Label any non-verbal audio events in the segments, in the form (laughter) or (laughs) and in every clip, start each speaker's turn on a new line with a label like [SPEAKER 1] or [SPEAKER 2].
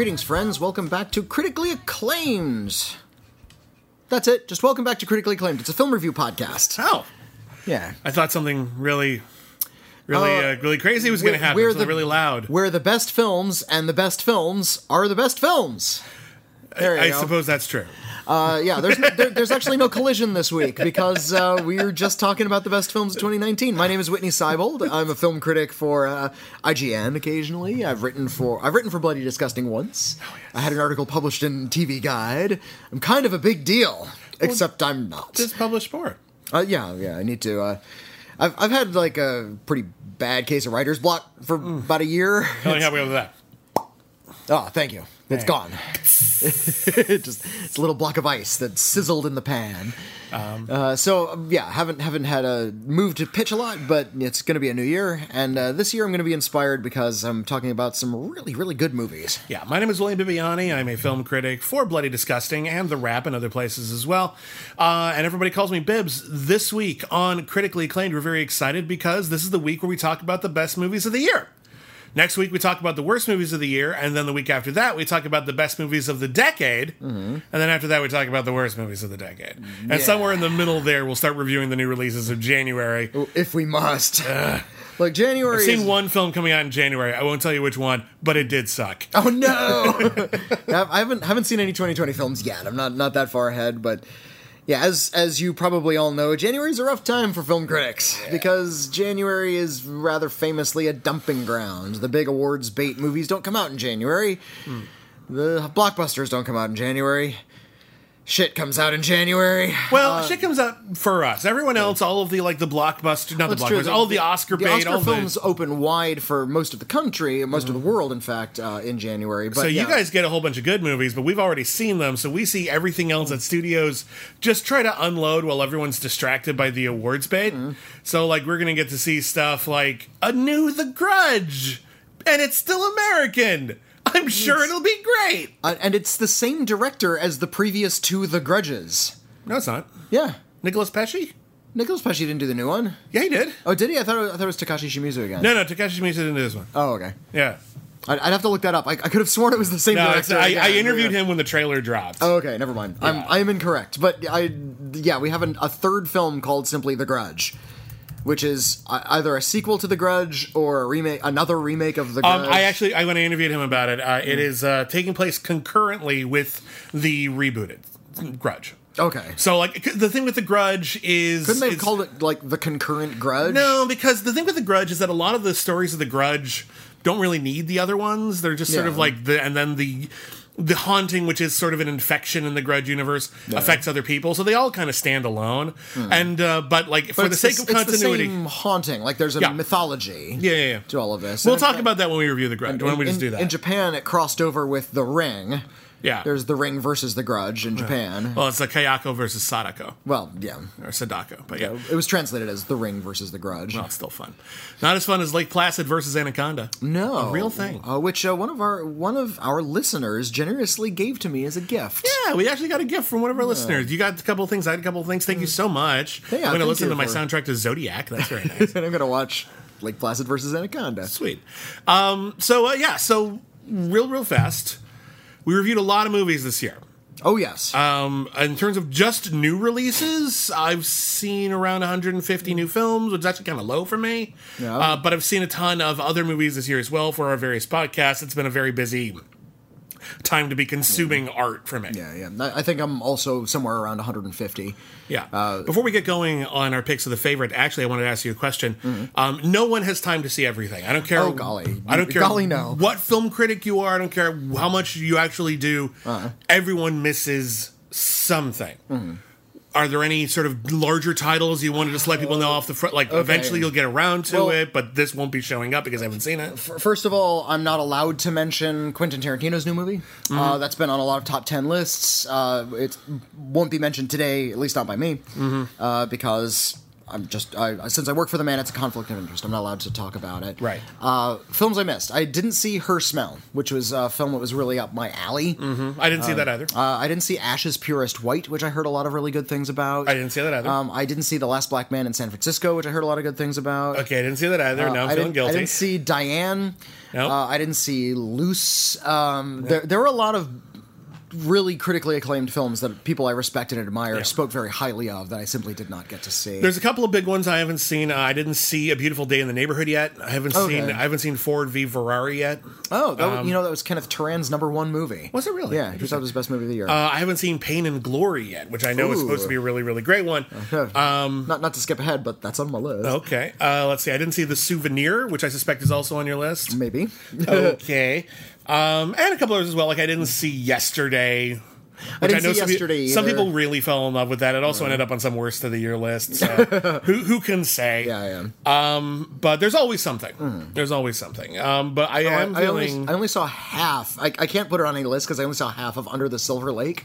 [SPEAKER 1] Greetings, friends. Welcome back to Critically Acclaimed. That's it. Just welcome back to Critically Acclaimed. It's a film review podcast.
[SPEAKER 2] Oh,
[SPEAKER 1] Yeah.
[SPEAKER 2] I thought something really, really,
[SPEAKER 1] Uh,
[SPEAKER 2] uh, really crazy was going to happen.
[SPEAKER 1] we're the-
[SPEAKER 2] really loud.
[SPEAKER 1] Where the best films and the best films are the best films. There you
[SPEAKER 2] I
[SPEAKER 1] go.
[SPEAKER 2] suppose that's true.
[SPEAKER 1] Uh, yeah, there's no, there, there's actually no collision this week because uh, we are just talking about the best films of 2019. My name is Whitney Seibold. I'm a film critic for uh, IGN. Occasionally, I've written for I've written for Bloody Disgusting once. I had an article published in TV Guide. I'm kind of a big deal, except I'm not.
[SPEAKER 2] Just published for it.
[SPEAKER 1] Uh, yeah, yeah, I need to. Uh, I've I've had like a pretty bad case of writer's block for about a year.
[SPEAKER 2] Tell me how we go with that.
[SPEAKER 1] Oh, thank you. It's gone. (laughs) Just it's a little block of ice that sizzled in the pan. uh, so um, yeah, haven't haven't had a move to pitch a lot, but it's going to be a new year, and uh, this year I'm going to be inspired because I'm talking about some really really good movies.
[SPEAKER 2] Yeah, my name is William Bibiani. I'm a film critic for Bloody Disgusting and TheWrap and other places as well. Uh, and everybody calls me Bibs. This week on Critically Acclaimed, we're very excited because this is the week where we talk about the best movies of the year. Next week, we talk about the worst movies of the year. And then the week after that, we talk about the best movies of the decade.
[SPEAKER 1] Mm-hmm.
[SPEAKER 2] And then after that, we talk about the worst movies of the decade. And
[SPEAKER 1] Yeah.
[SPEAKER 2] somewhere in the middle there, we'll start reviewing the new releases of January.
[SPEAKER 1] If we must, (laughs) like January.
[SPEAKER 2] I've seen
[SPEAKER 1] is-
[SPEAKER 2] one film coming out in January. I won't tell you which one, but it did suck.
[SPEAKER 1] Oh no! (laughs) (laughs) I haven't haven't seen any 2020 films yet. I'm not not that far ahead, but yeah, as as you probably all know, January is a rough time for film critics because January is rather famously a dumping ground. The big awards bait movies don't come out in January. Hmm. The blockbusters don't come out in January. Shit comes out in January.
[SPEAKER 2] Well, shit comes out for us. Everyone else, all of the like the blockbuster, not the blockbusters, all of the Oscar
[SPEAKER 1] the
[SPEAKER 2] bait,
[SPEAKER 1] Oscar
[SPEAKER 2] all
[SPEAKER 1] films
[SPEAKER 2] the.
[SPEAKER 1] open wide for most of the country, most of the world, in fact, uh, in January. But
[SPEAKER 2] So you guys get a whole bunch of good movies, but we've already seen them, so we see everything else that studios just try to unload while everyone's distracted by the awards bait.
[SPEAKER 1] Mm-hmm.
[SPEAKER 2] So like we're gonna get to see stuff like a new The Grudge, and it's still American. I'm sure it'll be great.
[SPEAKER 1] Uh, and it's the same director as the previous two The Grudges.
[SPEAKER 2] No, it's not.
[SPEAKER 1] Yeah.
[SPEAKER 2] Nicolas Pesce?
[SPEAKER 1] Nicolas Pesce didn't do the new one.
[SPEAKER 2] Yeah, he did.
[SPEAKER 1] Oh, did he? I thought it, I thought it was Takashi Shimizu again.
[SPEAKER 2] No, no, Takashi Shimizu didn't do this one.
[SPEAKER 1] Oh, okay.
[SPEAKER 2] Yeah.
[SPEAKER 1] I'd, I'd have to look that up. I, I could have sworn it was the same
[SPEAKER 2] No, it's,
[SPEAKER 1] director.
[SPEAKER 2] I,
[SPEAKER 1] again.
[SPEAKER 2] I interviewed him when the trailer dropped.
[SPEAKER 1] Oh, okay. Never mind. I'm I am incorrect. But I yeah, we have an, a third film called simply The Grudge, which is either a sequel to The Grudge or a remake, another remake of The Grudge.
[SPEAKER 2] Um, I actually, I went I interviewed him about it, uh, it is uh, taking place concurrently with the rebooted Grudge.
[SPEAKER 1] okay.
[SPEAKER 2] So, like, the thing with the Grudge is,
[SPEAKER 1] Couldn't they have called it like the concurrent Grudge?
[SPEAKER 2] no, because the thing with the Grudge is that a lot of the stories of the Grudge don't really need the other ones. They're just sort
[SPEAKER 1] Yeah.
[SPEAKER 2] of like the, and then the. The haunting, which is sort of an infection in the Grudge universe, affects other people, so they all kind of stand alone. And uh, but like for
[SPEAKER 1] Hmm.
[SPEAKER 2] The sake
[SPEAKER 1] the,
[SPEAKER 2] of
[SPEAKER 1] it's
[SPEAKER 2] continuity,
[SPEAKER 1] the same haunting. Like there's a
[SPEAKER 2] Yeah.
[SPEAKER 1] mythology
[SPEAKER 2] yeah, yeah, yeah.
[SPEAKER 1] to all of this.
[SPEAKER 2] We'll
[SPEAKER 1] And
[SPEAKER 2] talk about that when we review the Grudge. Why don't we just
[SPEAKER 1] in,
[SPEAKER 2] do that?
[SPEAKER 1] In Japan, it crossed over with The Ring.
[SPEAKER 2] Yeah.
[SPEAKER 1] There's The Ring versus The Grudge in Japan.
[SPEAKER 2] well, it's like Kayako versus Sadako
[SPEAKER 1] Well, yeah.
[SPEAKER 2] or Sadako, but yeah.
[SPEAKER 1] It was translated as The Ring versus The Grudge.
[SPEAKER 2] Well, it's still fun. Not as fun as Lake Placid versus Anaconda.
[SPEAKER 1] no,
[SPEAKER 2] A real thing.
[SPEAKER 1] Uh, which uh, one of our one of our listeners generously gave to me as a gift.
[SPEAKER 2] Yeah, we actually got a gift from one of our listeners. You got a couple of things. I had a couple of things. Thank you so much.
[SPEAKER 1] Yeah,
[SPEAKER 2] I'm going to
[SPEAKER 1] thank
[SPEAKER 2] listen
[SPEAKER 1] you
[SPEAKER 2] to my
[SPEAKER 1] for-
[SPEAKER 2] soundtrack to Zodiac. That's very nice. (laughs)
[SPEAKER 1] and I'm gonna watch Lake Placid versus Anaconda.
[SPEAKER 2] Sweet. Um, so, uh, yeah, so real, real fast. We reviewed a lot of movies this year.
[SPEAKER 1] Oh yes.
[SPEAKER 2] Um, in terms of just new releases, I've seen around 150 new films, which is actually kind of low for me.
[SPEAKER 1] Yeah.
[SPEAKER 2] Uh, but I've seen a ton of other movies this year as well for our various podcasts. It's been a very busy time to be consuming art for me.
[SPEAKER 1] yeah, yeah. I think I'm also somewhere around 150.
[SPEAKER 2] Yeah.
[SPEAKER 1] Uh,
[SPEAKER 2] Before we get going on our picks of the favorite, actually, I wanted to ask you a question. Um, no one has time to see everything. I don't care.
[SPEAKER 1] Mm-hmm. Oh, golly.
[SPEAKER 2] I don't care.
[SPEAKER 1] Golly, no.
[SPEAKER 2] What film critic you are. I don't care how much you actually do.
[SPEAKER 1] Uh-huh.
[SPEAKER 2] Everyone misses something.
[SPEAKER 1] Mm-hmm.
[SPEAKER 2] Are there any sort of larger titles you want to just let people know off the front? Like, eventually you'll get around to
[SPEAKER 1] Well-
[SPEAKER 2] it, but this won't be showing up because I haven't seen it.
[SPEAKER 1] F- First of all, I'm not allowed to mention Quentin Tarantino's new movie.
[SPEAKER 2] Mm-hmm.
[SPEAKER 1] Uh, that's been on a lot of top ten lists. Uh, it won't be mentioned today, at least not by me,
[SPEAKER 2] Mm-hmm.
[SPEAKER 1] uh, because I'm just I, since I work for the man, it's a conflict of interest. I'm not allowed to talk about it.
[SPEAKER 2] Right.
[SPEAKER 1] Uh, films I missed. I didn't see Her Smell, which was a film that was really up my alley.
[SPEAKER 2] I didn't see that either.
[SPEAKER 1] Uh, I didn't see Ash Is Purest White, which I heard a lot of really good things about.
[SPEAKER 2] I didn't see that either.
[SPEAKER 1] Um, I didn't see The Last Black Man in San Francisco, which I heard a lot of good things about.
[SPEAKER 2] okay, I didn't see that either. now I'm
[SPEAKER 1] I
[SPEAKER 2] feeling guilty.
[SPEAKER 1] I didn't see Diane.
[SPEAKER 2] Nope.
[SPEAKER 1] Uh, I didn't see Luce. Um, there, there were a lot of really critically acclaimed films that people I respect and admire
[SPEAKER 2] Yeah.
[SPEAKER 1] spoke very highly of that I simply did not get to see.
[SPEAKER 2] There's a couple of big ones I haven't seen. Uh, I didn't see A Beautiful Day in the Neighborhood yet. I haven't
[SPEAKER 1] Okay.
[SPEAKER 2] seen I haven't seen Ford v Ferrari yet.
[SPEAKER 1] oh, that, was- you know that was Kenneth Turan's number one movie.
[SPEAKER 2] Um, Was it really?
[SPEAKER 1] Yeah, he thought it was the best movie of the year.
[SPEAKER 2] Uh, I haven't seen Pain and Glory yet, which I know is supposed to be a really really great one.
[SPEAKER 1] um, not not to skip ahead, but that's on my list.
[SPEAKER 2] Okay, uh, let's see. I didn't see The Souvenir, which I suspect is also on your list.
[SPEAKER 1] Maybe. (laughs)
[SPEAKER 2] okay, um, and a couple others as well. Like I didn't see Yesterday.
[SPEAKER 1] I
[SPEAKER 2] which
[SPEAKER 1] didn't see
[SPEAKER 2] some, peo-
[SPEAKER 1] Yesterday
[SPEAKER 2] some people really fell in love with that. It also ended up on some worst of the year list. So (laughs) who who can say?
[SPEAKER 1] yeah, I am.
[SPEAKER 2] But there's always something. There's always something. Um, but I am
[SPEAKER 1] I, only,
[SPEAKER 2] feeling.
[SPEAKER 1] I only saw half. I, I can't put it on any list because I only saw half of Under the Silver Lake,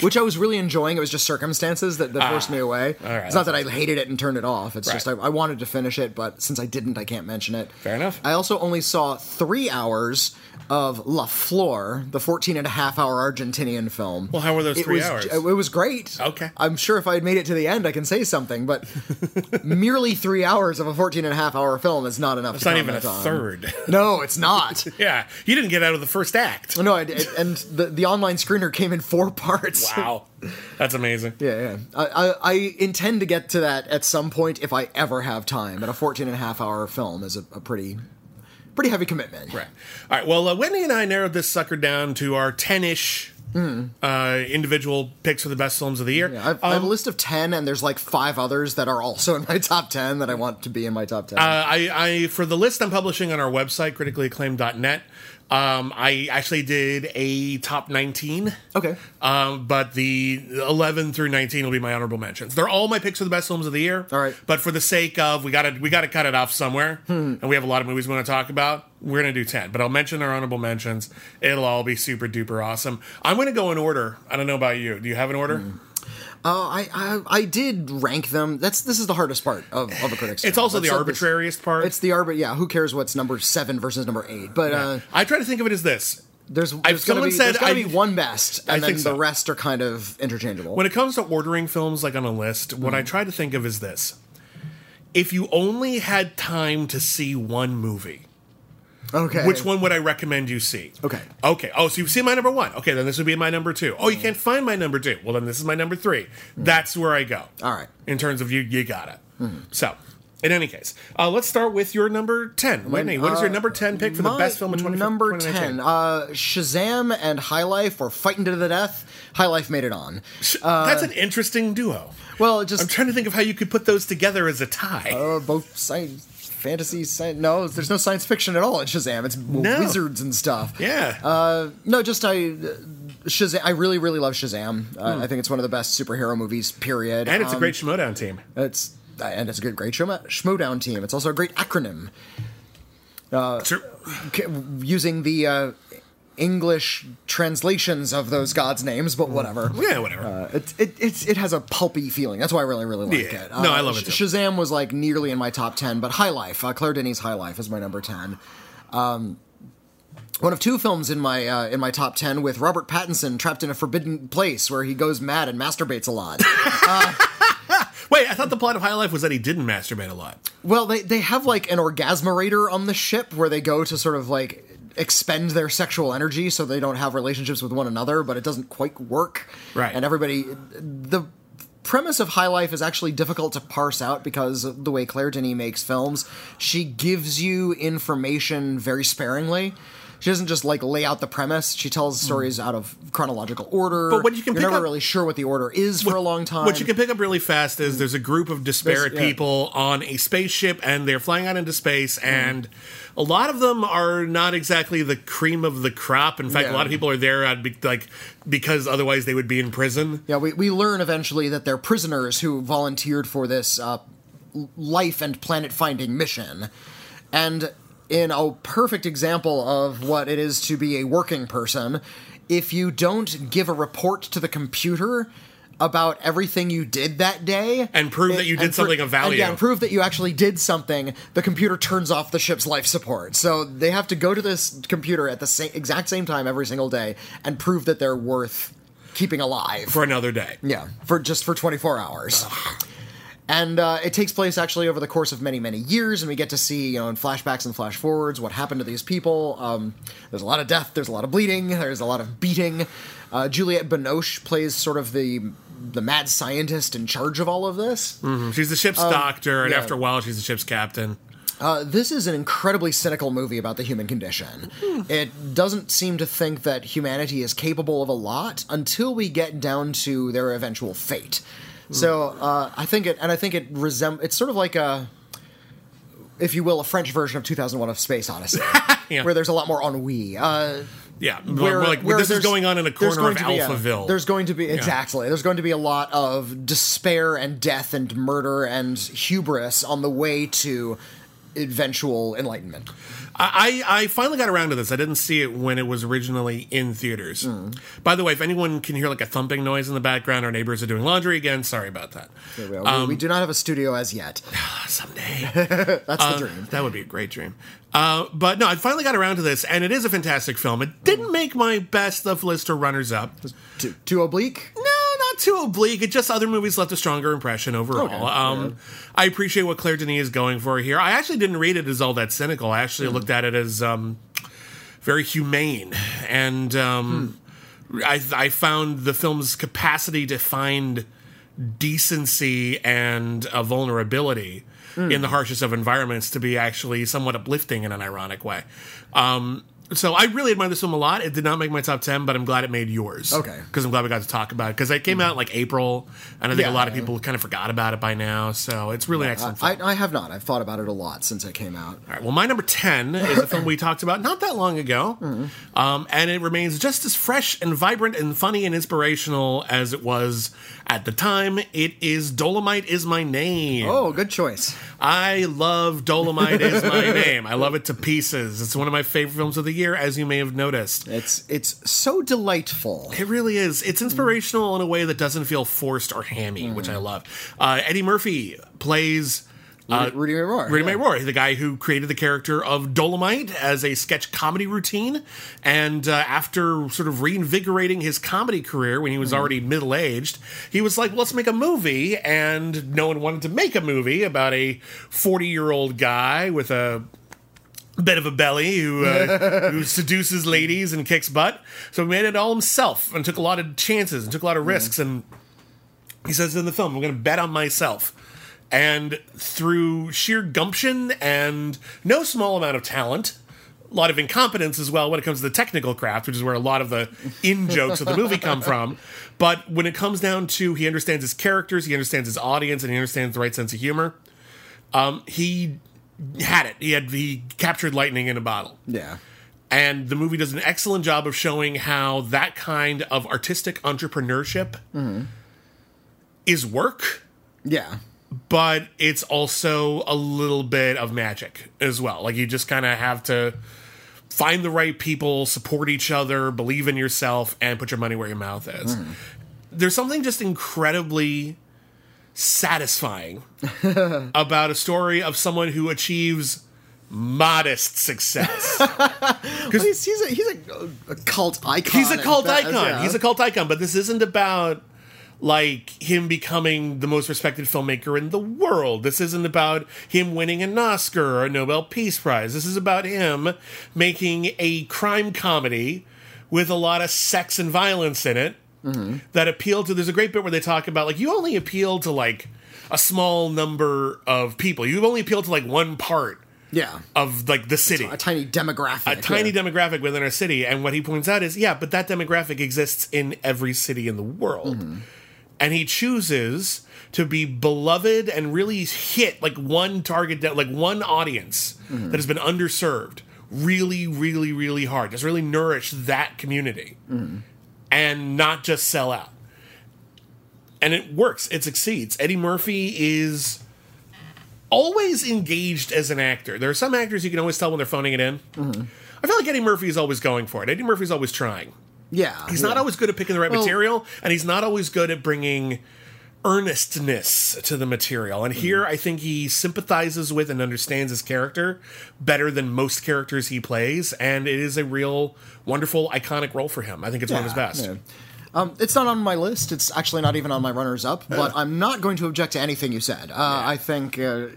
[SPEAKER 1] which I was really enjoying. It was just circumstances that, that forced me away.
[SPEAKER 2] Ah, right.
[SPEAKER 1] It's not that I hated it and turned it off. It's just I, I wanted to finish it, but since I didn't, I can't mention it.
[SPEAKER 2] Fair enough.
[SPEAKER 1] I also only saw three hours of La Flor, the 14 and a half hour Argentinian film.
[SPEAKER 2] Well, how were those
[SPEAKER 1] It
[SPEAKER 2] three
[SPEAKER 1] was-
[SPEAKER 2] hours?
[SPEAKER 1] It was great.
[SPEAKER 2] Okay.
[SPEAKER 1] I'm sure if I had made it to the end, I can say something, but (laughs) merely three hours of a 14 and a half hour film is not enough
[SPEAKER 2] it's not even a
[SPEAKER 1] on.
[SPEAKER 2] third.
[SPEAKER 1] No, it's not. (laughs)
[SPEAKER 2] yeah, you didn't get out of the first act.
[SPEAKER 1] No, I did, and the the online screener came in four (laughs) parts.
[SPEAKER 2] Wow, that's amazing.
[SPEAKER 1] Yeah, yeah. I, I, I intend to get to that at some point if I ever have time. But a 14 and a half hour film is a, a pretty, pretty heavy commitment.
[SPEAKER 2] Right. All right. Well, uh, Whitney and I narrowed this sucker down to our ten-ish uh, individual picks for the best films of the year.
[SPEAKER 1] Yeah, I've, I have a list of 10, and there's like five others that are also in my top 10 that I want to be in my top 10.
[SPEAKER 2] Uh, I, I for the list I'm publishing on our website, criticallyacclaimed.net. Um, I actually did a top 19.
[SPEAKER 1] okay.
[SPEAKER 2] Um, but the 11 through 19 will be my honorable mentions. They're all my picks for the best films of the year.
[SPEAKER 1] All right.
[SPEAKER 2] But for the sake of we got to we got to cut it off somewhere,
[SPEAKER 1] Hmm.
[SPEAKER 2] and we have a lot of movies we want to talk about. We're gonna do 10, but I'll mention our honorable mentions. It'll all be super duper awesome. I'm gonna go in order. I don't know about you. Do you have an order?
[SPEAKER 1] Hmm. Uh, I, I I did rank them. That's This is the hardest part of, of a critic's (sighs)
[SPEAKER 2] It's also the
[SPEAKER 1] said this-
[SPEAKER 2] arbitrariest part.
[SPEAKER 1] It's the arbit. Yeah, who cares what's number seven versus number eight? But uh,
[SPEAKER 2] I try to think of it as this.
[SPEAKER 1] there's, there's going to
[SPEAKER 2] someone
[SPEAKER 1] be,
[SPEAKER 2] said
[SPEAKER 1] there's
[SPEAKER 2] I-
[SPEAKER 1] be one best, and
[SPEAKER 2] I
[SPEAKER 1] then
[SPEAKER 2] think so.
[SPEAKER 1] the rest are kind of interchangeable.
[SPEAKER 2] When it comes to ordering films like on a list, what
[SPEAKER 1] Hmm.
[SPEAKER 2] I try to think of is this. If you only had time to see one movie,
[SPEAKER 1] okay.
[SPEAKER 2] which one would I recommend you see?
[SPEAKER 1] Okay.
[SPEAKER 2] Okay. Oh, so you've seen my number one. Okay, then this would be my number two. Oh, you can't find my number two. Well, then this is my number three. That's where I go.
[SPEAKER 1] All right.
[SPEAKER 2] In terms of you, you got it.
[SPEAKER 1] Hmm.
[SPEAKER 2] So, in any case, uh, let's start with your number 10. Whitney, what is your
[SPEAKER 1] uh,
[SPEAKER 2] number 10 pick for the
[SPEAKER 1] My
[SPEAKER 2] best film of 20,
[SPEAKER 1] number
[SPEAKER 2] 2019?
[SPEAKER 1] 10 uh, shazam and high life were fighting to the death high life made it on
[SPEAKER 2] That's an interesting duo.
[SPEAKER 1] well it just
[SPEAKER 2] I'm trying to think of how you could put those together as a tie.
[SPEAKER 1] uh, both science fantasy science no there's no science fiction at all in shazam it's
[SPEAKER 2] No.
[SPEAKER 1] wizards and stuff
[SPEAKER 2] yeah.
[SPEAKER 1] uh, no just i Shazam! I really, really love Shazam. Uh, I think it's one of the best superhero movies. Period.
[SPEAKER 2] Hmm. and it's a
[SPEAKER 1] Um,
[SPEAKER 2] great Schmoedown team.
[SPEAKER 1] It's and it's a good, great Schmo- Schmoedown team. It's also a great acronym. C- using the uh, English translations of those gods' names, but whatever.
[SPEAKER 2] Yeah, whatever.
[SPEAKER 1] Uh, it, it, it's, it has a pulpy feeling. That's why I really, really like
[SPEAKER 2] Yeah.
[SPEAKER 1] it.
[SPEAKER 2] No, I love it too.
[SPEAKER 1] Shazam was like nearly in my top 10, but High Life, uh, Claire Denis' High Life is my number 10. Um, one of two films in my uh, in my top 10 with Robert Pattinson trapped in a forbidden place where he goes mad and masturbates a lot. (laughs)
[SPEAKER 2] Wait, I thought the plot of High Life was that he didn't masturbate a lot.
[SPEAKER 1] Well, they they have like an orgasmerator on the ship where they go to sort of like expend their sexual energy so they don't have relationships with one another, but it doesn't quite work.
[SPEAKER 2] Right.
[SPEAKER 1] And everybody the premise of High Life is actually difficult to parse out because of the way Claire Denis makes films, she gives you information very sparingly. She doesn't just like lay out the premise. She tells stories out of chronological order.
[SPEAKER 2] Hmm. But what you can
[SPEAKER 1] You're never
[SPEAKER 2] up-
[SPEAKER 1] really sure what the order is for a long time.
[SPEAKER 2] What you can pick up really fast is there's a group of disparate
[SPEAKER 1] yeah.
[SPEAKER 2] people on a spaceship and they're flying out into space
[SPEAKER 1] Mm-hmm.
[SPEAKER 2] and a lot of them are not exactly the cream of the crop. In fact, a lot of people are there be- like because otherwise they would be in prison.
[SPEAKER 1] Yeah, we, we learn eventually that they're prisoners who volunteered for this uh, life and planet finding mission. And in a perfect example of what it is to be a working person, if you don't give a report to the computer about everything you did that day
[SPEAKER 2] And prove that you did something of value.
[SPEAKER 1] And, yeah, and prove that you actually did something. The computer turns off the ship's life support, so they have to go to this computer at the same exact same time every single day and prove that they're worth keeping alive.
[SPEAKER 2] for another day.
[SPEAKER 1] Yeah, for just for 24 hours. And uh, it takes place actually over the course of many, many years, and we get to see, you know, in flashbacks and flash forwards, what happened to these people. Um, there's a lot of death, there's a lot of bleeding, there's a lot of beating. Uh, Juliette Binoche plays sort of the the mad scientist in charge of all of this.
[SPEAKER 2] She's the ship's doctor, and
[SPEAKER 1] Um, yeah.
[SPEAKER 2] after a while, she's the ship's captain.
[SPEAKER 1] Uh, this is an incredibly cynical movie about the human condition. It doesn't seem to think that humanity is capable of a lot until we get down to their eventual fate. So uh, I think it, and I think it resem- It's sort of like a, if you will, a French version of 2001: of Space Odyssey, (laughs)
[SPEAKER 2] Yeah.
[SPEAKER 1] where there's a lot more ennui. Uh,
[SPEAKER 2] Yeah,
[SPEAKER 1] where,
[SPEAKER 2] like
[SPEAKER 1] where
[SPEAKER 2] this is
[SPEAKER 1] there's-
[SPEAKER 2] going on in a
[SPEAKER 1] there's
[SPEAKER 2] corner of
[SPEAKER 1] to be a-
[SPEAKER 2] Alphaville.
[SPEAKER 1] there's going to be exactly. There's going to be a lot of despair and death and murder and hubris on the way to eventual enlightenment.
[SPEAKER 2] I, I finally got around to this. I didn't see it when it was originally in theaters.
[SPEAKER 1] Hmm.
[SPEAKER 2] By the way, if anyone can hear like a thumping noise in the background, our neighbors are doing laundry again. Sorry about that.
[SPEAKER 1] We,
[SPEAKER 2] Um,
[SPEAKER 1] we do not have a studio as yet. (sighs)
[SPEAKER 2] Someday. (laughs)
[SPEAKER 1] That's the dream.
[SPEAKER 2] That would be a great dream. Uh, but no, I finally got around to this, and it is a fantastic film. It didn't make my best of list or runners up.
[SPEAKER 1] Too, too oblique?
[SPEAKER 2] No, not too oblique. It just other movies left a stronger impression overall.
[SPEAKER 1] Okay,
[SPEAKER 2] um, I appreciate what Claire Denis is going for here. I actually didn't read it as all that cynical. I actually
[SPEAKER 1] Hmm.
[SPEAKER 2] looked at it as um, very humane, and um,
[SPEAKER 1] Hmm.
[SPEAKER 2] I, I found the film's capacity to find decency and uh, vulnerability
[SPEAKER 1] Hmm.
[SPEAKER 2] in the harshest of environments to be actually somewhat uplifting in an ironic way. Um, so I really admire this film a lot. It did not make my top ten, but I'm glad it made yours.
[SPEAKER 1] Okay.
[SPEAKER 2] because I'm glad we got to talk about it because it came out in like April, and I think
[SPEAKER 1] Yeah.
[SPEAKER 2] a lot of people kind of forgot about it by now. So it's really an excellent. film.
[SPEAKER 1] I, I have not. I've thought about it a lot since it came out.
[SPEAKER 2] All right. Well, my number 10 is a film we (laughs) talked about not that long ago. Um, and it remains just as fresh and vibrant and funny and inspirational as it was at the time. It is Dolomite is My Name.
[SPEAKER 1] Oh, good choice.
[SPEAKER 2] I love Dolomite is My (laughs) Name. I love it to pieces. It's one of my favorite films of the year, as you may have noticed.
[SPEAKER 1] It's it's so delightful.
[SPEAKER 2] It really is. It's inspirational in a way that doesn't feel forced or hammy, which I love. Uh, Eddie Murphy plays. Uh,
[SPEAKER 1] Rudy Ray Moore.
[SPEAKER 2] Rudy
[SPEAKER 1] yeah.
[SPEAKER 2] May Roy, the guy who created the character of Dolomite as a sketch comedy routine. And uh, after sort of reinvigorating his comedy career when he was already middle aged, he was like, let's make a movie. And no one wanted to make a movie about a 40 year old guy with a bit of a belly who uh, (laughs) who seduces ladies and kicks butt. So he made it all himself and took a lot of chances and took a lot of risks. And he says in the film, I'm going to bet on myself. And through sheer gumption and no small amount of talent, a lot of incompetence as well when it comes to the technical craft, which is where a lot of the in jokes of the movie come from. But when it comes down to he understands his characters, he understands his audience, and he understands the right sense of humor, um, he had it. He had he captured lightning in a bottle.
[SPEAKER 1] Yeah.
[SPEAKER 2] And the movie does an excellent job of showing how that kind of artistic entrepreneurship is work,
[SPEAKER 1] Yeah.
[SPEAKER 2] But it's also a little bit of magic as well. Like you just kind of have to find the right people, support each other, believe in yourself, and put your money where your mouth is. Hmm. There's something just incredibly satisfying (laughs) about a story of someone who achieves modest success. (laughs)
[SPEAKER 1] Well, he's he's, a, he's a, a cult icon.
[SPEAKER 2] He's a cult icon.
[SPEAKER 1] yeah.
[SPEAKER 2] He's a cult icon, but this isn't about like him becoming the most respected filmmaker in the world. This isn't about him winning an Oscar or a Nobel Peace Prize. This is about him making a crime comedy with a lot of sex and violence in it that appeal to there's a great bit where they talk about like you only appeal to like a small number of people. You only appeal to like one part
[SPEAKER 1] yeah.
[SPEAKER 2] of like the city
[SPEAKER 1] A tiny demographic.
[SPEAKER 2] a tiny
[SPEAKER 1] yeah.
[SPEAKER 2] demographic within our city. And what he points out is, yeah, but that demographic exists in every city in the world.
[SPEAKER 1] Mm-hmm.
[SPEAKER 2] And he chooses to be beloved and really hit like one target, de- like one audience
[SPEAKER 1] Mm-hmm.
[SPEAKER 2] that has been underserved really, really, really hard. Just really nourish that community
[SPEAKER 1] Mm-hmm.
[SPEAKER 2] and not just sell out. And it works, it succeeds. Eddie Murphy is always engaged as an actor. There are some actors you can always tell when they're phoning it in. I feel like Eddie Murphy is always going for it. Eddie Murphy's always trying.
[SPEAKER 1] Yeah,
[SPEAKER 2] He's
[SPEAKER 1] yeah.
[SPEAKER 2] not always good at picking the right
[SPEAKER 1] Well-
[SPEAKER 2] material, and he's not always good at bringing earnestness to the material. And here, I think he sympathizes with and understands his character better than most characters he plays, and it is a real wonderful, iconic role for him. I think it's one of his best.
[SPEAKER 1] yeah. Um, it's not on my list. It's actually not even on my runners up. But I'm not going to object to anything you said. Uh, I think uh,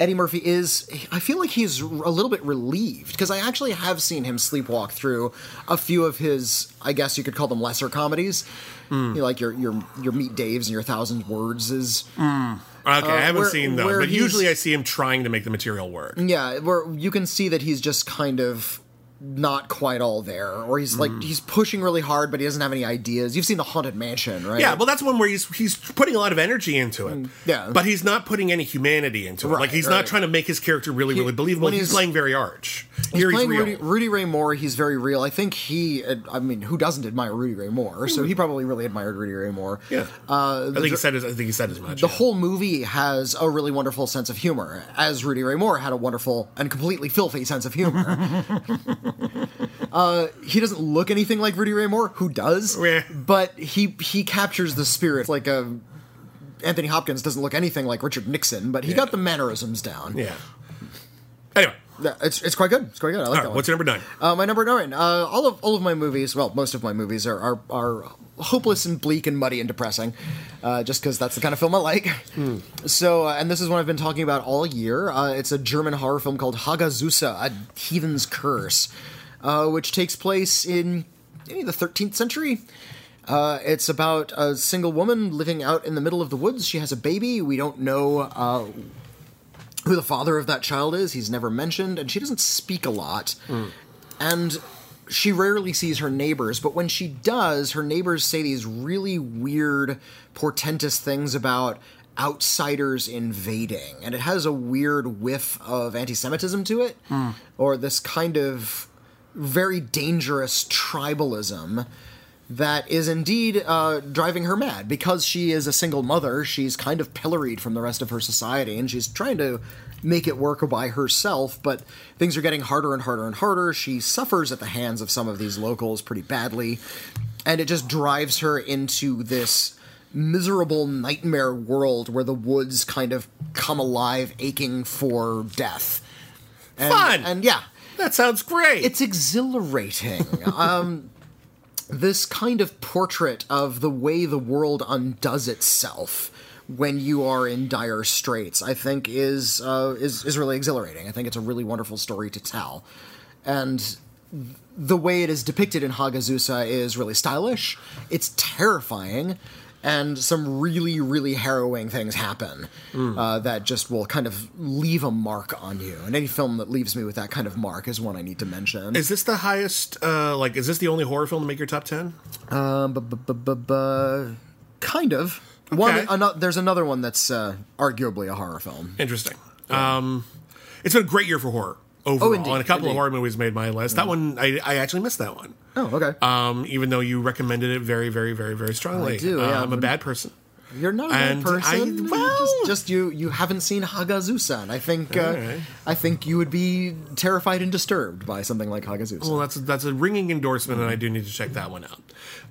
[SPEAKER 1] Eddie Murphy is. I feel like he's a little bit relieved because I actually have seen him sleepwalk through a few of his. I guess you could call them lesser comedies.
[SPEAKER 2] Hmm.
[SPEAKER 1] You know, like your your your Meet Dave's and your Thousand Words is
[SPEAKER 2] Okay, I haven't
[SPEAKER 1] where-
[SPEAKER 2] seen those, but usually I see him trying to make the material work.
[SPEAKER 1] Yeah, where you can see that he's just kind of not quite all there, or he's like
[SPEAKER 2] Mm.
[SPEAKER 1] he's pushing really hard, but he doesn't have any ideas. You've seen the Haunted Mansion, right?
[SPEAKER 2] Yeah, well, that's one where he's he's putting a lot of energy into it.
[SPEAKER 1] yeah.
[SPEAKER 2] but he's not putting any humanity into it.
[SPEAKER 1] Right,
[SPEAKER 2] like he's
[SPEAKER 1] right.
[SPEAKER 2] not trying to make his character really, really believable. He's,
[SPEAKER 1] he's-
[SPEAKER 2] playing very arch.
[SPEAKER 1] He's
[SPEAKER 2] Here he's
[SPEAKER 1] playing
[SPEAKER 2] real.
[SPEAKER 1] Rudy, Rudy Ray Moore. He's very real. I think he. I mean, who doesn't admire Rudy Ray Moore? So he probably really admired Rudy Ray Moore.
[SPEAKER 2] yeah,
[SPEAKER 1] Uh,
[SPEAKER 2] I think he said. As, I think he said as much.
[SPEAKER 1] the
[SPEAKER 2] yeah.
[SPEAKER 1] whole movie has a really wonderful sense of humor, as Rudy Ray Moore had a wonderful and completely filthy sense of humor. (laughs) uh, he doesn't look anything like Rudy Ray Moore. Who does?
[SPEAKER 2] Yeah.
[SPEAKER 1] But he he captures the spirit like a. Anthony Hopkins doesn't look anything like Richard Nixon, but he got the mannerisms down.
[SPEAKER 2] yeah. Anyway,
[SPEAKER 1] Yeah, it's it's quite good. It's quite good. I like
[SPEAKER 2] all
[SPEAKER 1] that
[SPEAKER 2] right,
[SPEAKER 1] one.
[SPEAKER 2] what's your number nine?
[SPEAKER 1] Uh, my number nine. Uh, all of all of my movies, well, most of my movies are are, are hopeless and bleak and muddy and depressing, uh, just because that's the kind of film I like. So, uh, and this is one I've been talking about all year. Uh, it's a German horror film called Hagazussa, a Heathen's Curse, uh, which takes place in maybe the 13th century. Uh, it's about a single woman living out in the middle of the woods. She has a baby. We don't know uh, who the father of that child is. He's never mentioned, and she doesn't speak a lot. And she rarely sees her neighbors, but when she does, her neighbors say these really weird, portentous things about outsiders invading. And it has a weird whiff of anti Semitism to it, hmm. or this kind of very dangerous tribalism that is indeed uh, driving her mad because she is a single mother. She's kind of pilloried from the rest of her society, and she's trying to make it work by herself. But things are getting harder and harder and harder. She suffers at the hands of some of these locals pretty badly, and it just drives her into this miserable nightmare world where the woods kind of come alive, aching for death. And,
[SPEAKER 2] Fun!
[SPEAKER 1] and yeah,
[SPEAKER 2] That sounds great.
[SPEAKER 1] it's exhilarating. (laughs) um, this kind of portrait of the way the world undoes itself when you are in dire straits, I think, is uh, is is really exhilarating. I think it's a really wonderful story to tell, and the way it is depicted in Hagazussa is really stylish. It's terrifying. And some really, really harrowing things happen uh, that just will kind of leave a mark on you. And any film that leaves me with that kind of mark is one I need to mention.
[SPEAKER 2] is this the highest? Uh, like, is this the only horror film to make your top ten?
[SPEAKER 1] Um, bu- bu- bu- bu- bu- kind of. One,
[SPEAKER 2] Okay.
[SPEAKER 1] there's another one that's uh, arguably a horror film.
[SPEAKER 2] Interesting. Um, it's been a great year for horror overall,
[SPEAKER 1] Oh, indeed,
[SPEAKER 2] and a couple
[SPEAKER 1] indeed.
[SPEAKER 2] of horror movies made my list. That one, I, I actually missed that one.
[SPEAKER 1] Oh, okay.
[SPEAKER 2] Um, even though you recommended it very, very, very, very strongly.
[SPEAKER 1] I do,
[SPEAKER 2] Uh,
[SPEAKER 1] yeah,
[SPEAKER 2] I'm a bad person.
[SPEAKER 1] You're not a bad
[SPEAKER 2] and
[SPEAKER 1] person.
[SPEAKER 2] I- well-
[SPEAKER 1] just, just you. You haven't seen Hagazussa, and I think uh,
[SPEAKER 2] Alright.
[SPEAKER 1] I think you would be terrified and disturbed by something like Hagazussa.
[SPEAKER 2] Well, that's that's a ringing endorsement, and I do need to check that one out.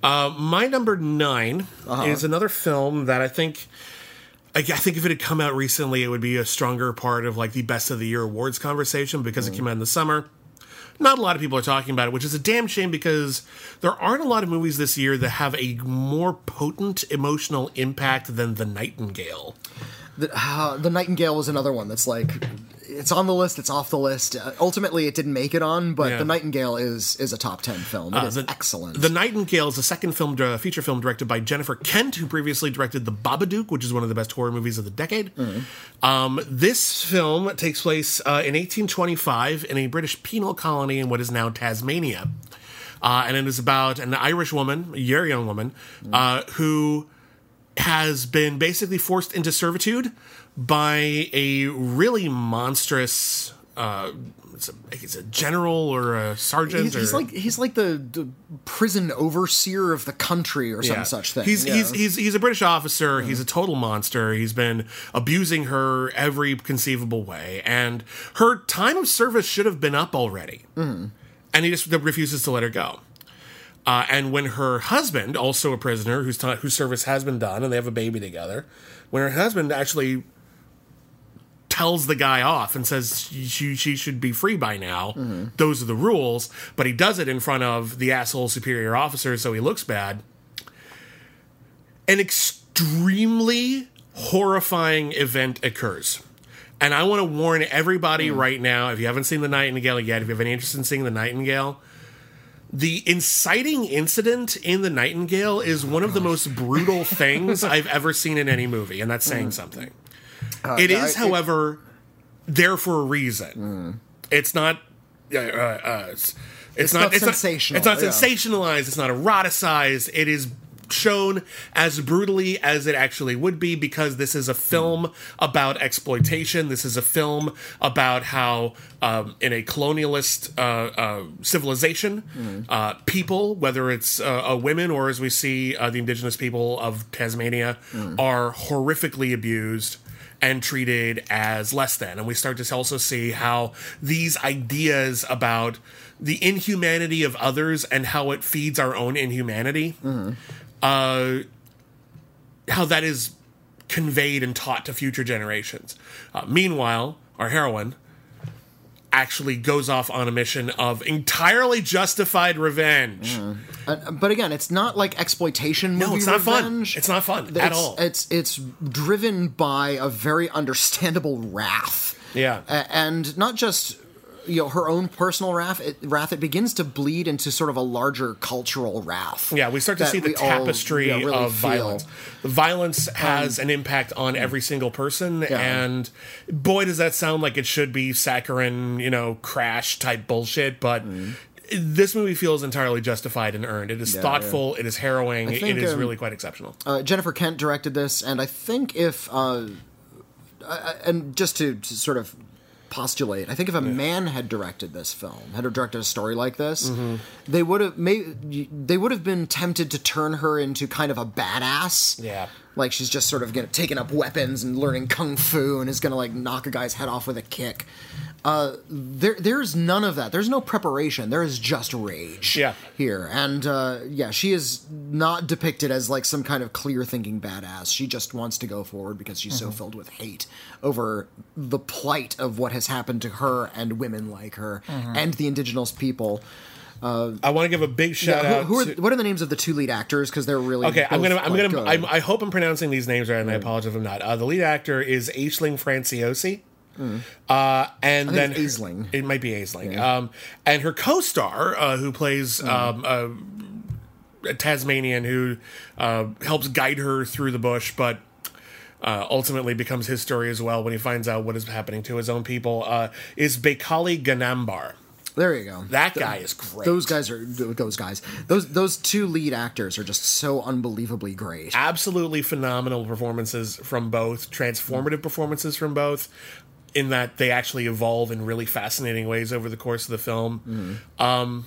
[SPEAKER 2] Uh, my number 9
[SPEAKER 1] Uh-huh.
[SPEAKER 2] is another film that I think. I, think if it had come out recently, it would be a stronger part of like the best of the year awards conversation because
[SPEAKER 1] Mm.
[SPEAKER 2] it came out in the summer. Not a lot of people are talking about it, which is a damn shame because there aren't a lot of movies this year that have a more potent emotional impact than The Nightingale.
[SPEAKER 1] the, uh, the Nightingale was another one that's like it's on the list, it's off the list. Uh, ultimately, it didn't make it on, but
[SPEAKER 2] Yeah.
[SPEAKER 1] The Nightingale is is a top ten film. It is
[SPEAKER 2] the-
[SPEAKER 1] excellent.
[SPEAKER 2] The Nightingale is a second film, uh, feature film directed by Jennifer Kent, who previously directed The Babadook, which is one of the best horror movies of the decade. Um, this film takes place uh, in 1825 in a British penal colony in what is now Tasmania. Uh, and it is about an Irish woman, a young woman, uh, who has been basically forced into servitude by a really monstrous. Uh, it's, a, it's a general or a sergeant.
[SPEAKER 1] he's, he's like he's like the, the prison overseer of the country or some
[SPEAKER 2] Yeah.
[SPEAKER 1] such thing.
[SPEAKER 2] He's
[SPEAKER 1] Yeah.
[SPEAKER 2] he's he's he's a British officer. He's a total monster. He's been abusing her every conceivable way, and her time of service should have been up already,
[SPEAKER 1] Mm-hmm.
[SPEAKER 2] and he just refuses to let her go. Uh, and when her husband, also a prisoner whose ti whose service has been done, and they have a baby together, when her husband actually tells the guy off and says she, she should be free by now. Those are the rules. But he does it in front of the asshole superior officer, so he looks bad. An extremely horrifying event occurs. And I want to warn everybody hmm. right now if you haven't seen The Nightingale yet, if you have any interest in seeing The Nightingale, the inciting incident in The Nightingale is oh one of the most brutal (laughs) things I've ever seen in any movie, and that's saying hmm. something. It
[SPEAKER 1] yeah,
[SPEAKER 2] is,
[SPEAKER 1] it-
[SPEAKER 2] however, there for a reason. It's not. Uh, uh, it's, it's,
[SPEAKER 1] not
[SPEAKER 2] it's
[SPEAKER 1] sensational,
[SPEAKER 2] it's not
[SPEAKER 1] yeah.
[SPEAKER 2] sensationalized. It's not eroticized. It is shown as brutally as it actually would be because this is a film about exploitation. This is a film about how, um, in a colonialist uh, uh, civilization, uh, people, whether it's uh, uh, women or as we see uh, the indigenous people of Tasmania, are horrifically abused and treated as less than. And we start to also see how these ideas about the inhumanity of others and how it feeds our own inhumanity, uh, how that is conveyed and taught to future generations. Uh, meanwhile, our heroine actually goes off on a mission of entirely justified revenge.
[SPEAKER 1] Uh, but again, it's not like exploitation movie
[SPEAKER 2] No, it's not fun. It's not fun at
[SPEAKER 1] It's-
[SPEAKER 2] all.
[SPEAKER 1] It's it's driven by a very understandable wrath.
[SPEAKER 2] Yeah.
[SPEAKER 1] And not just you know her own personal wrath. It, wrath. It begins to bleed into sort of a larger cultural wrath.
[SPEAKER 2] Yeah, we start to see the
[SPEAKER 1] all,
[SPEAKER 2] tapestry
[SPEAKER 1] yeah, really
[SPEAKER 2] of
[SPEAKER 1] feel.
[SPEAKER 2] violence. Violence has an impact on every single person, and boy, does that sound like it should be saccharine, you know, crash type bullshit. But this movie feels entirely justified and earned. It is thoughtful. It is harrowing.
[SPEAKER 1] think,
[SPEAKER 2] it is
[SPEAKER 1] um,
[SPEAKER 2] really quite exceptional.
[SPEAKER 1] Uh, Jennifer Kent directed this, and I think if uh, and just to, to sort of postulate, I think if a man had directed this film, had directed a story like this,
[SPEAKER 2] Mm-hmm.
[SPEAKER 1] they would have they would have been tempted to turn her into kind of a badass.
[SPEAKER 2] Yeah.
[SPEAKER 1] like she's just sort of gonna taking up weapons and learning kung fu and is gonna like knock a guy's head off with a kick. Uh, there, there's none of that. There's no preparation. There is just rage
[SPEAKER 2] Yeah.
[SPEAKER 1] here, and uh, yeah, she is not depicted as like some kind of clear thinking badass. She just wants to go forward because she's
[SPEAKER 2] Mm-hmm.
[SPEAKER 1] so filled with hate over the plight of what has happened to her and women like her
[SPEAKER 2] Mm-hmm.
[SPEAKER 1] and the indigenous people.
[SPEAKER 2] Uh, I want to give a big shout
[SPEAKER 1] who,
[SPEAKER 2] out.
[SPEAKER 1] who are,
[SPEAKER 2] to-
[SPEAKER 1] what are the names of the two lead actors? Because they're really
[SPEAKER 2] Okay, I'm gonna, I'm
[SPEAKER 1] quite
[SPEAKER 2] gonna. I'm, I hope I'm pronouncing these names right, and I apologize if I'm not. Uh, the lead actor is Aisling Franciosi. Uh, and then
[SPEAKER 1] Aisling.
[SPEAKER 2] It might be Aisling. Um, and her co-star, uh, who plays um, uh, a Tasmanian who uh, helps guide her through the bush, but uh, ultimately becomes his story as well when he finds out what is happening to his own people, uh, is Baykali Ganambarr.
[SPEAKER 1] there you go.
[SPEAKER 2] That guy is great.
[SPEAKER 1] Those guys are those guys. Those those two lead actors are just so unbelievably great.
[SPEAKER 2] absolutely phenomenal performances from both, transformative performances from both, in that they actually evolve in really fascinating ways over the course of the film. Um,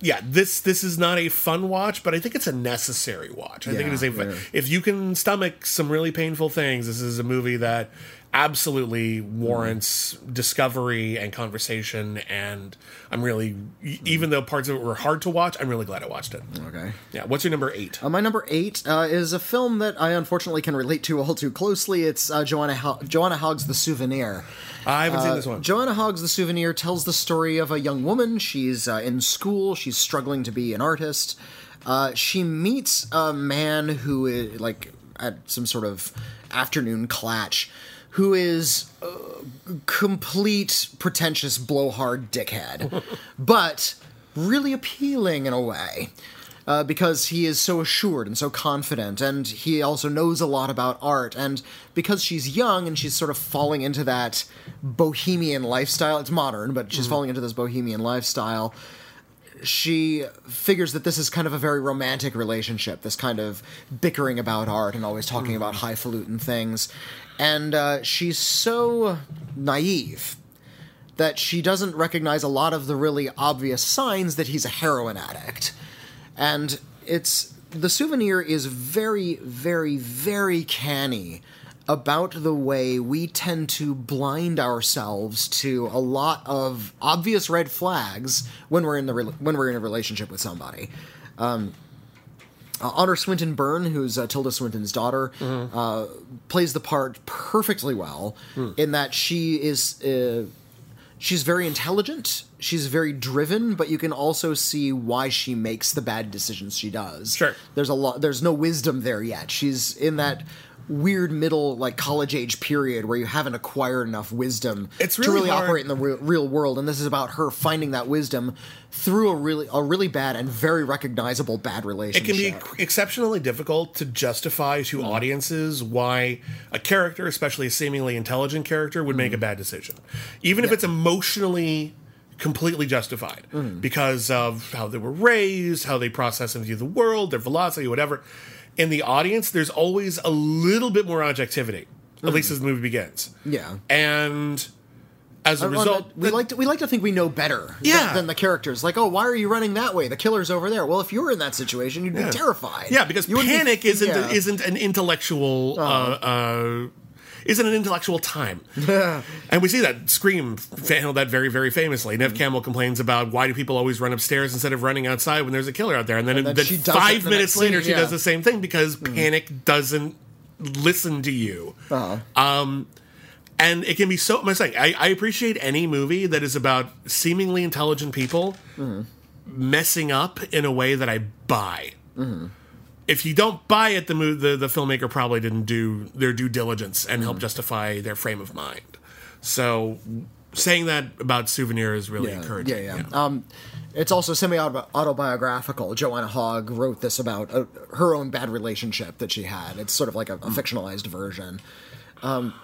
[SPEAKER 2] yeah, this this is not a fun watch, but I think it's a necessary watch. I think it
[SPEAKER 1] Yeah,
[SPEAKER 2] is a
[SPEAKER 1] yeah.
[SPEAKER 2] if you can stomach some really painful things, this is a movie that absolutely warrants discovery and conversation. And I'm really, e- even though parts of it were hard to watch, I'm really glad I watched it.
[SPEAKER 1] Okay.
[SPEAKER 2] Yeah, what's your number eight?
[SPEAKER 1] Uh, my number eight uh, is a film that I unfortunately can relate to all too closely. It's uh, Joanna Ho- Joanna Hogg's The Souvenir.
[SPEAKER 2] I haven't seen this one.
[SPEAKER 1] Joanna Hogg's The Souvenir tells the story of a young woman. She's uh, in school. She's struggling to be an artist. Uh, she meets a man who is like at some sort of afternoon clatch, who is a complete pretentious blowhard dickhead, (laughs) but really appealing in a way uh, because he is so assured and so confident, and he also knows a lot about art. And because she's young and she's sort of falling into that bohemian lifestyle, it's modern, but she's falling into this bohemian lifestyle. She figures that this is kind of a very romantic relationship, this kind of bickering about art and always talking about highfalutin things. And uh, she's so naive that she doesn't recognize a lot of the really obvious signs that he's a heroin addict. And it's the souvenir is very, very, very canny about the way we tend to blind ourselves to a lot of obvious red flags when we're in the re- when we're in a relationship with somebody. Um, uh, Honor Swinton Byrne, who's uh, Tilda Swinton's daughter, uh, plays the part perfectly well in that she is. Uh, she's very intelligent she's very driven but you can also see why she makes the bad decisions she does
[SPEAKER 2] Sure.
[SPEAKER 1] there's a lot there's no wisdom there yet she's in that weird middle like college age period where you haven't acquired enough wisdom
[SPEAKER 2] It's
[SPEAKER 1] to
[SPEAKER 2] really
[SPEAKER 1] really
[SPEAKER 2] hard-
[SPEAKER 1] operate in the real, real world and this is about her finding that wisdom through a really a really bad and very recognizable bad relationship.
[SPEAKER 2] It can be exceptionally difficult to justify to mm-hmm. audiences why a character, especially a seemingly intelligent character, would make a mm-hmm. bad decision, even if it's emotionally completely justified mm-hmm. because of how they were raised, how they process and view the world, their philosophy, whatever. In the audience, there's always a little bit more objectivity, at least as the movie begins.
[SPEAKER 1] yeah
[SPEAKER 2] And as a result,
[SPEAKER 1] we like to we like to think we know better
[SPEAKER 2] Yeah.
[SPEAKER 1] than, than the characters. Like, oh, why are you running that way? The killer's over there. Well, if you were in that situation, you'd be terrified.
[SPEAKER 2] Yeah, because
[SPEAKER 1] You wouldn't be-
[SPEAKER 2] panic isn't
[SPEAKER 1] yeah. Uh-huh.
[SPEAKER 2] isn't an intellectual uh, uh, isn't an intellectual time. (laughs) and we see that Scream handled that very very famously. Neve Campbell complains about why do people always run upstairs instead of running outside when there's a killer out there, and then,
[SPEAKER 1] And then
[SPEAKER 2] then
[SPEAKER 1] she
[SPEAKER 2] five
[SPEAKER 1] the
[SPEAKER 2] minutes later
[SPEAKER 1] scene,
[SPEAKER 2] she
[SPEAKER 1] yeah. Mm-hmm.
[SPEAKER 2] does the same thing because panic doesn't listen to you.
[SPEAKER 1] Uh-huh.
[SPEAKER 2] Um, and it can be so. I'm saying I, I appreciate any movie that is about seemingly intelligent people
[SPEAKER 1] Mm-hmm.
[SPEAKER 2] messing up in a way that I buy.
[SPEAKER 1] Mm-hmm.
[SPEAKER 2] If you don't buy it, the, the the filmmaker probably didn't do their due diligence and help justify their frame of mind. So saying that about Souvenir is really
[SPEAKER 1] yeah,
[SPEAKER 2] encouraging.
[SPEAKER 1] Yeah, yeah. Um, it's also semi autobiographical. Joanna Hogg wrote this about uh, her own bad relationship that she had. It's sort of like a, a fictionalized version. Um,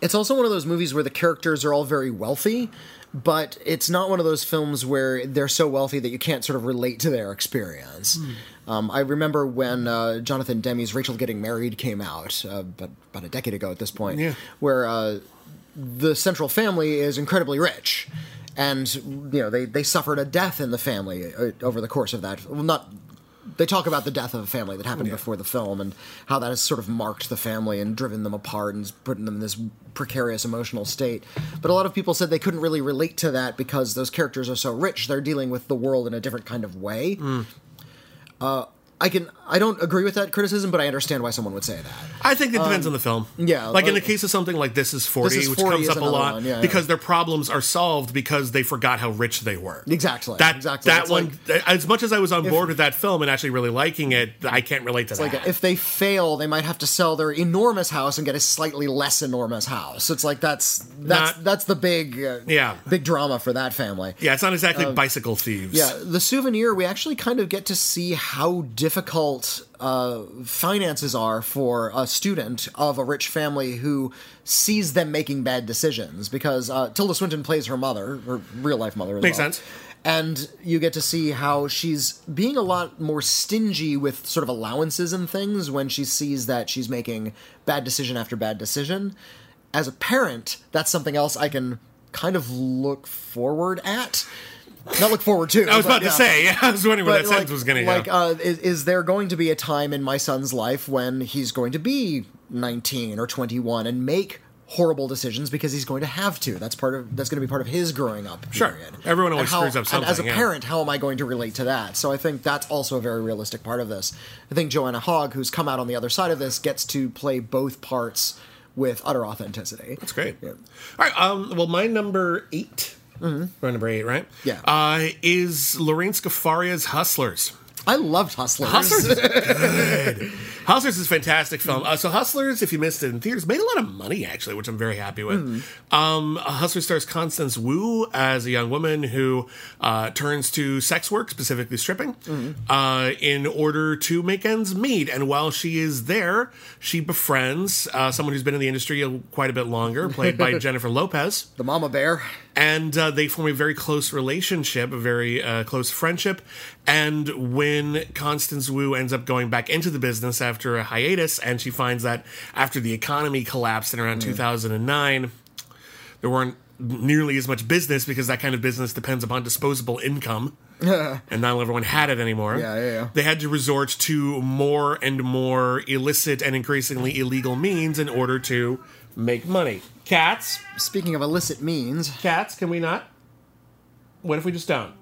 [SPEAKER 1] it's also one of those movies where the characters are all very wealthy, but it's not one of those films where they're so wealthy that you can't sort of relate to their experience. Um, I remember when uh, Jonathan Demme's Rachel Getting Married came out, uh, but about a decade ago at this point,
[SPEAKER 2] Yeah.
[SPEAKER 1] where uh, the central family is incredibly rich. And you know they, they suffered a death in the family uh, over the course of that. Well, not they talk about the death of a family that happened before the film and how that has sort of marked the family and driven them apart and put them in this precarious emotional state. But a lot of people said they couldn't really relate to that because those characters are so rich. They're dealing with the world in a different kind of way. Uh, I can I don't agree with that criticism, but I understand why someone would say that.
[SPEAKER 2] I think it depends on the film.
[SPEAKER 1] Um, yeah,
[SPEAKER 2] like in the case of something like This Is Forty,
[SPEAKER 1] This Is
[SPEAKER 2] which comes up a lot
[SPEAKER 1] yeah,
[SPEAKER 2] because
[SPEAKER 1] yeah.
[SPEAKER 2] their problems are solved because they forgot how rich they were.
[SPEAKER 1] Exactly,
[SPEAKER 2] That
[SPEAKER 1] exactly.
[SPEAKER 2] that
[SPEAKER 1] It's
[SPEAKER 2] one, as much as I was on board with that film and actually really liking it, I can't relate to that.
[SPEAKER 1] Like if they fail, they might have to sell their enormous house and get a slightly less enormous house. It's like that's that's
[SPEAKER 2] Not-
[SPEAKER 1] that's the big uh,
[SPEAKER 2] Yeah.
[SPEAKER 1] big drama for that family.
[SPEAKER 2] yeah, it's not exactly bicycle thieves.
[SPEAKER 1] Um, Yeah, the souvenir, we actually kind of get to see how difficult uh, finances are for a student of a rich family who sees them making bad decisions. Because uh, Tilda Swinton plays her mother, her real life mother.
[SPEAKER 2] Makes
[SPEAKER 1] well.
[SPEAKER 2] sense.
[SPEAKER 1] And you get to see how she's being a lot more stingy with sort of allowances and things when she sees that she's making bad decision after bad decision. As a parent, that's something else I can kind of look forward at. Not look forward to.
[SPEAKER 2] I was
[SPEAKER 1] but
[SPEAKER 2] about to say. Yeah, (laughs) I was wondering where
[SPEAKER 1] But,
[SPEAKER 2] that
[SPEAKER 1] like,
[SPEAKER 2] sentence was going to
[SPEAKER 1] like,
[SPEAKER 2] go.
[SPEAKER 1] uh, is, is there going to be a time in my son's life when he's going to be 19 or 21 and make horrible decisions because he's going to have to? That's part of that's going to be part of his growing up.
[SPEAKER 2] Sure. Everyone always
[SPEAKER 1] how-
[SPEAKER 2] screws up
[SPEAKER 1] And as a
[SPEAKER 2] yeah.
[SPEAKER 1] parent, how am I going to relate to that? So I think that's also a very realistic part of this. I think Joanna Hogg, who's come out on the other side of this, gets to play both parts with utter authenticity.
[SPEAKER 2] That's great.
[SPEAKER 1] Yeah.
[SPEAKER 2] All right. Um, well, my number 8 my number eight, right?
[SPEAKER 1] Mm-hmm. Yeah.
[SPEAKER 2] Uh, is Lorene Scafaria's Hustlers.
[SPEAKER 1] I loved Hustlers.
[SPEAKER 2] Hustlers is (laughs) good. Hustlers is a fantastic film. Uh, so Hustlers, if you missed it in theaters, made a lot of money actually, which I'm very happy with. Um, Hustlers stars Constance Wu as a young woman who uh, turns to sex work, specifically stripping, uh, in order to make ends meet. And while she is there, she befriends uh, someone who's been in the industry quite a bit longer, played by (laughs) Jennifer Lopez
[SPEAKER 1] the Mama Bear.
[SPEAKER 2] and uh, they form a very close relationship, a very uh, close friendship. And when Constance Wu ends up going back into the business after a hiatus, and she finds that after the economy collapsed in around hmm. 2009, there weren't nearly as much business because that kind of business depends upon disposable income. (laughs) and not everyone had it anymore.
[SPEAKER 1] Yeah, yeah, yeah.
[SPEAKER 2] They had to resort to more and more illicit and increasingly illegal means in order to make money. Cats,
[SPEAKER 1] Speaking of illicit means,
[SPEAKER 2] cats, can we not? What if we just don't?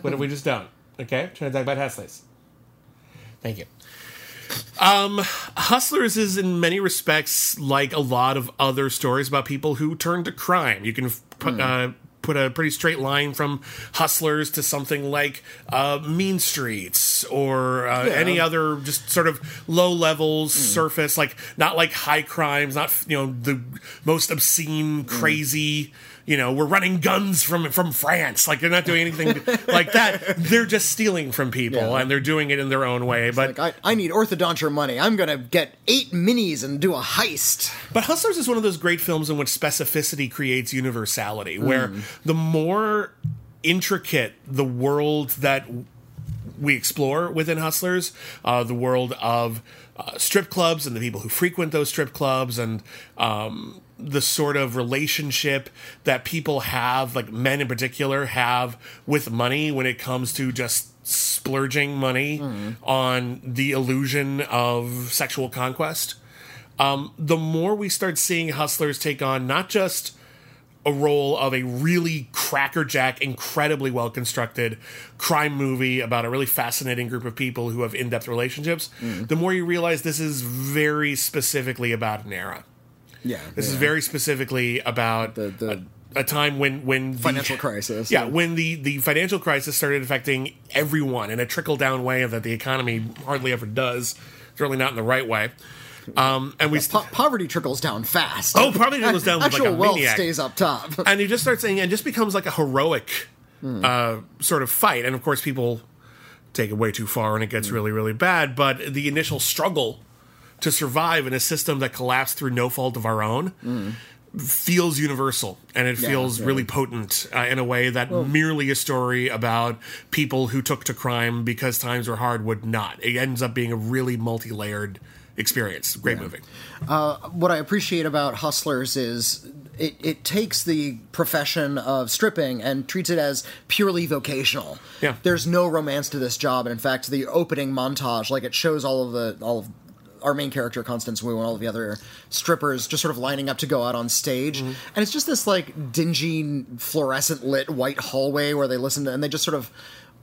[SPEAKER 2] what if we just don't? (laughs) Okay, trying to talk about hustlers. Thank you. Um, Hustlers is in many respects like a lot of other stories about people who turn to crime. You can put uh, put a pretty straight line from Hustlers to something like uh, Mean Streets or uh, any other just sort of low level surface, like not like high crimes, not you know the most obscene, crazy. You know, we're running guns from from France. Like they're not doing anything (laughs) like that. They're just stealing from people,
[SPEAKER 1] Yeah.
[SPEAKER 2] and they're doing it in their own way. But
[SPEAKER 1] like, I, I need orthodonture money. I'm gonna get eight minis and do a heist.
[SPEAKER 2] But Hustlers is one of those great films in which specificity creates universality, where the more intricate the world that we explore within Hustlers, uh, the world of uh, strip clubs and the people who frequent those strip clubs, and um, the sort of relationship that people have, like men in particular, have with money when it comes to just splurging money on the illusion of sexual conquest. Um, the more we start seeing hustlers take on not just a role of a really crackerjack, incredibly well constructed crime movie about a really fascinating group of people who have in depth relationships, the more you realize this is very specifically about an era.
[SPEAKER 1] Yeah,
[SPEAKER 2] This is very specifically about
[SPEAKER 1] The- the-
[SPEAKER 2] a, a time when when the-
[SPEAKER 1] Financial crisis,
[SPEAKER 2] Yeah,
[SPEAKER 1] yeah.
[SPEAKER 2] when the the financial crisis started affecting everyone in a trickle down way that the economy hardly ever does. Certainly not in the right way. Um, and we
[SPEAKER 1] Po- poverty trickles down fast.
[SPEAKER 2] Oh, poverty trickles down like
[SPEAKER 1] Actual
[SPEAKER 2] a
[SPEAKER 1] wealth
[SPEAKER 2] maniac.
[SPEAKER 1] stays up top. (laughs)
[SPEAKER 2] and you just start saying it just becomes like a heroic uh, sort of fight and of course people take it way too far and it gets really really bad but the initial struggle to survive in a system that collapsed through no fault of our own feels universal and it
[SPEAKER 1] Yeah,
[SPEAKER 2] feels
[SPEAKER 1] yeah.
[SPEAKER 2] really potent uh, in a way that merely a story about people who took to crime because times were hard would not it ends up being a really multi-layered experience great movie
[SPEAKER 1] what I appreciate about Hustlers is it, it takes the profession of stripping and treats it as purely vocational.
[SPEAKER 2] Yeah.
[SPEAKER 1] There's no romance to this job, and in fact, the opening montage, like it shows all of the all of our main character Constance Wu and all of the other strippers just sort of lining up to go out on stage, mm-hmm. and it's just this like dingy fluorescent lit white hallway where they listen to and they just sort of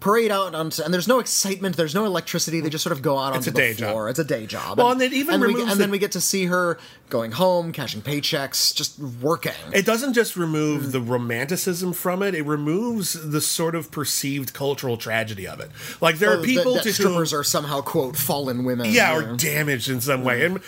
[SPEAKER 1] parade out onto and there's no excitement there's no electricity they just sort of go out onto
[SPEAKER 2] a
[SPEAKER 1] the
[SPEAKER 2] day job.
[SPEAKER 1] it's a day job
[SPEAKER 2] Well, and it even
[SPEAKER 1] and, we, and
[SPEAKER 2] the-
[SPEAKER 1] then we get to see her going home cashing paychecks just working
[SPEAKER 2] It doesn't just remove
[SPEAKER 1] Mm.
[SPEAKER 2] the romanticism from it; it removes the sort of perceived cultural tragedy of it. Like there are people
[SPEAKER 1] that
[SPEAKER 2] to
[SPEAKER 1] strippers
[SPEAKER 2] whom,
[SPEAKER 1] are somehow quote fallen women
[SPEAKER 2] yeah, or damaged in some way, and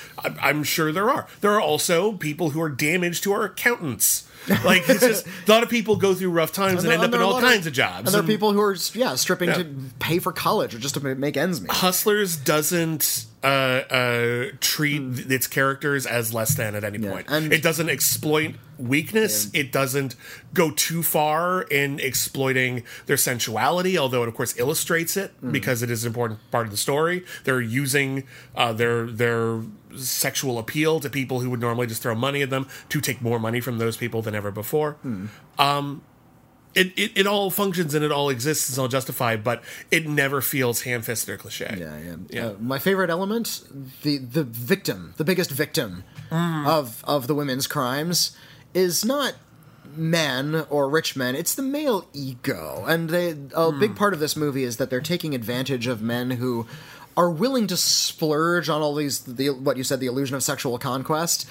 [SPEAKER 2] I'm sure there are. There are also people who are damaged who are accountants. (laughs) Like it's just a lot of people go through rough times and,
[SPEAKER 1] there-
[SPEAKER 2] end up in all
[SPEAKER 1] lot of-
[SPEAKER 2] kinds of, jobs.
[SPEAKER 1] and there are people who are yeah stripping
[SPEAKER 2] Yeah.
[SPEAKER 1] to pay for college or just to make ends meet
[SPEAKER 2] Hustlers doesn't uh, uh, treat its characters as less than at any point.
[SPEAKER 1] and-
[SPEAKER 2] it doesn't exploit weakness. It doesn't go too far in exploiting their sensuality, although it of course illustrates it because it is an important part of the story. They're using uh, their their sexual appeal to people who would normally just throw money at them to take more money from those people than ever before. Um, it, it, it all functions and it all exists. It's all justified, but it never feels ham-fisted or cliche.
[SPEAKER 1] yeah yeah,
[SPEAKER 2] Yeah.
[SPEAKER 1] Uh, my favorite element the the victim the biggest victim
[SPEAKER 2] Mm.
[SPEAKER 1] of of the women's crimes is not men or rich men it's the male ego and they a
[SPEAKER 2] Hmm.
[SPEAKER 1] big part of this movie is that they're taking advantage of men who are willing to splurge on all these the what you said the illusion of sexual conquest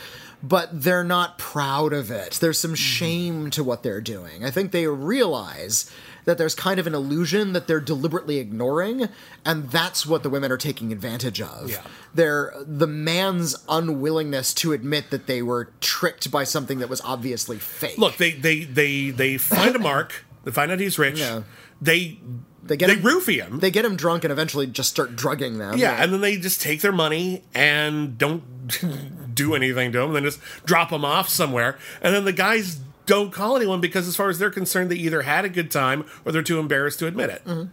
[SPEAKER 1] but they're not proud of it there's some mm-hmm. shame to what they're doing i think they realize that there's kind of an illusion that they're deliberately ignoring and that's what the women are taking advantage of
[SPEAKER 2] Yeah.
[SPEAKER 1] they're the man's unwillingness to admit that they were tricked by something that was obviously fake
[SPEAKER 2] Look, they they they they find a (coughs) mark. They find out he's rich.
[SPEAKER 1] Yeah.
[SPEAKER 2] They
[SPEAKER 1] they get
[SPEAKER 2] they
[SPEAKER 1] him,
[SPEAKER 2] roofie him.
[SPEAKER 1] they get him drunk and eventually just start drugging them
[SPEAKER 2] yeah, and then they just take their money and don't (laughs) do anything to them, Then just drop them off somewhere, and then the guys don't call anyone because, as far as they're concerned, they either had a good time or they're too embarrassed to admit it.
[SPEAKER 1] Mm-hmm.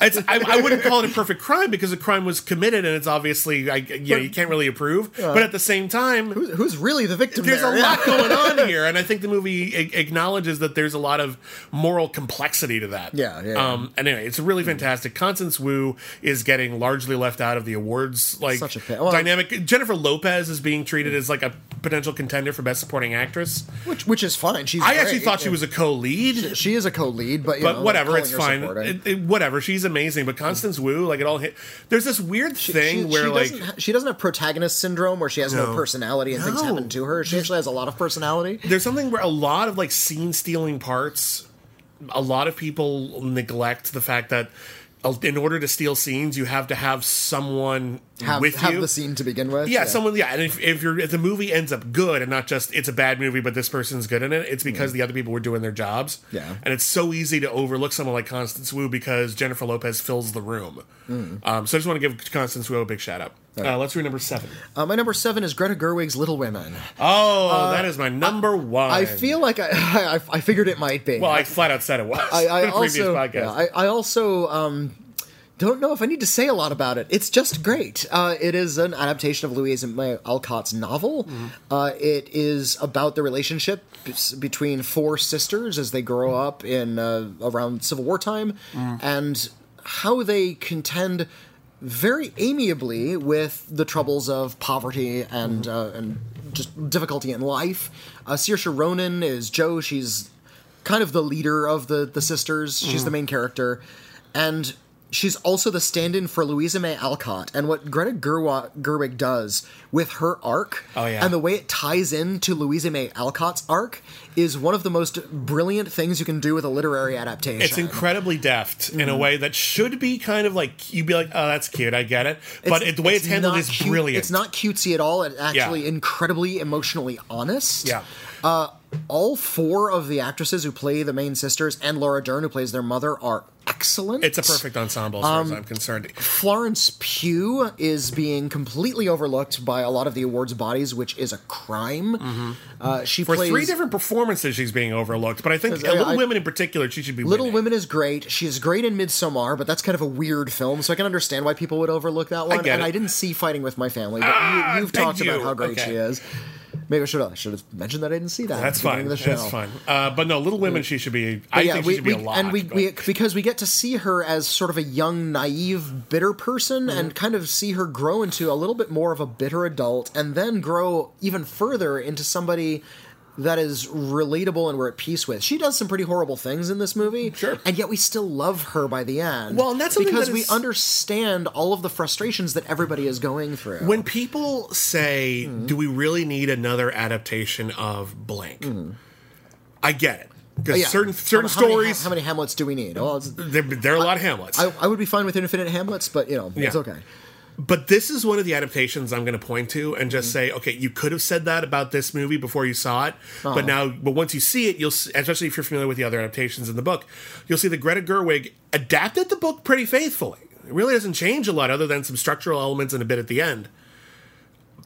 [SPEAKER 2] It's, I, I wouldn't call it a perfect crime because a crime was committed and it's obviously, I, yeah, you can't really approve. but at the same time,
[SPEAKER 1] Who's really the victim?
[SPEAKER 2] there's
[SPEAKER 1] there?
[SPEAKER 2] a lot going (laughs) on here, and I think the movie a- acknowledges that there's a lot of moral complexity to that.
[SPEAKER 1] Yeah, yeah.
[SPEAKER 2] Um, and anyway, it's really fantastic. Constance Wu is getting largely left out of the awards like
[SPEAKER 1] Such a pit. Well-
[SPEAKER 2] dynamic. Jennifer Lopez is being treated as like a potential contender for best supporting actress.
[SPEAKER 1] which which is fine. She's
[SPEAKER 2] I actually
[SPEAKER 1] great.
[SPEAKER 2] thought she was a co-lead.
[SPEAKER 1] She is a co-lead, but you
[SPEAKER 2] But
[SPEAKER 1] know,
[SPEAKER 2] whatever, it's fine. It- it- whatever, she's amazing. But Constance Wu, like it all hit. There's this weird thing
[SPEAKER 1] she,
[SPEAKER 2] where
[SPEAKER 1] she
[SPEAKER 2] like
[SPEAKER 1] doesn't she doesn't have protagonist syndrome where she has no,
[SPEAKER 2] No.
[SPEAKER 1] personality and things happen to her. She actually has a lot of personality.
[SPEAKER 2] there's something where a lot of like scene stealing parts a lot of people neglect the fact that in order to steal scenes you have to have someone
[SPEAKER 1] Have
[SPEAKER 2] with
[SPEAKER 1] have
[SPEAKER 2] you
[SPEAKER 1] the scene to begin with.
[SPEAKER 2] yeah, someone. Yeah, and if, if you're if the movie ends up good and not just it's a bad movie, but this person's good in it, it's because the other people were doing their jobs.
[SPEAKER 1] Yeah.
[SPEAKER 2] and it's so easy to overlook someone like Constance Wu because Jennifer Lopez fills the room. Um, so I just want to give Constance Wu a big shout out. Uh, let's read number seven.
[SPEAKER 1] Uh, my number seven is Greta Gerwig's Little Women.
[SPEAKER 2] Oh, that is my number one.
[SPEAKER 1] Uh, I feel like I, (laughs) I I figured it might be.
[SPEAKER 2] well, I flat out said it was.
[SPEAKER 1] I, I
[SPEAKER 2] in a previous
[SPEAKER 1] also
[SPEAKER 2] podcast.
[SPEAKER 1] yeah, I, I also um, don't know if I need to say a lot about it. It's just great. Uh, it is an adaptation of Louisa May Alcott's novel.
[SPEAKER 2] Mm-hmm.
[SPEAKER 1] Uh, it is about the relationship between four sisters as they grow up in uh, around Civil War time,
[SPEAKER 2] Mm.
[SPEAKER 1] and how they contend very amiably with the troubles of poverty and uh, and just difficulty in life. Uh, Saoirse Ronan is Jo. She's kind of the leader of the the sisters. She's
[SPEAKER 2] Mm-hmm.
[SPEAKER 1] the main character, and she's also the stand-in for Louisa May Alcott. And what Greta Gerwa- Gerwig does with her arc,
[SPEAKER 2] Oh, yeah.
[SPEAKER 1] and the way it ties into Louisa May Alcott's arc, is one of the most brilliant things you can do with a literary adaptation.
[SPEAKER 2] It's incredibly deft in
[SPEAKER 1] Mm-hmm.
[SPEAKER 2] a way that should be kind of like you'd be like, oh, that's cute, I get it. But it, the way it's, handled is
[SPEAKER 1] cute-
[SPEAKER 2] brilliant.
[SPEAKER 1] It's not cutesy at all. It's actually
[SPEAKER 2] Yeah.
[SPEAKER 1] incredibly emotionally honest.
[SPEAKER 2] Yeah.
[SPEAKER 1] All four of the actresses who play the main sisters and Laura Dern who plays their mother are excellent.
[SPEAKER 2] It's a perfect ensemble as far
[SPEAKER 1] Um,
[SPEAKER 2] as I'm concerned.
[SPEAKER 1] Florence Pugh is being completely overlooked by a lot of the awards bodies, which is a crime. Uh, she
[SPEAKER 2] Mm-hmm. For
[SPEAKER 1] plays
[SPEAKER 2] three different performances, she's being overlooked. But I think
[SPEAKER 1] I-
[SPEAKER 2] Little
[SPEAKER 1] I-
[SPEAKER 2] Women in particular, she should be
[SPEAKER 1] Little
[SPEAKER 2] winning.
[SPEAKER 1] Women is great. She's great in Midsommar, but that's kind of a weird film, so I can understand why people would overlook that one.
[SPEAKER 2] get
[SPEAKER 1] and
[SPEAKER 2] it.
[SPEAKER 1] I didn't see Fighting with My Family, but
[SPEAKER 2] Ah,
[SPEAKER 1] you, you've
[SPEAKER 2] thank
[SPEAKER 1] talked about how great
[SPEAKER 2] Okay.
[SPEAKER 1] she is. Maybe I should have, should have mentioned that I didn't see that.
[SPEAKER 2] That's
[SPEAKER 1] at the beginning
[SPEAKER 2] fine.
[SPEAKER 1] the show.
[SPEAKER 2] That's fine. Uh, but no, Little Women, she should be. I
[SPEAKER 1] yeah,
[SPEAKER 2] think
[SPEAKER 1] we,
[SPEAKER 2] she should be a lot.
[SPEAKER 1] and we,
[SPEAKER 2] but-
[SPEAKER 1] we because we get to see her as sort of a young, naive, bitter person,
[SPEAKER 2] Mm-hmm.
[SPEAKER 1] and kind of see her grow into a little bit more of a bitter adult, and then grow even further into somebody that is relatable and we're at peace with. She does some pretty horrible things in this movie,
[SPEAKER 2] Sure.
[SPEAKER 1] and yet we still love her by the end.
[SPEAKER 2] Well, and that's
[SPEAKER 1] because
[SPEAKER 2] that
[SPEAKER 1] we
[SPEAKER 2] is-
[SPEAKER 1] understand all of the frustrations that everybody is going through.
[SPEAKER 2] when people say,
[SPEAKER 1] Mm-hmm.
[SPEAKER 2] "Do we really need another adaptation of blank?" I get it because
[SPEAKER 1] Mm-hmm. Yeah.
[SPEAKER 2] certain certain
[SPEAKER 1] how, how many-
[SPEAKER 2] stories
[SPEAKER 1] how many Hamlets do we need? Well,
[SPEAKER 2] there, there are a lot of Hamlets.
[SPEAKER 1] I, I would be fine with infinite Hamlets, but you know, it's okay.
[SPEAKER 2] But this is one of the adaptations I'm going to point to and just
[SPEAKER 1] Mm-hmm.
[SPEAKER 2] say, okay, you could have said that about this movie before you saw it, but now, but once you see it, you'll, especially if you're familiar with the other adaptations in the book, you'll see that Greta Gerwig adapted the book pretty faithfully. It really doesn't change a lot other than some structural elements and a bit at the end.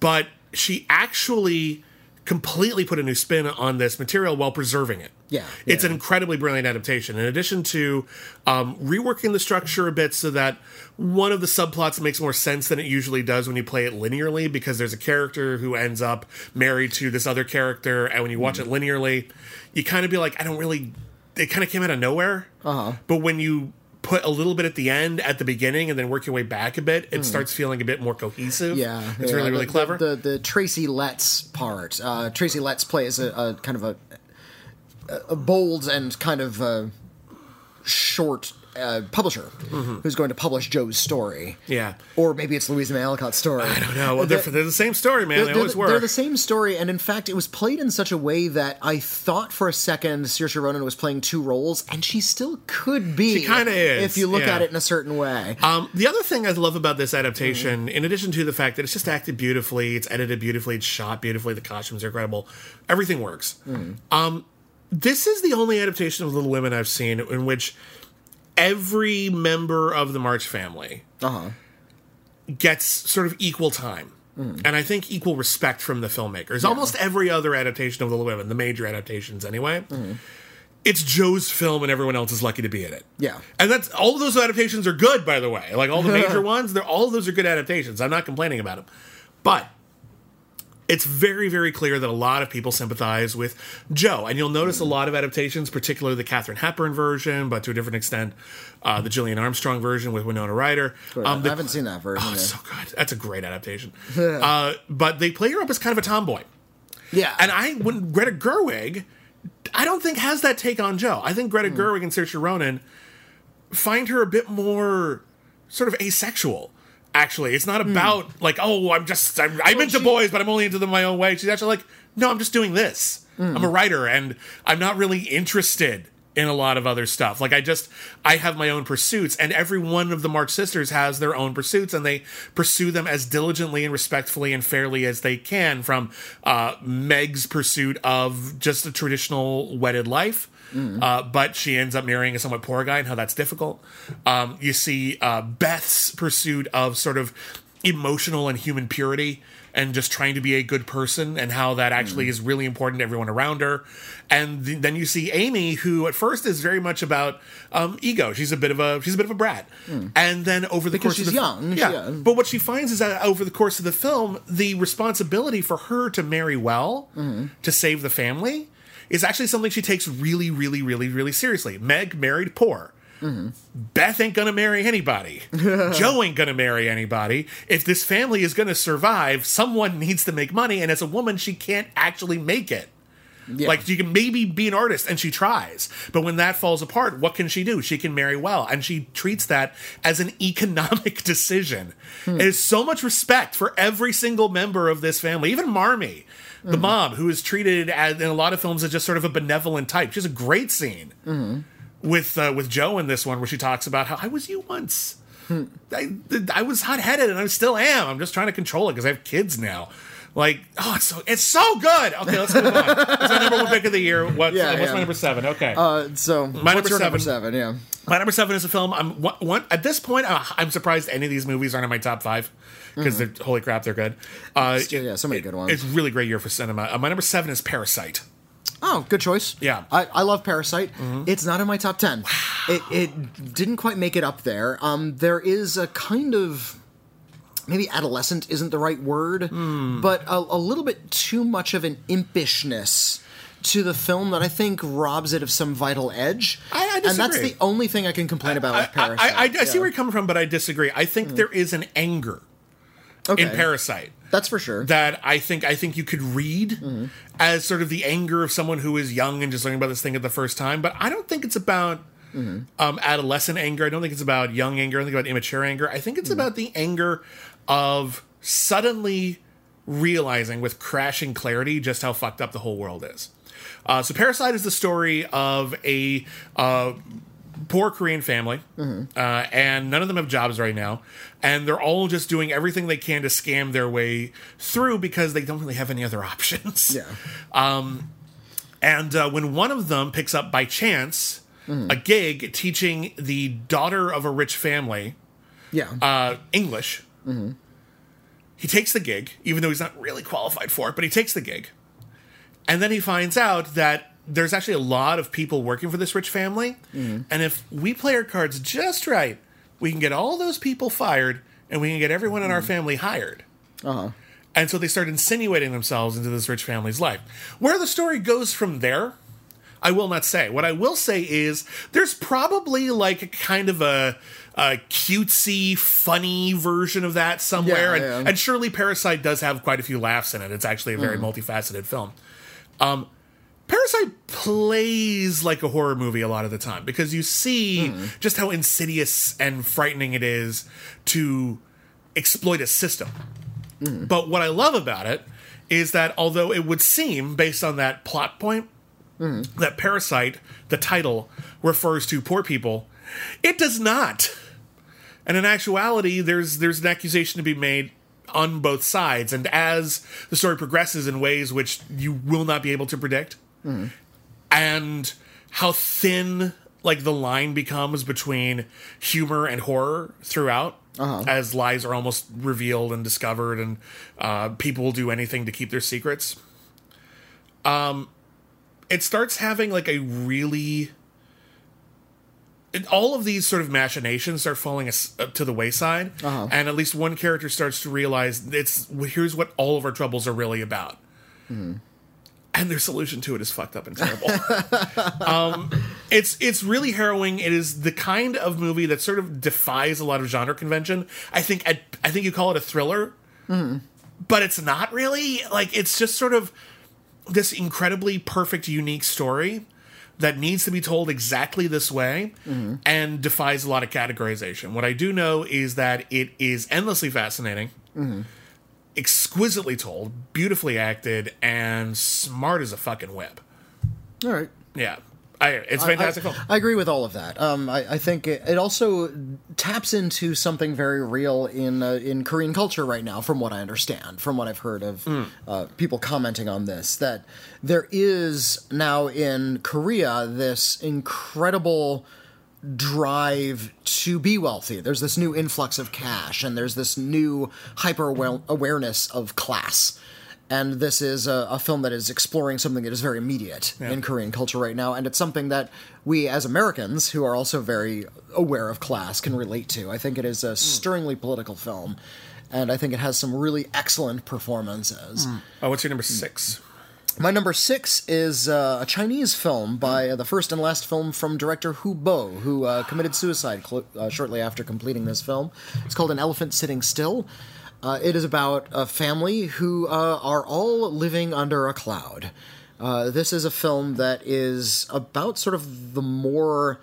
[SPEAKER 2] But she actually completely put a new spin on this material while preserving it.
[SPEAKER 1] Yeah,
[SPEAKER 2] It's an incredibly brilliant adaptation. In addition to um, reworking the structure a bit so that one of the subplots makes more sense than it usually does when you play it linearly, because there's a character who ends up married to this other character, and when you watch
[SPEAKER 1] Mm-hmm.
[SPEAKER 2] it linearly, you kind of be like, I don't really. It kind of came out of nowhere. Uh-huh. But when you put a little bit at the end, at the beginning, and then work your way back a bit, it starts feeling a bit more cohesive.
[SPEAKER 1] Mm. Yeah,
[SPEAKER 2] it's
[SPEAKER 1] yeah,
[SPEAKER 2] really really
[SPEAKER 1] the,
[SPEAKER 2] clever.
[SPEAKER 1] The, the the Tracy Letts part. Uh, Tracy Letts plays a, a kind of a a bold and kind of uh, short uh, publisher who's going to publish Jo's story.
[SPEAKER 2] Mm-hmm. Yeah.
[SPEAKER 1] or maybe it's Louisa May Alcott's story. I don't
[SPEAKER 2] no, well, they're, they're the same story, man. They
[SPEAKER 1] They're,
[SPEAKER 2] always
[SPEAKER 1] they're,
[SPEAKER 2] were.
[SPEAKER 1] they're the same story, and in fact, it was played in such a way that I thought for a second Saoirse Ronan was playing two roles, and she still could be.
[SPEAKER 2] She kinda is,
[SPEAKER 1] if you look
[SPEAKER 2] yeah.
[SPEAKER 1] at it in a certain way.
[SPEAKER 2] Um, the other thing I love about this adaptation, in addition to the fact that it's just acted beautifully, it's edited beautifully, it's shot beautifully, the costumes are incredible, everything works. Um, this is the only adaptation of Little Women I've seen in which every member of the March family
[SPEAKER 1] Uh huh.
[SPEAKER 2] gets sort of equal time.
[SPEAKER 1] Hmm.
[SPEAKER 2] And I think equal respect from the filmmakers. Almost every other adaptation of Little Women, the major adaptations anyway,
[SPEAKER 1] Hmm.
[SPEAKER 2] it's Jo's film and everyone else is lucky to be in it.
[SPEAKER 1] Yeah.
[SPEAKER 2] And that's all of those adaptations are good, by the way. Like all the (laughs) major ones, they're all of those are good adaptations. I'm not complaining about them. But it's very, very clear that a lot of people sympathize with Jo. And you'll notice a lot of adaptations, particularly the Katharine Hepburn version, but to a different extent, uh, the Gillian Armstrong version with Winona Ryder. Um, the-
[SPEAKER 1] I haven't seen that version.
[SPEAKER 2] Oh, so good. That's a great adaptation. (laughs) uh, but they play her up as kind of a tomboy.
[SPEAKER 1] yeah,
[SPEAKER 2] And I, when Greta Gerwig, I don't think has that take on Jo. I think Greta Gerwig and Saoirse Ronan find her a bit more sort of asexual. Actually, it's not about like, oh, I'm just I'm, I'm into
[SPEAKER 1] she-
[SPEAKER 2] boys, but I'm only into them my own way. She's actually like, no, I'm just doing this. I'm a writer, and I'm not really interested in a lot of other stuff. Like I just I have my own pursuits, and every one of the March sisters has their own pursuits, and they pursue them as diligently and respectfully and fairly as they can. From uh, Meg's pursuit of just a traditional wedded life. Uh, but she ends up marrying a somewhat poor guy, and how that's difficult. Um, you see uh, Beth's pursuit of sort of emotional and human purity, and just trying to be a good person, and how that actually is really important to everyone around her. And th- then you see Amy, who at first is very much about um, ego. She's a bit of a she's a bit of a brat, and then over the
[SPEAKER 1] Because
[SPEAKER 2] course of
[SPEAKER 1] she's
[SPEAKER 2] the
[SPEAKER 1] young,
[SPEAKER 2] yeah.
[SPEAKER 1] yeah.
[SPEAKER 2] But what she finds is that over the course of the film, the responsibility for her to marry well, to save the family, is actually something she takes really, really, really, really seriously. Meg married poor. Beth ain't gonna marry anybody. (laughs) Jo ain't gonna marry anybody. If this family is gonna survive, someone needs to make money, and as a woman, she can't actually make it.
[SPEAKER 1] Yeah.
[SPEAKER 2] Like she can maybe be an artist and she tries, but when that falls apart, what can she do? She can marry well, and she treats that as an (laughs) economic decision. Hmm. There's so much respect for every single member of this family, even Marmee, the mom, who is treated as in a lot of films as just sort of a benevolent type. She has a great scene with uh, with Jo in this one where she talks about how I was you once. I, I was hot headed and I still am. I'm just trying to control it because I have kids now. Like, oh, it's so it's so good. Okay, let's move on. It's my number one pick of the year. What,
[SPEAKER 1] Yeah,
[SPEAKER 2] what's
[SPEAKER 1] yeah.
[SPEAKER 2] my number seven? Okay,
[SPEAKER 1] Uh, so my
[SPEAKER 2] number
[SPEAKER 1] your number
[SPEAKER 2] seven.
[SPEAKER 1] seven? Yeah.
[SPEAKER 2] my number seven is a film. I'm one, one at this point. Uh, I'm surprised any of these movies aren't in my top five because they're holy crap, they're good. Uh,
[SPEAKER 1] Yeah, so many good ones.
[SPEAKER 2] it's really great year for cinema. Uh, my number seven is Parasite.
[SPEAKER 1] Oh, good choice.
[SPEAKER 2] Yeah.
[SPEAKER 1] I, I love Parasite. It's not in my top ten. It it didn't quite make it up there. Um, there is a kind of maybe adolescent isn't the right word, but a, a little bit too much of an impishness to the film that I think robs it of some vital edge.
[SPEAKER 2] I- I
[SPEAKER 1] and that's the only thing I can complain about with Parasite.
[SPEAKER 2] I, I, I see
[SPEAKER 1] Yeah.
[SPEAKER 2] Where you're coming from, but I disagree. I think there is an anger
[SPEAKER 1] okay.
[SPEAKER 2] in Parasite.
[SPEAKER 1] That's for sure.
[SPEAKER 2] that I think I think you could read
[SPEAKER 1] Mm-hmm.
[SPEAKER 2] as sort of the anger of someone who is young and just learning about this thing at the first time. But I don't think it's about
[SPEAKER 1] Mm-hmm.
[SPEAKER 2] um, adolescent anger. I don't think it's about young anger. I think about immature anger. I think it's
[SPEAKER 1] Mm-hmm.
[SPEAKER 2] about the anger of suddenly realizing with crashing clarity just how fucked up the whole world is. Uh, so Parasite is the story of a uh, poor Korean family, uh, and none of them have jobs right now, and they're all just doing everything they can to scam their way through because they don't really have any other (laughs) options.
[SPEAKER 1] yeah.
[SPEAKER 2] And uh, when one of them picks up by chance a gig teaching the daughter of a rich family
[SPEAKER 1] Yeah.
[SPEAKER 2] uh, English, he takes the gig, even though he's not really qualified for it, but he takes the gig. And then he finds out that there's actually a lot of people working for this rich family. And if we play our cards just right, we can get all those people fired and we can get everyone in our family hired.
[SPEAKER 1] uh-huh.
[SPEAKER 2] And so they start insinuating themselves into this rich family's life. Where the story goes from there, I will not say. What I will say is there's probably like a kind of a, a cutesy, funny version of that somewhere.
[SPEAKER 1] Yeah,
[SPEAKER 2] and,
[SPEAKER 1] yeah.
[SPEAKER 2] and surely Parasite does have quite a few laughs in it. It's actually a very multifaceted film. Um, Parasite plays like a horror movie a lot of the time because you see hmm. just how insidious and frightening it is to exploit a system. Hmm. But what I love about it is that although it would seem, based on that plot point, hmm. that Parasite, the title, refers to poor people, it does not. And in actuality, there's there's an accusation to be made on both sides, and as the story progresses in ways which you will not be able to predict, and how thin like the line becomes between humor and horror throughout as lies are almost revealed and discovered and uh, people will do anything to keep their secrets um it starts having like a really it, all of these sort of machinations start falling as, uh, to the wayside,
[SPEAKER 1] Uh-huh.
[SPEAKER 2] and at least one character starts to realize it's here's what all of our troubles are really about,
[SPEAKER 1] Mm-hmm.
[SPEAKER 2] And their solution to it is fucked up and terrible. (laughs) um, it's it's really harrowing. It is the kind of movie that sort of defies a lot of genre convention. I think I, I think you call it a thriller, hmm. but it's not really. Like it's just sort of this incredibly perfect, unique story that needs to be told exactly this way hmm. and defies a lot of categorization. What I do know is that it is endlessly fascinating, hmm. Exquisitely told, beautifully acted, and smart as a fucking whip.
[SPEAKER 1] All right.
[SPEAKER 2] Yeah. I, it's fantastic
[SPEAKER 1] I,
[SPEAKER 2] film.
[SPEAKER 1] I agree with all of that. Um, I, I think it, it also taps into something very real in uh, in Korean culture right now, from what I understand, from what I've heard of uh, people commenting on this. That there is now in Korea this incredible drive to be wealthy. There's this new influx of cash, and there's this new hyper awareness of class. And this is a, a film that is exploring something that is very immediate in Korean culture right now, and it's something that we, as Americans, who are also very aware of class, can relate to. I think it is a hmm. stirringly political film, and I think it has some really excellent performances. Hmm.
[SPEAKER 2] Oh, what's your number hmm. six?
[SPEAKER 1] My number six is uh, a Chinese film by uh, the first and last film from director Hu Bo, who uh, committed suicide cl- uh, shortly after completing this film. It's called An Elephant Sitting Still. Uh, it is about a family who uh, are all living under a cloud. This is a film that is about sort of the more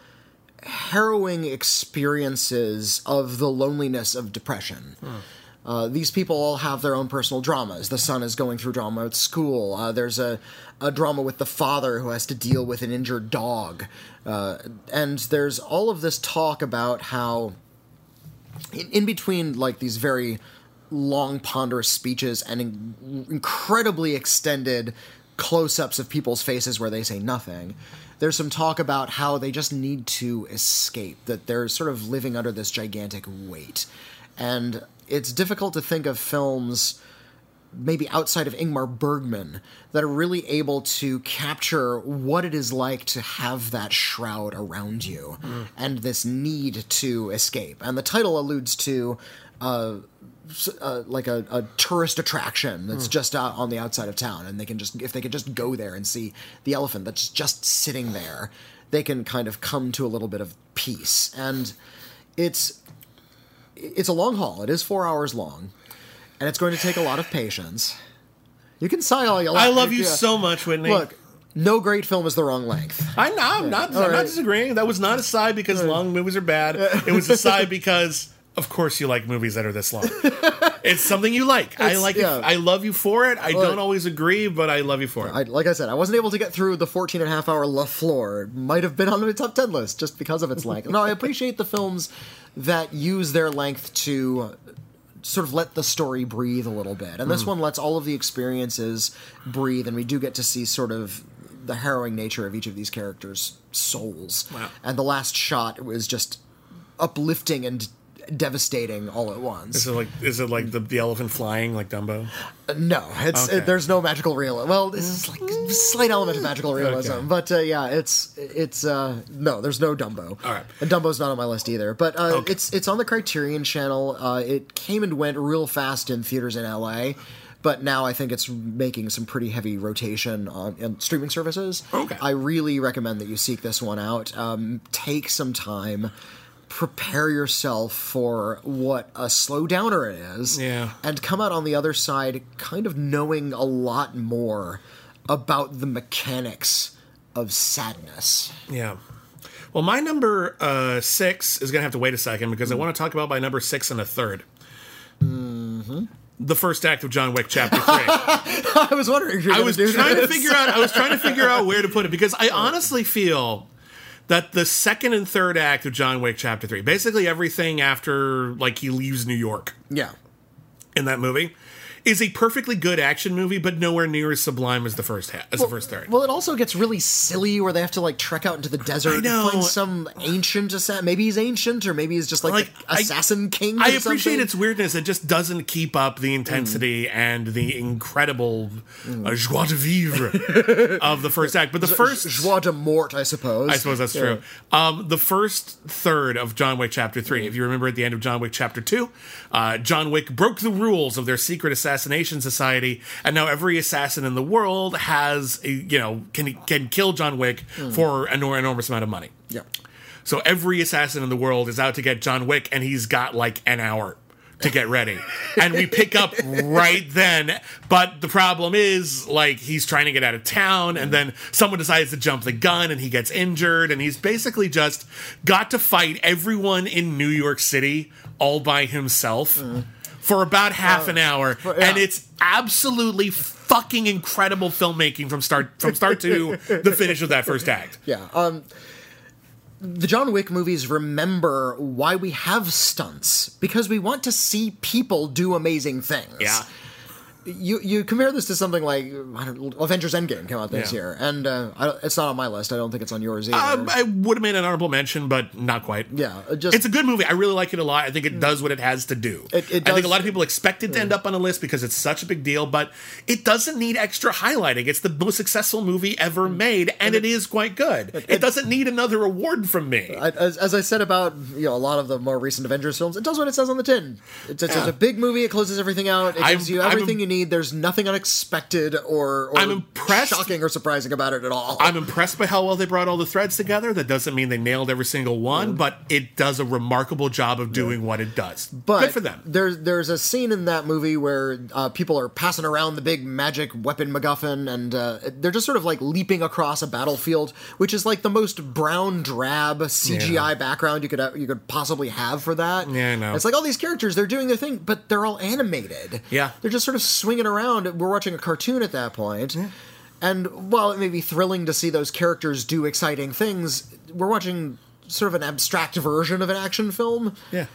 [SPEAKER 1] harrowing experiences of the loneliness of depression. Uh, these people all have their own personal dramas. The son is going through drama at school. Uh, there's a, a drama with the father who has to deal with an injured dog. Uh, and there's all of this talk about how, in, in between like these very long, ponderous speeches and in, incredibly extended close ups of people's faces where they say nothing, there's some talk about how they just need to escape, that they're sort of living under this gigantic weight. And it's difficult to think of films maybe outside of Ingmar Bergman that are really able to capture what it is like to have that shroud around you and this need to escape. And the title alludes to uh, uh, like a, a tourist attraction that's just out on the outside of town, and they can just if they could just go there and see the elephant that's just sitting there, they can kind of come to a little bit of peace. And it's it's a long haul. It is four hours long, and it's going to take a lot of patience. You can sigh all you like.
[SPEAKER 2] I love you
[SPEAKER 1] Yeah.
[SPEAKER 2] so much, Whitney.
[SPEAKER 1] Look, no great film is the wrong length.
[SPEAKER 2] I I'm not, I'm
[SPEAKER 1] All
[SPEAKER 2] not disagreeing. That was not a sigh because long movies are bad. It was a sigh (laughs) because, of course, you like movies that are this long. (laughs) it's something you like. I like
[SPEAKER 1] yeah.
[SPEAKER 2] it. I love you for it. I
[SPEAKER 1] Look.
[SPEAKER 2] don't always agree, but I love you for it.
[SPEAKER 1] I, like I said, I wasn't able to get through the 14 and a half hour La Flor. It might have been on my top 10 list just because of its length. no, I appreciate the films that use their length to sort of let the story breathe a little bit. And this
[SPEAKER 2] Hmm.
[SPEAKER 1] one lets all of the experiences breathe, and we do get to see sort of the harrowing nature of each of these characters' souls.
[SPEAKER 2] Wow.
[SPEAKER 1] And the last shot was just uplifting and devastating all at once.
[SPEAKER 2] is it like is it like the, the elephant flying like Dumbo?
[SPEAKER 1] No, it's
[SPEAKER 2] Okay.
[SPEAKER 1] it, there's no magical realism. Well, this is like a slight element of magical realism,
[SPEAKER 2] Okay.
[SPEAKER 1] but uh, yeah, it's it's uh, no, there's no Dumbo.
[SPEAKER 2] All right.
[SPEAKER 1] and Dumbo's not on my list either. But uh,
[SPEAKER 2] Okay.
[SPEAKER 1] it's it's on the Criterion Channel. Uh, it came and went real fast in theaters in LA. But now I think it's making some pretty heavy rotation on in streaming services.
[SPEAKER 2] Okay.
[SPEAKER 1] I really recommend that you seek this one out. Um, take some time, prepare yourself for what a slow downer it is
[SPEAKER 2] Yeah.
[SPEAKER 1] and come out on the other side kind of knowing a lot more about the mechanics of sadness.
[SPEAKER 2] Yeah. Well, my number uh, six is going to have to wait a second because
[SPEAKER 1] Hmm.
[SPEAKER 2] I want to talk about my number six and a 3rd
[SPEAKER 1] Mm-hmm.
[SPEAKER 2] The first act of John Wick, Chapter Three. (laughs)
[SPEAKER 1] I was wondering if you were
[SPEAKER 2] I was trying to figure out. I was trying to figure out where to put it because I honestly feel that the second and third act of John Wick Chapter Three, basically everything after like he leaves New York
[SPEAKER 1] Yeah.
[SPEAKER 2] in that movie, is a perfectly good action movie, but nowhere near as sublime as the first ha- as the first third.
[SPEAKER 1] Well, it also gets really silly where they have to like trek out into the desert and find some ancient assassin. Maybe he's ancient, or maybe he's just like,
[SPEAKER 2] Like,
[SPEAKER 1] the
[SPEAKER 2] I-
[SPEAKER 1] assassin king.
[SPEAKER 2] I appreciate
[SPEAKER 1] something.
[SPEAKER 2] its weirdness. It just doesn't keep up the intensity and the incredible uh, joie de vivre (laughs) of the first act. But the first
[SPEAKER 1] joie de mort, I suppose.
[SPEAKER 2] I suppose that's true. Um, the first third of John Wick Chapter 3, if you remember at the end of John Wick Chapter 2, uh, John Wick broke the rules of their secret assassination society, and now every assassin in the world has, a, you know, can, can kill John Wick for an enormous amount of money.
[SPEAKER 1] Yeah.
[SPEAKER 2] So every assassin in the world is out to get John Wick, and he's got like an hour to get ready. (laughs) and we pick up right then. But the problem is, like, he's trying to get out of town, and then someone decides to jump the gun, and he gets injured, and he's basically just got to fight everyone in New York City all by himself. For about half an hour,
[SPEAKER 1] Uh, yeah.
[SPEAKER 2] and it's absolutely fucking incredible filmmaking from start from start to the finish of that first act. (laughs)
[SPEAKER 1] Yeah. Um, the John Wick movies remember why we have stunts because we want to see people do amazing things.
[SPEAKER 2] Yeah.
[SPEAKER 1] You you compare this to something like Avengers Endgame came out this
[SPEAKER 2] Yeah.
[SPEAKER 1] year, and uh, I, it's not on my list. I don't think it's on yours either.
[SPEAKER 2] Um, I would have made an honorable mention, but not quite.
[SPEAKER 1] yeah, just
[SPEAKER 2] It's a good movie. I really like it a lot. I think it does what it has to do.
[SPEAKER 1] It- it
[SPEAKER 2] I think a lot of people expect it to end up on a list because it's such a big deal, but it doesn't need extra highlighting. It's the most successful movie ever made, and it is quite good. It, doesn't need another award from me.
[SPEAKER 1] I- as, as I said about you know a lot of the more recent Avengers films, it does what it says on the tin. It's, it's, it's a big movie. It closes everything out. It
[SPEAKER 2] I'm-
[SPEAKER 1] gives you
[SPEAKER 2] I'm
[SPEAKER 1] everything you need. There's nothing unexpected or, or
[SPEAKER 2] I'm impressed-
[SPEAKER 1] shocking or surprising about it at all.
[SPEAKER 2] I'm impressed by how well they brought all the threads together. That doesn't mean they nailed every single one, but it does a remarkable job of doing what it does.
[SPEAKER 1] but
[SPEAKER 2] good for them.
[SPEAKER 1] There's there's a scene in that movie where uh, people are passing around the big magic weapon MacGuffin, and uh, they're just sort of like leaping across a battlefield, which is like the most brown drab CGI
[SPEAKER 2] Yeah.
[SPEAKER 1] background you could uh, you could possibly have for that.
[SPEAKER 2] Yeah, I know.
[SPEAKER 1] It's like all these characters, they're doing their thing, but they're all animated.
[SPEAKER 2] Yeah.
[SPEAKER 1] they're just sort of swinging around. We're watching a cartoon at that point. And while it may be thrilling to see those characters do exciting things, we're watching sort of an abstract version of an action film.
[SPEAKER 2] Yeah.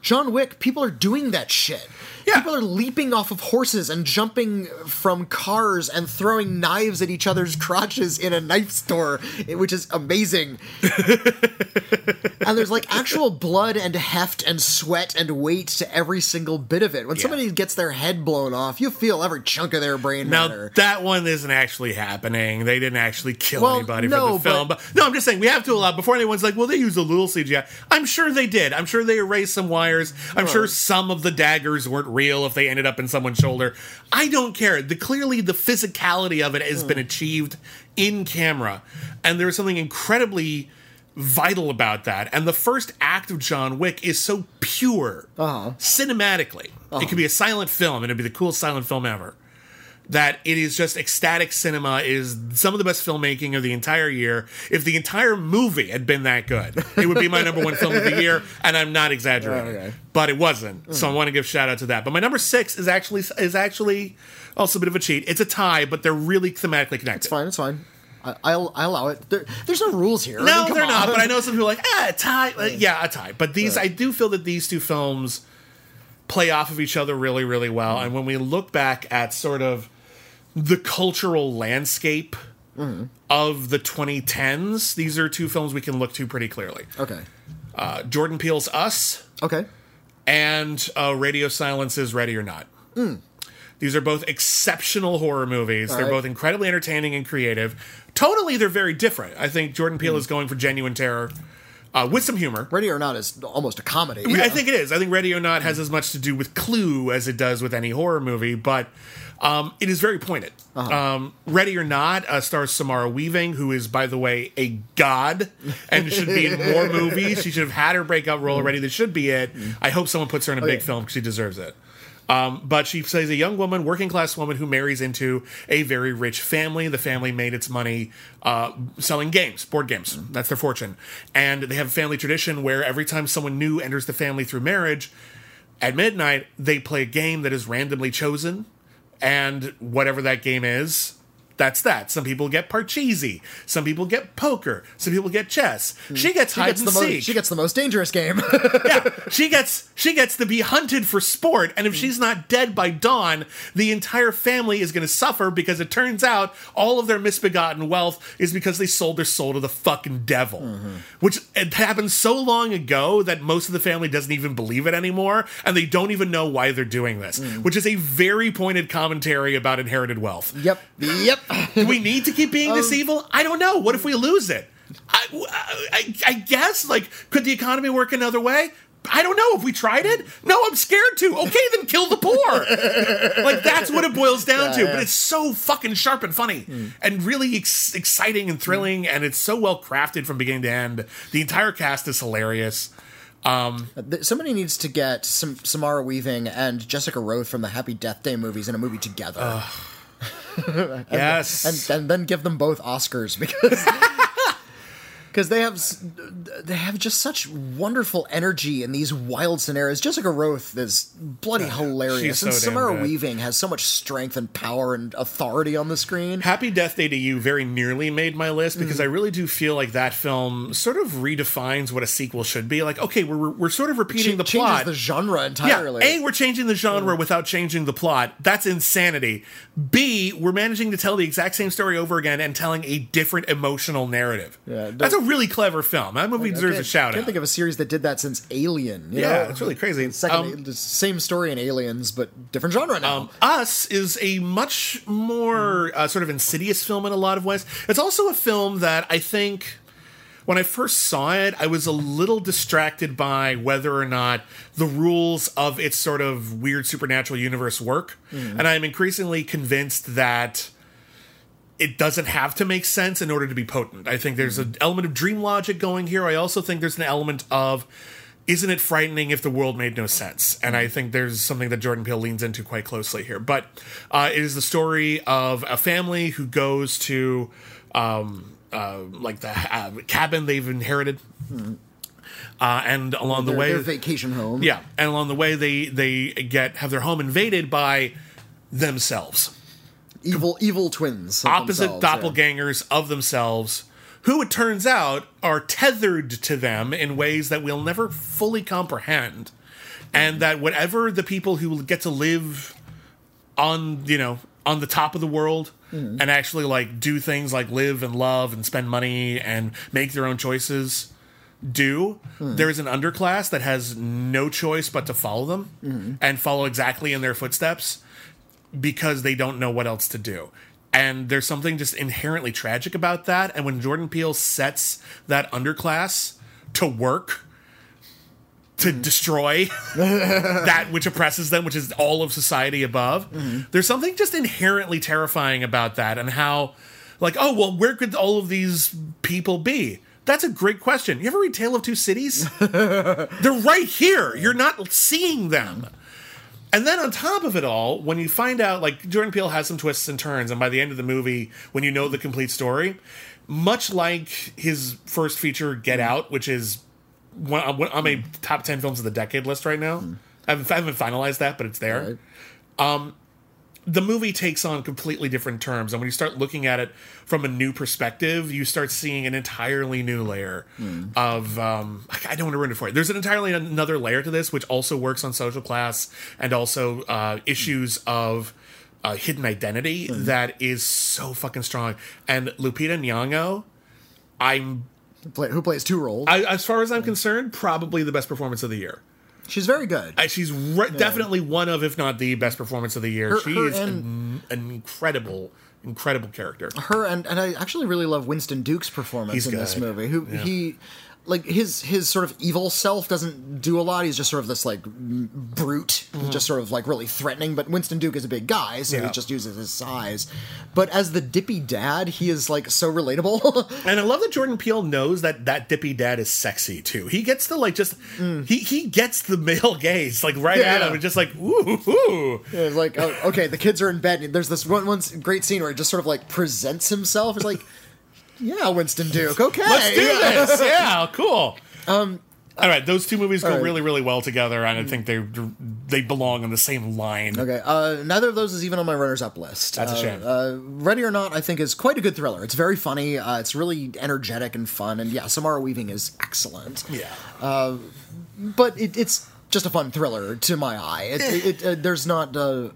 [SPEAKER 1] John Wick, people are doing that shit.
[SPEAKER 2] Yeah.
[SPEAKER 1] People are leaping off of horses and jumping from cars and throwing knives at each other's crotches in a knife store, eh, which is amazing. (laughs) and there's like actual blood and heft and sweat and weight to every single bit of it. When
[SPEAKER 2] Yeah.
[SPEAKER 1] somebody gets their head blown off, you feel every chunk of their brain
[SPEAKER 2] Now
[SPEAKER 1] matter.
[SPEAKER 2] that one isn't actually happening. They didn't actually kill
[SPEAKER 1] Well,
[SPEAKER 2] anybody
[SPEAKER 1] no,
[SPEAKER 2] for the film. But, no, I'm just saying we have to allow before anyone's like, well, they used a little CGI. I'm sure they did. I'm sure they erased some wires. I'm sure some of the daggers weren't real if they ended up in someone's shoulder. I don't care. The clearly the physicality of it has been hmm. achieved in camera, and there's something incredibly vital about that. And the first act of John Wick is so pure uh-huh. cinematically. It uh-huh. could be a silent film, and it'd be the coolest silent film ever that it is just ecstatic cinema is some of the best filmmaking of the entire year. If the entire movie had been that good, it would be my number one film of the year, and I'm not exaggerating.
[SPEAKER 1] Okay.
[SPEAKER 2] But it wasn't. So I want to give shout out to that. But my number six is actually is actually also a bit of a cheat. It's a tie, but they're really thematically connected.
[SPEAKER 1] It's fine, it's fine. I, I'll, I allow it. There, there's no rules here. I
[SPEAKER 2] No,
[SPEAKER 1] mean,
[SPEAKER 2] they're not. But I know some people are like, ah, a tie. Uh, yeah, a tie. But these, I do feel that these two films play off of each other really, really well. And when we look back at sort of the cultural landscape of the 2010s, these are two films we can look to pretty clearly.
[SPEAKER 1] Okay.
[SPEAKER 2] Uh, Jordan Peele's Us
[SPEAKER 1] Okay.
[SPEAKER 2] and uh, Radio Silence's Ready or Not. These are both exceptional horror movies. they're
[SPEAKER 1] right.
[SPEAKER 2] both incredibly entertaining and creative. Totally, they're very different. I think Jordan Peele is going for genuine terror uh, with some humor.
[SPEAKER 1] Ready or Not is almost a comedy.
[SPEAKER 2] I think it is. I think Ready or Not has as much to do with Clue as it does with any horror movie, but um, it is very pointed. Um, Ready or Not uh, stars Samara Weaving, who is, by the way, a god and should be in (laughs) more movies. She should have had her breakout role already. This should be it. I hope someone puts her in a big
[SPEAKER 1] yeah.
[SPEAKER 2] film because she deserves it. Um, but she plays a young woman, working class woman, who marries into a very rich family. The family made its money uh, selling games, board games. That's their fortune. And they have a family tradition where every time someone new enters the family through marriage, at midnight, they play a game that is randomly chosen. And whatever that game is, That's that. Some people get parcheesi. Some people get poker. Some people get chess. Hmm. She gets
[SPEAKER 1] She
[SPEAKER 2] hide
[SPEAKER 1] gets
[SPEAKER 2] and
[SPEAKER 1] the most.
[SPEAKER 2] seek.
[SPEAKER 1] She gets the most dangerous game.
[SPEAKER 2] yeah, (laughs) she gets she gets to be hunted for sport, and if hmm. she's not dead by dawn, the entire family is going to suffer because it turns out all of their misbegotten wealth is because they sold their soul to the fucking devil, mm-hmm. which it happened so long ago that most of the family doesn't even believe it anymore, and they don't even know why they're doing this, mm. which is a very pointed commentary about inherited wealth.
[SPEAKER 1] yep. Yep.
[SPEAKER 2] Do we need to keep being this um, evil? I don't know. What if we lose it? I, I, I guess, like, could the economy work another way? I don't know. If we tried it? No, I'm scared to. Okay, then kill the poor. like, that's what it boils down to.
[SPEAKER 1] Yeah, yeah.
[SPEAKER 2] But it's so fucking sharp and funny hmm. and really ex- exciting and thrilling. And it's so well crafted from beginning to end. The entire cast is hilarious.
[SPEAKER 1] Um, uh, th- Somebody needs to get some Samara Weaving and Jessica Rothe from the Happy Death Day movies in a movie together, (laughs)
[SPEAKER 2] Yes.
[SPEAKER 1] and and then give them both Oscars because (laughs) because they have they have just such wonderful energy in these wild scenarios. Jessica Rothe is bloody hilarious,
[SPEAKER 2] so
[SPEAKER 1] and Samara
[SPEAKER 2] good.
[SPEAKER 1] Weaving has so much strength and power and authority on the screen.
[SPEAKER 2] Happy Death Day 2U very nearly made my list because mm. I really do feel like that film sort of redefines what a sequel should be. Like, okay, we're, we're sort of repeating
[SPEAKER 1] Ch-
[SPEAKER 2] the plot.
[SPEAKER 1] the genre entirely. yeah.
[SPEAKER 2] A, we're changing the genre mm. without changing the plot. That's insanity. B, we're managing to tell the exact same story over again and telling a different emotional narrative.
[SPEAKER 1] Yeah,
[SPEAKER 2] That's a really clever film. That movie
[SPEAKER 1] I
[SPEAKER 2] deserves a shout
[SPEAKER 1] Can't
[SPEAKER 2] out.
[SPEAKER 1] think of a series that did that since Alien. you
[SPEAKER 2] yeah,
[SPEAKER 1] know?
[SPEAKER 2] it's really crazy.
[SPEAKER 1] Second,
[SPEAKER 2] Um,
[SPEAKER 1] the same story in Aliens, but different genre now.
[SPEAKER 2] Um, Us is a much more uh, sort of insidious film in a lot of ways. It's also a film that I think when I first saw it, I was a little distracted by whether or not the rules of its sort of weird supernatural universe work. And I'm increasingly convinced that it doesn't have to make sense in order to be potent. I think there's an element of dream logic going here. I also think there's an element of isn't it frightening if the world made no sense? And I think there's something that Jordan Peele leans into quite closely here. But uh, it is the story of a family who goes to um, uh, like the uh, cabin they've inherited. Uh, and along the way,
[SPEAKER 1] their vacation home.
[SPEAKER 2] yeah, and along the way they they get have their home invaded by themselves
[SPEAKER 1] evil, evil twins.
[SPEAKER 2] opposite
[SPEAKER 1] themselves, yeah.
[SPEAKER 2] doppelgangers of themselves who it turns out are tethered to them in ways that we'll never fully comprehend and that whatever the people who get to live on you know on the top of the world mm-hmm. and actually like do things like live and love and spend money and make their own choices do hmm. there's an underclass that has no choice but to follow them mm-hmm. and follow exactly in their footsteps because they don't know what else to do. And there's something just inherently tragic about that. And when Jordan Peele sets that underclass to work to mm-hmm. destroy (laughs) that which oppresses them, which is all of society above, mm-hmm. there's something just inherently terrifying about that and how, like, oh, well, where could all of these people be? That's a great question. You ever read Tale of Two Cities? (laughs) They're right here. You're not seeing them. And then on top of it all, when you find out, like Jordan Peele has some twists and turns, and by the end of the movie, when you know the complete story, much like his first feature, Get mm. Out, which is one on on my top ten films of the decade list right now. Mm. I, haven't, I haven't finalized that, but it's there
[SPEAKER 1] Right.
[SPEAKER 2] Um, the movie takes on completely different terms and when you start looking at it from a new perspective you start seeing an entirely new layer of um, i don't want to ruin it for you. There's an entirely another layer to this which also works on social class and also uh, issues of uh, hidden identity that is so fucking strong. And lupita nyong'o i'm
[SPEAKER 1] Play, who plays two roles?
[SPEAKER 2] I, as far as i'm concerned probably the best performance of the year
[SPEAKER 1] She's very good.
[SPEAKER 2] I, she's re- definitely one of, if not the best performance of the year.
[SPEAKER 1] Her-
[SPEAKER 2] she
[SPEAKER 1] her
[SPEAKER 2] is
[SPEAKER 1] and-
[SPEAKER 2] an, an incredible, incredible character.
[SPEAKER 1] her and and I actually really love Winston Duke's performance
[SPEAKER 2] He's
[SPEAKER 1] in this movie. Who
[SPEAKER 2] Yeah.
[SPEAKER 1] he like his his sort of evil self doesn't do a lot. He's just sort of this like brute, just sort of like really threatening. But Winston Duke is a big guy, so
[SPEAKER 2] Mm-hmm. Yeah.
[SPEAKER 1] he just uses his size. But as the dippy dad, he is like so relatable. (laughs)
[SPEAKER 2] And I love that Jordan Peele knows that that dippy dad is sexy too. He gets the like just he he gets the male (laughs) gaze like right
[SPEAKER 1] Mm. Yeah,
[SPEAKER 2] at him and just like ooh ooh.
[SPEAKER 1] it's like oh, okay, the kids are in bed. And there's this one one great scene where he just sort of like presents himself. It's like. Yeah, Winston Duke. Okay,
[SPEAKER 2] Let's do this. (laughs) Yeah, cool. All right, those two movies go
[SPEAKER 1] right.
[SPEAKER 2] really, really well together, and I think they they belong on the same line.
[SPEAKER 1] Okay, uh, neither of those is even on my runners-up list.
[SPEAKER 2] That's a
[SPEAKER 1] Uh,
[SPEAKER 2] shame.
[SPEAKER 1] Uh, Ready or Not, I think, is quite a good thriller. It's very funny. Uh, it's really energetic and fun, and yeah, Samara Weaving is excellent.
[SPEAKER 2] Yeah,
[SPEAKER 1] But it, it's just a fun thriller to my eye. It, it, it, uh, there's not uh,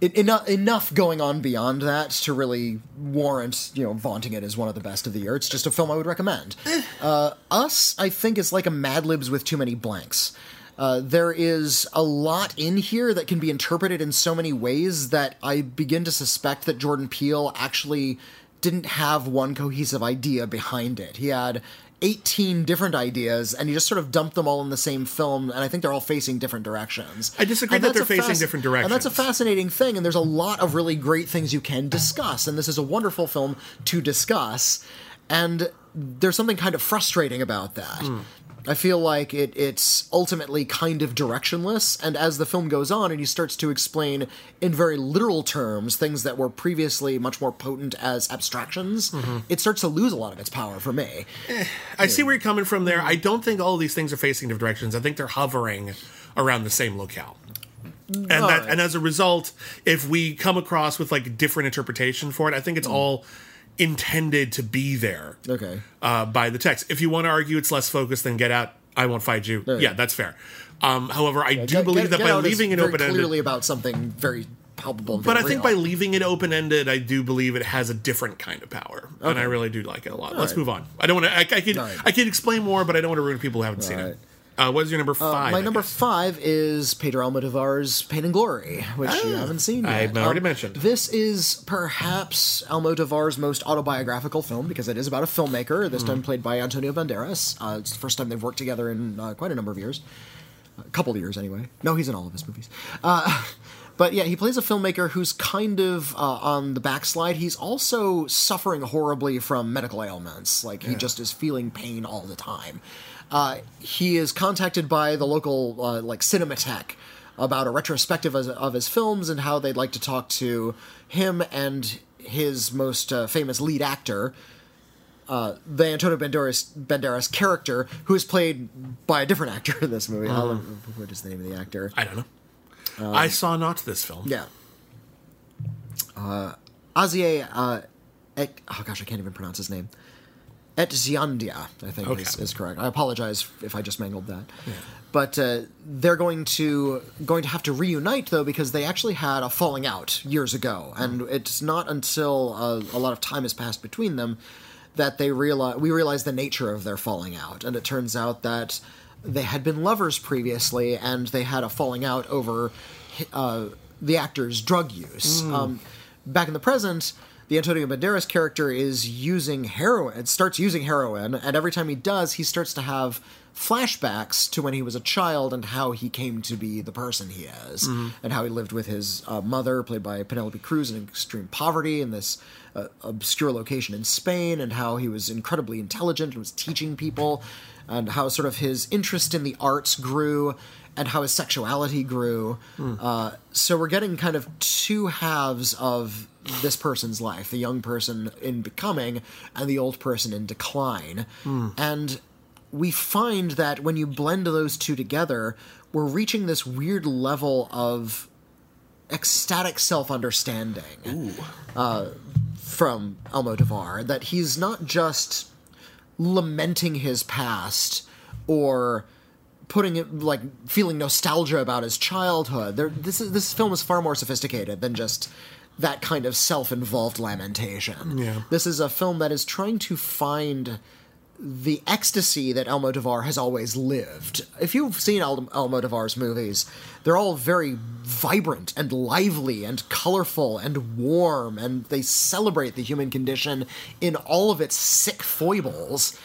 [SPEAKER 1] enough enough going on beyond that to really warrant you know vaunting it as one of the best of the year. It's just a film I would recommend. Uh, Us, I think, is like a Mad Libs with too many blanks. Uh, there is a lot in here that can be interpreted in so many ways that I begin to suspect that Jordan Peele actually didn't have one cohesive idea behind it. He had 18 different ideas and you just sort of dump them all in the same film and I think they're all facing different directions.
[SPEAKER 2] I disagree
[SPEAKER 1] And
[SPEAKER 2] that they're facing different directions.
[SPEAKER 1] And that's a fascinating thing and there's a lot of really great things you can discuss and this is a wonderful film to discuss and there's something kind of frustrating about that.
[SPEAKER 2] Hmm.
[SPEAKER 1] I feel like it it's ultimately kind of directionless, and as the film goes on and he starts to explain in very literal terms things that were previously much more potent as abstractions,
[SPEAKER 2] Mm-hmm.
[SPEAKER 1] it starts to lose a lot of its power for me.
[SPEAKER 2] I see where you're coming from there. I don't think all of these things are facing different directions. I think they're hovering around the same locale. And that,
[SPEAKER 1] Alright.
[SPEAKER 2] and as a result, if we come across with like different interpretation for it, I think it's all intended to be there
[SPEAKER 1] Okay.
[SPEAKER 2] uh, by the text. If you want to argue it's less focused than Get Out, I won't fight you. Yeah, that's fair. Um, however, I do
[SPEAKER 1] Get-
[SPEAKER 2] believe
[SPEAKER 1] Get-
[SPEAKER 2] that
[SPEAKER 1] Get
[SPEAKER 2] by leaving it open ended,
[SPEAKER 1] clearly about something very palpable.
[SPEAKER 2] but I
[SPEAKER 1] very
[SPEAKER 2] think by leaving it open ended, I do believe it has a different kind of power, and I really do like it a lot. Let's
[SPEAKER 1] right.
[SPEAKER 2] move on. I don't want to. I, I could.
[SPEAKER 1] right.
[SPEAKER 2] I could explain more, but I don't want to ruin people who haven't seen
[SPEAKER 1] right.
[SPEAKER 2] it. Uh, what is your number five?
[SPEAKER 1] My
[SPEAKER 2] I
[SPEAKER 1] number
[SPEAKER 2] guess?
[SPEAKER 1] five is Pedro Almodovar's Pain and Glory, which you haven't seen yet.
[SPEAKER 2] Ah, I've already mentioned.
[SPEAKER 1] This is perhaps Almodovar's most autobiographical film because it is about a filmmaker, this
[SPEAKER 2] Hmm.
[SPEAKER 1] time played by Antonio Banderas. Uh, it's the first time they've worked together in uh, quite a number of years. A couple of years, anyway. No, he's in all of his movies. Uh, (laughs) but yeah, he plays a filmmaker who's kind of uh, on the backslide. He's also suffering horribly from medical ailments. Like, he just is feeling pain all the time. Uh, he is contacted by the local, uh, like, Cinematheque about a retrospective of, of his films and how they'd like to talk to him and his most uh, famous lead actor, uh, the Antonio Banderas, Banderas character, who is played by a different actor in this movie. I'll- What is the name of the actor?
[SPEAKER 2] I don't know. I saw not this film.
[SPEAKER 1] Yeah. Uh, Asier, uh, oh gosh, I can't even pronounce his name. Etxeandia, I think
[SPEAKER 2] Okay.
[SPEAKER 1] is, is correct. I apologize if I just mangled that. But uh, they're going to going to have to reunite though because they actually had a falling out years ago, and it's not until uh, a lot of time has passed between them that they realize we realize the nature of their falling out, and it turns out that they had been lovers previously, and they had a falling out over uh, the actor's drug use. Um, back in the present, the Antonio Banderas character is using heroin, starts using heroin, and every time he does, he starts to have flashbacks to when he was a child and how he came to be the person he is, and how he lived with his uh, mother, played by Penelope Cruz, in extreme poverty and this uh, obscure location in Spain, and how he was incredibly intelligent and was teaching people, and how sort of his interest in the arts grew, and how his sexuality grew. Uh, so we're getting kind of two halves of this person's life the young person in becoming, and the old person in decline. And we find that when you blend those two together, we're reaching this weird level of ecstatic self understanding uh, from Elmo Almodovar that he's not just lamenting his past or putting it like feeling nostalgia about his childhood. There, this is this film is far more sophisticated than just that kind of self-involved lamentation.
[SPEAKER 2] Yeah.
[SPEAKER 1] This is a film that is trying to find the ecstasy that Elmo Almodovar has always lived. If you've seen Al- Almodovar's movies, they're all very vibrant and lively and colorful and warm, and they celebrate the human condition in all of its sick foibles.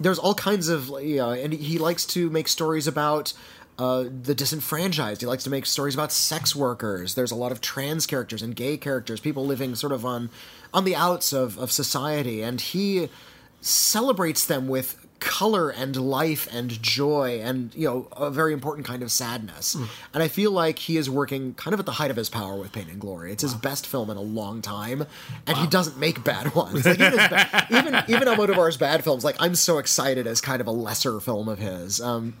[SPEAKER 1] There's all kinds of, you know, and he likes to make stories about uh, the disenfranchised. He likes to make stories about sex workers. There's a lot of trans characters and gay characters, people living sort of on on the outs of, of society, and he celebrates them with color and life and joy and you know a very important kind of sadness. And i feel like he is working kind of at the height of his power with pain and glory. It's his best film in a long time and he doesn't make bad (laughs) ones. Like even, ba- even even almodovar's bad films like i'm so excited as kind of a lesser film of his. Um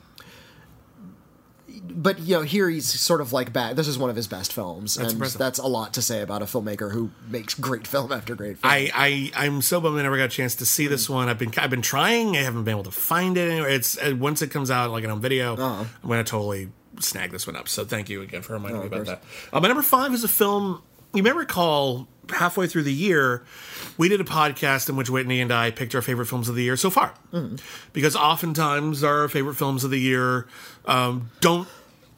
[SPEAKER 1] but you know here he's sort of like bad this is one of his best films and
[SPEAKER 2] impressive.
[SPEAKER 1] that's a lot to say about a filmmaker who makes great film after great film
[SPEAKER 2] I, I I'm so bummed I never got a chance to see this one. I've been I've been trying. I haven't been able to find it anywhere. It's uh, once it comes out like on video, I'm gonna totally snag this one up. So thank you again for reminding me about that. Uh, my number five is a film you may recall halfway through the year we did a podcast in which Whitney and I picked our favorite films of the year so far because oftentimes our favorite films of the year um, don't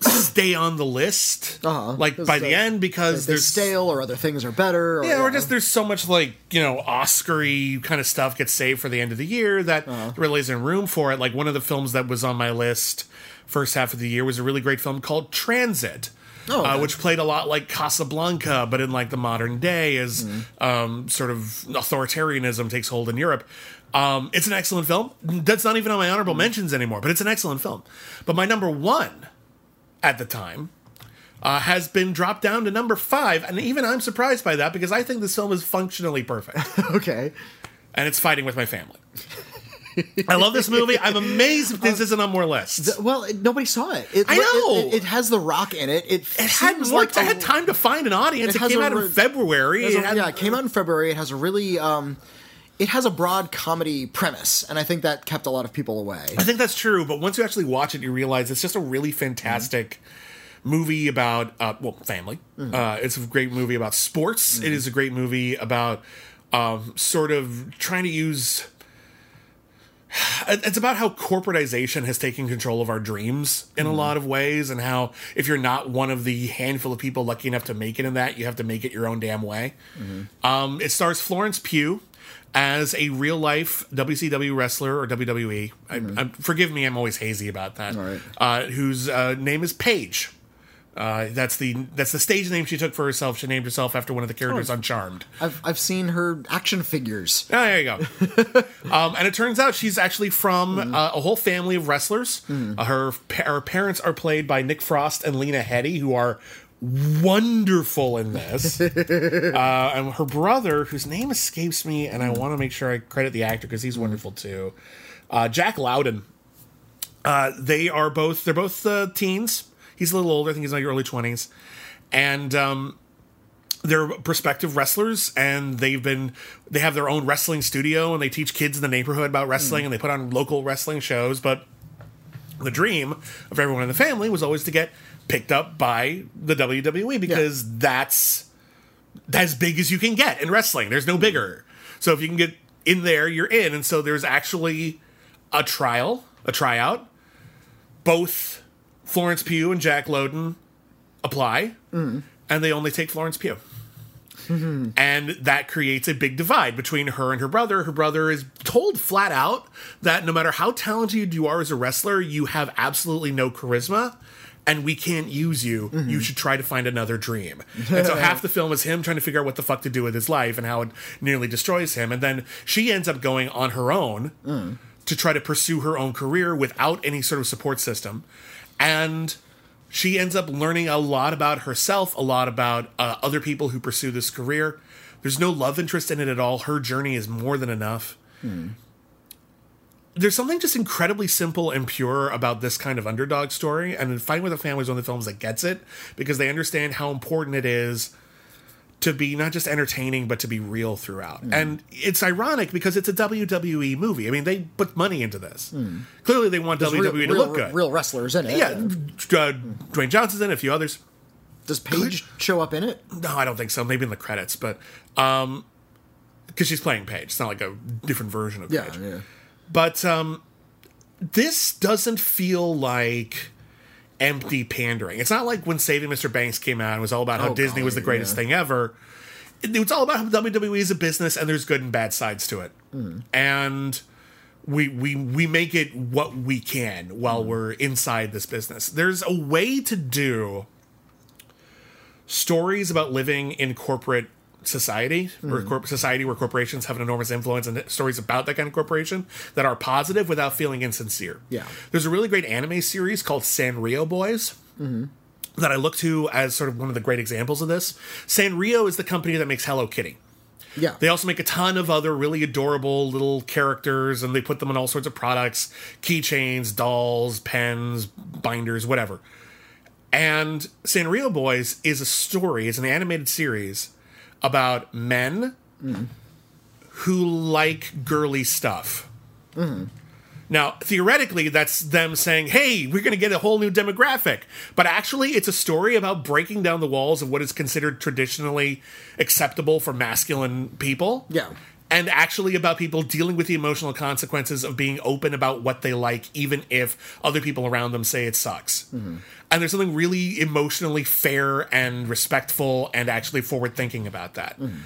[SPEAKER 2] stay on the list
[SPEAKER 1] Uh-huh.
[SPEAKER 2] like by the
[SPEAKER 1] uh,
[SPEAKER 2] end because
[SPEAKER 1] they're stale or other things are better or,
[SPEAKER 2] yeah, or just there's so much like you know Oscar-y kind of stuff gets saved for the end of the year that
[SPEAKER 1] Uh-huh.
[SPEAKER 2] really isn't room for it. Like one of the films that was on my list first half of the year was a really great film called Transit.
[SPEAKER 1] Oh,
[SPEAKER 2] uh, which played a lot like Casablanca, but in like the modern day, as
[SPEAKER 1] Mm-hmm.
[SPEAKER 2] um, sort of authoritarianism takes hold in Europe. Um, it's an excellent film. That's not even on my honorable
[SPEAKER 1] Mm-hmm.
[SPEAKER 2] mentions anymore, but it's an excellent film. But my number one at the time uh, has been dropped down to number five, and even I'm surprised by that because I think this film is functionally perfect, (laughs)
[SPEAKER 1] okay
[SPEAKER 2] and it's Fighting with My Family. I love this movie. I'm amazed if this isn't on more lists.
[SPEAKER 1] well it, nobody saw it, it
[SPEAKER 2] I know!
[SPEAKER 1] it, it has the rock in it it,
[SPEAKER 2] It had
[SPEAKER 1] seems like
[SPEAKER 2] I had time to find an audience.
[SPEAKER 1] It
[SPEAKER 2] It, came
[SPEAKER 1] a
[SPEAKER 2] out in February.
[SPEAKER 1] it
[SPEAKER 2] It
[SPEAKER 1] a- yeah it came out in february it has a really um it has a broad comedy premise and i think that kept a lot of people away
[SPEAKER 2] I think that's true, but once you actually watch it, you realize it's just a really fantastic movie about uh, well, family. Uh, it's a great movie about sports. It is a great movie about um, sort of trying to use. (sighs) It's about how corporatization has taken control of our dreams in a lot of ways, and how if you're not one of the handful of people lucky enough to make it in that, you have to make it your own damn way. Um, it stars Florence Pugh as a real life WCW wrestler or WWE. I, I'm, forgive me, I'm always hazy about that.
[SPEAKER 1] Right.
[SPEAKER 2] Uh, whose uh, name is Paige. Uh, that's the that's the stage name she took for herself. She named herself after one of the characters on Charmed.
[SPEAKER 1] i've i've seen her action figures
[SPEAKER 2] Oh, there you go. (laughs) um, and it turns out she's actually from uh, a whole family of wrestlers. Uh, her her parents are played by Nick Frost and Lena Headey, who are wonderful in this. (laughs) uh, and her brother, whose name escapes me, and I want to make sure I credit the actor because he's wonderful too. Uh, Jack Lowden. Uh, they are both they're both uh, teens. He's a little older. I think he's in like early twenties, and um, they're prospective wrestlers and they've been they have their own wrestling studio and they teach kids in the neighborhood about wrestling and they put on local wrestling shows but the dream of everyone in the family was always to get picked up by the WWE because that's as big as you can get in wrestling. There's no bigger. So if you can get in there you're in. And so there's actually a trial a tryout. Both Florence Pugh and Jack Lowden apply mm. and they only take Florence Pugh. And that creates a big divide between her and her brother. Her brother is told flat out that no matter how talented you are as a wrestler, you have absolutely no charisma. And we can't use you. You mm-hmm. should try to find another dream. And so (laughs) half the film is him trying to figure out what the fuck to do with his life and how it nearly destroys him. And then she ends up going on her own mm. to try to pursue her own career without any sort of support system. And she ends up learning a lot about herself, a lot about uh, other people who pursue this career. There's no love interest in it at all. Her journey is more than enough. Hmm. There's something just incredibly simple and pure about this kind of underdog story. And Fighting with a Family is one of the films that gets it because they understand how important it is to be not just entertaining but to be real throughout. And it's ironic because it's a WWE movie. I mean, they put money into this. Clearly, they want WWE
[SPEAKER 1] real,
[SPEAKER 2] to
[SPEAKER 1] real,
[SPEAKER 2] look good.
[SPEAKER 1] real wrestlers in it
[SPEAKER 2] Yeah, uh, Dwayne Johnson's in it, a few others.
[SPEAKER 1] does paige show up in it
[SPEAKER 2] No, I don't think so. Maybe in the credits, but um, because she's playing Paige, it's not like a different version of
[SPEAKER 1] yeah
[SPEAKER 2] Paige.
[SPEAKER 1] yeah
[SPEAKER 2] But um, this doesn't feel like empty pandering. It's not like when Saving Mr. Banks came out and was all about how
[SPEAKER 1] Oh,
[SPEAKER 2] Disney was the greatest
[SPEAKER 1] yeah.
[SPEAKER 2] thing ever. It, it's all about how WWE is a business and there's good and bad sides to it.
[SPEAKER 1] Hmm.
[SPEAKER 2] And we we we make it what we can while
[SPEAKER 1] Hmm.
[SPEAKER 2] we're inside this business. There's a way to do stories about living in corporate society or mm. corp- society where corporations have an enormous influence and stories about that kind of corporation that are positive without feeling insincere.
[SPEAKER 1] Yeah.
[SPEAKER 2] There's a really great anime series called Sanrio Boys mm-hmm. that I look to as sort of one of the great examples of this. Sanrio is the company that makes Hello Kitty.
[SPEAKER 1] Yeah.
[SPEAKER 2] They also make a ton of other really adorable little characters and they put them in all sorts of products keychains, dolls, pens, binders, whatever. And Sanrio Boys is a story, it's an animated series about men who like girly stuff. Now, theoretically, that's them saying, hey, we're going to get a whole new demographic. But actually, it's a story about breaking down the walls of what is considered traditionally acceptable for masculine people.
[SPEAKER 1] Yeah.
[SPEAKER 2] And actually about people dealing with the emotional consequences of being open about what they like, even if other people around them say it sucks. Mm-hmm. And there's something really emotionally fair and respectful and actually forward thinking about that. Mm-hmm.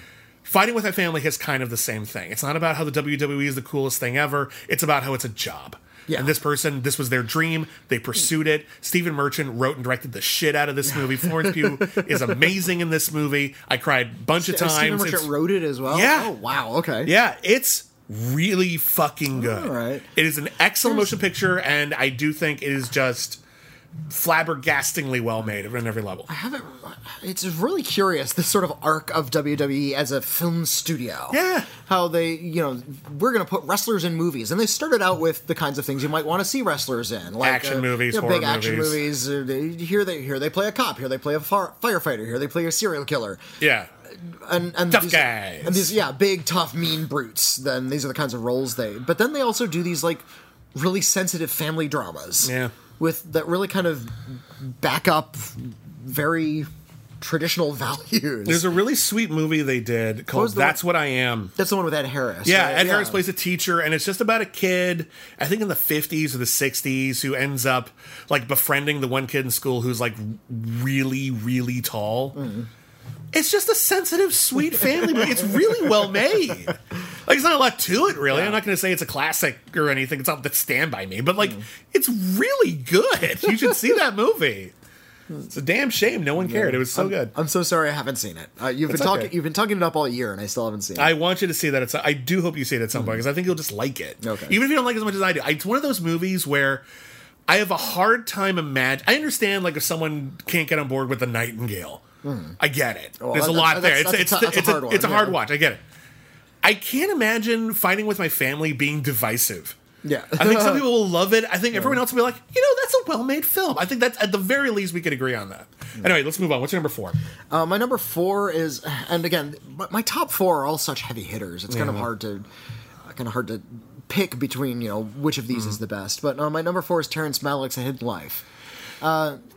[SPEAKER 2] Fighting with my family is kind of the same thing. It's not about how the WWE is the coolest thing ever. It's about how it's a job.
[SPEAKER 1] Yeah.
[SPEAKER 2] And this person, this was their dream. They pursued it. Stephen Merchant wrote and directed the shit out of this movie. (laughs) Florence Pugh is amazing in this movie. I cried a bunch of times.
[SPEAKER 1] Stephen Merchant
[SPEAKER 2] It's-
[SPEAKER 1] wrote it as well.
[SPEAKER 2] Yeah.
[SPEAKER 1] Oh wow. Okay.
[SPEAKER 2] yeah, it's really fucking good.
[SPEAKER 1] All right.
[SPEAKER 2] It is an excellent motion picture, and I do think it is just flabbergastingly well made on every level.
[SPEAKER 1] I haven't. It's really curious this sort of arc of WWE as a film studio.
[SPEAKER 2] Yeah.
[SPEAKER 1] How they, you know, we're going to put wrestlers in movies, and they started out with the kinds of things you might want to see wrestlers in, like
[SPEAKER 2] Action
[SPEAKER 1] uh,
[SPEAKER 2] movies,
[SPEAKER 1] you know, big action
[SPEAKER 2] movies.
[SPEAKER 1] movies. Uh, here they here they play a cop, here they play a far, firefighter, here they play a serial killer,
[SPEAKER 2] Yeah.
[SPEAKER 1] and and
[SPEAKER 2] Tough
[SPEAKER 1] these,
[SPEAKER 2] guys.
[SPEAKER 1] and these yeah big tough mean brutes. Then these are the kinds of roles they. But then they also do these like really sensitive family dramas.
[SPEAKER 2] Yeah.
[SPEAKER 1] With that really kind of back up very traditional (laughs) values.
[SPEAKER 2] There's a really sweet movie they did called
[SPEAKER 1] was the one-
[SPEAKER 2] That's What I Am.
[SPEAKER 1] That's the one with Ed Harris.
[SPEAKER 2] Yeah,
[SPEAKER 1] right?
[SPEAKER 2] Ed Harris plays a teacher, and it's just about a kid, I think in the 50s or the 60s, who ends up like befriending the one kid in school who's like really, really tall.
[SPEAKER 1] Mm-hmm.
[SPEAKER 2] It's just a sensitive, sweet family movie. It's really well made. (laughs) Like, it's not a lot to it, really. I'm not going to say it's a classic or anything. It's not that stand by me, but like,
[SPEAKER 1] Mm.
[SPEAKER 2] it's really good. You should see that movie. It's a damn shame no one cared. It was so good.
[SPEAKER 1] I'm so sorry I haven't seen it. Uh, you've
[SPEAKER 2] It's
[SPEAKER 1] been talking
[SPEAKER 2] okay.
[SPEAKER 1] you've been talking it up all year, and I still haven't seen it.
[SPEAKER 2] I want you to see that. It's. I do hope you see it at some point because I think you'll just like it.
[SPEAKER 1] Okay.
[SPEAKER 2] Even if you don't like it as much as I do, it's one of those movies where I have a hard time imagine. I understand like if someone can't get on board with the Nightingale, I get it.
[SPEAKER 1] Well,
[SPEAKER 2] There's a lot
[SPEAKER 1] that's-
[SPEAKER 2] there.
[SPEAKER 1] that's
[SPEAKER 2] It's
[SPEAKER 1] a
[SPEAKER 2] it's
[SPEAKER 1] a
[SPEAKER 2] it's a,
[SPEAKER 1] hard
[SPEAKER 2] it's a hard
[SPEAKER 1] yeah.
[SPEAKER 2] watch. I get it. I can't imagine fighting with my family being divisive.
[SPEAKER 1] yeah,
[SPEAKER 2] I think some (laughs) people will love it. I think everyone else will be like, you know, that's a well-made film. I think that's at the very least we could agree on that. Anyway, let's move on. What's your number four?
[SPEAKER 1] Uh, my number four is, and again, my, top four are all such heavy hitters. It's kind of hard to, kind of hard to pick between you know which of these is
[SPEAKER 2] Mm-hmm.
[SPEAKER 1] the best. But uh, my number four is Terrence Malick's A Hidden Life.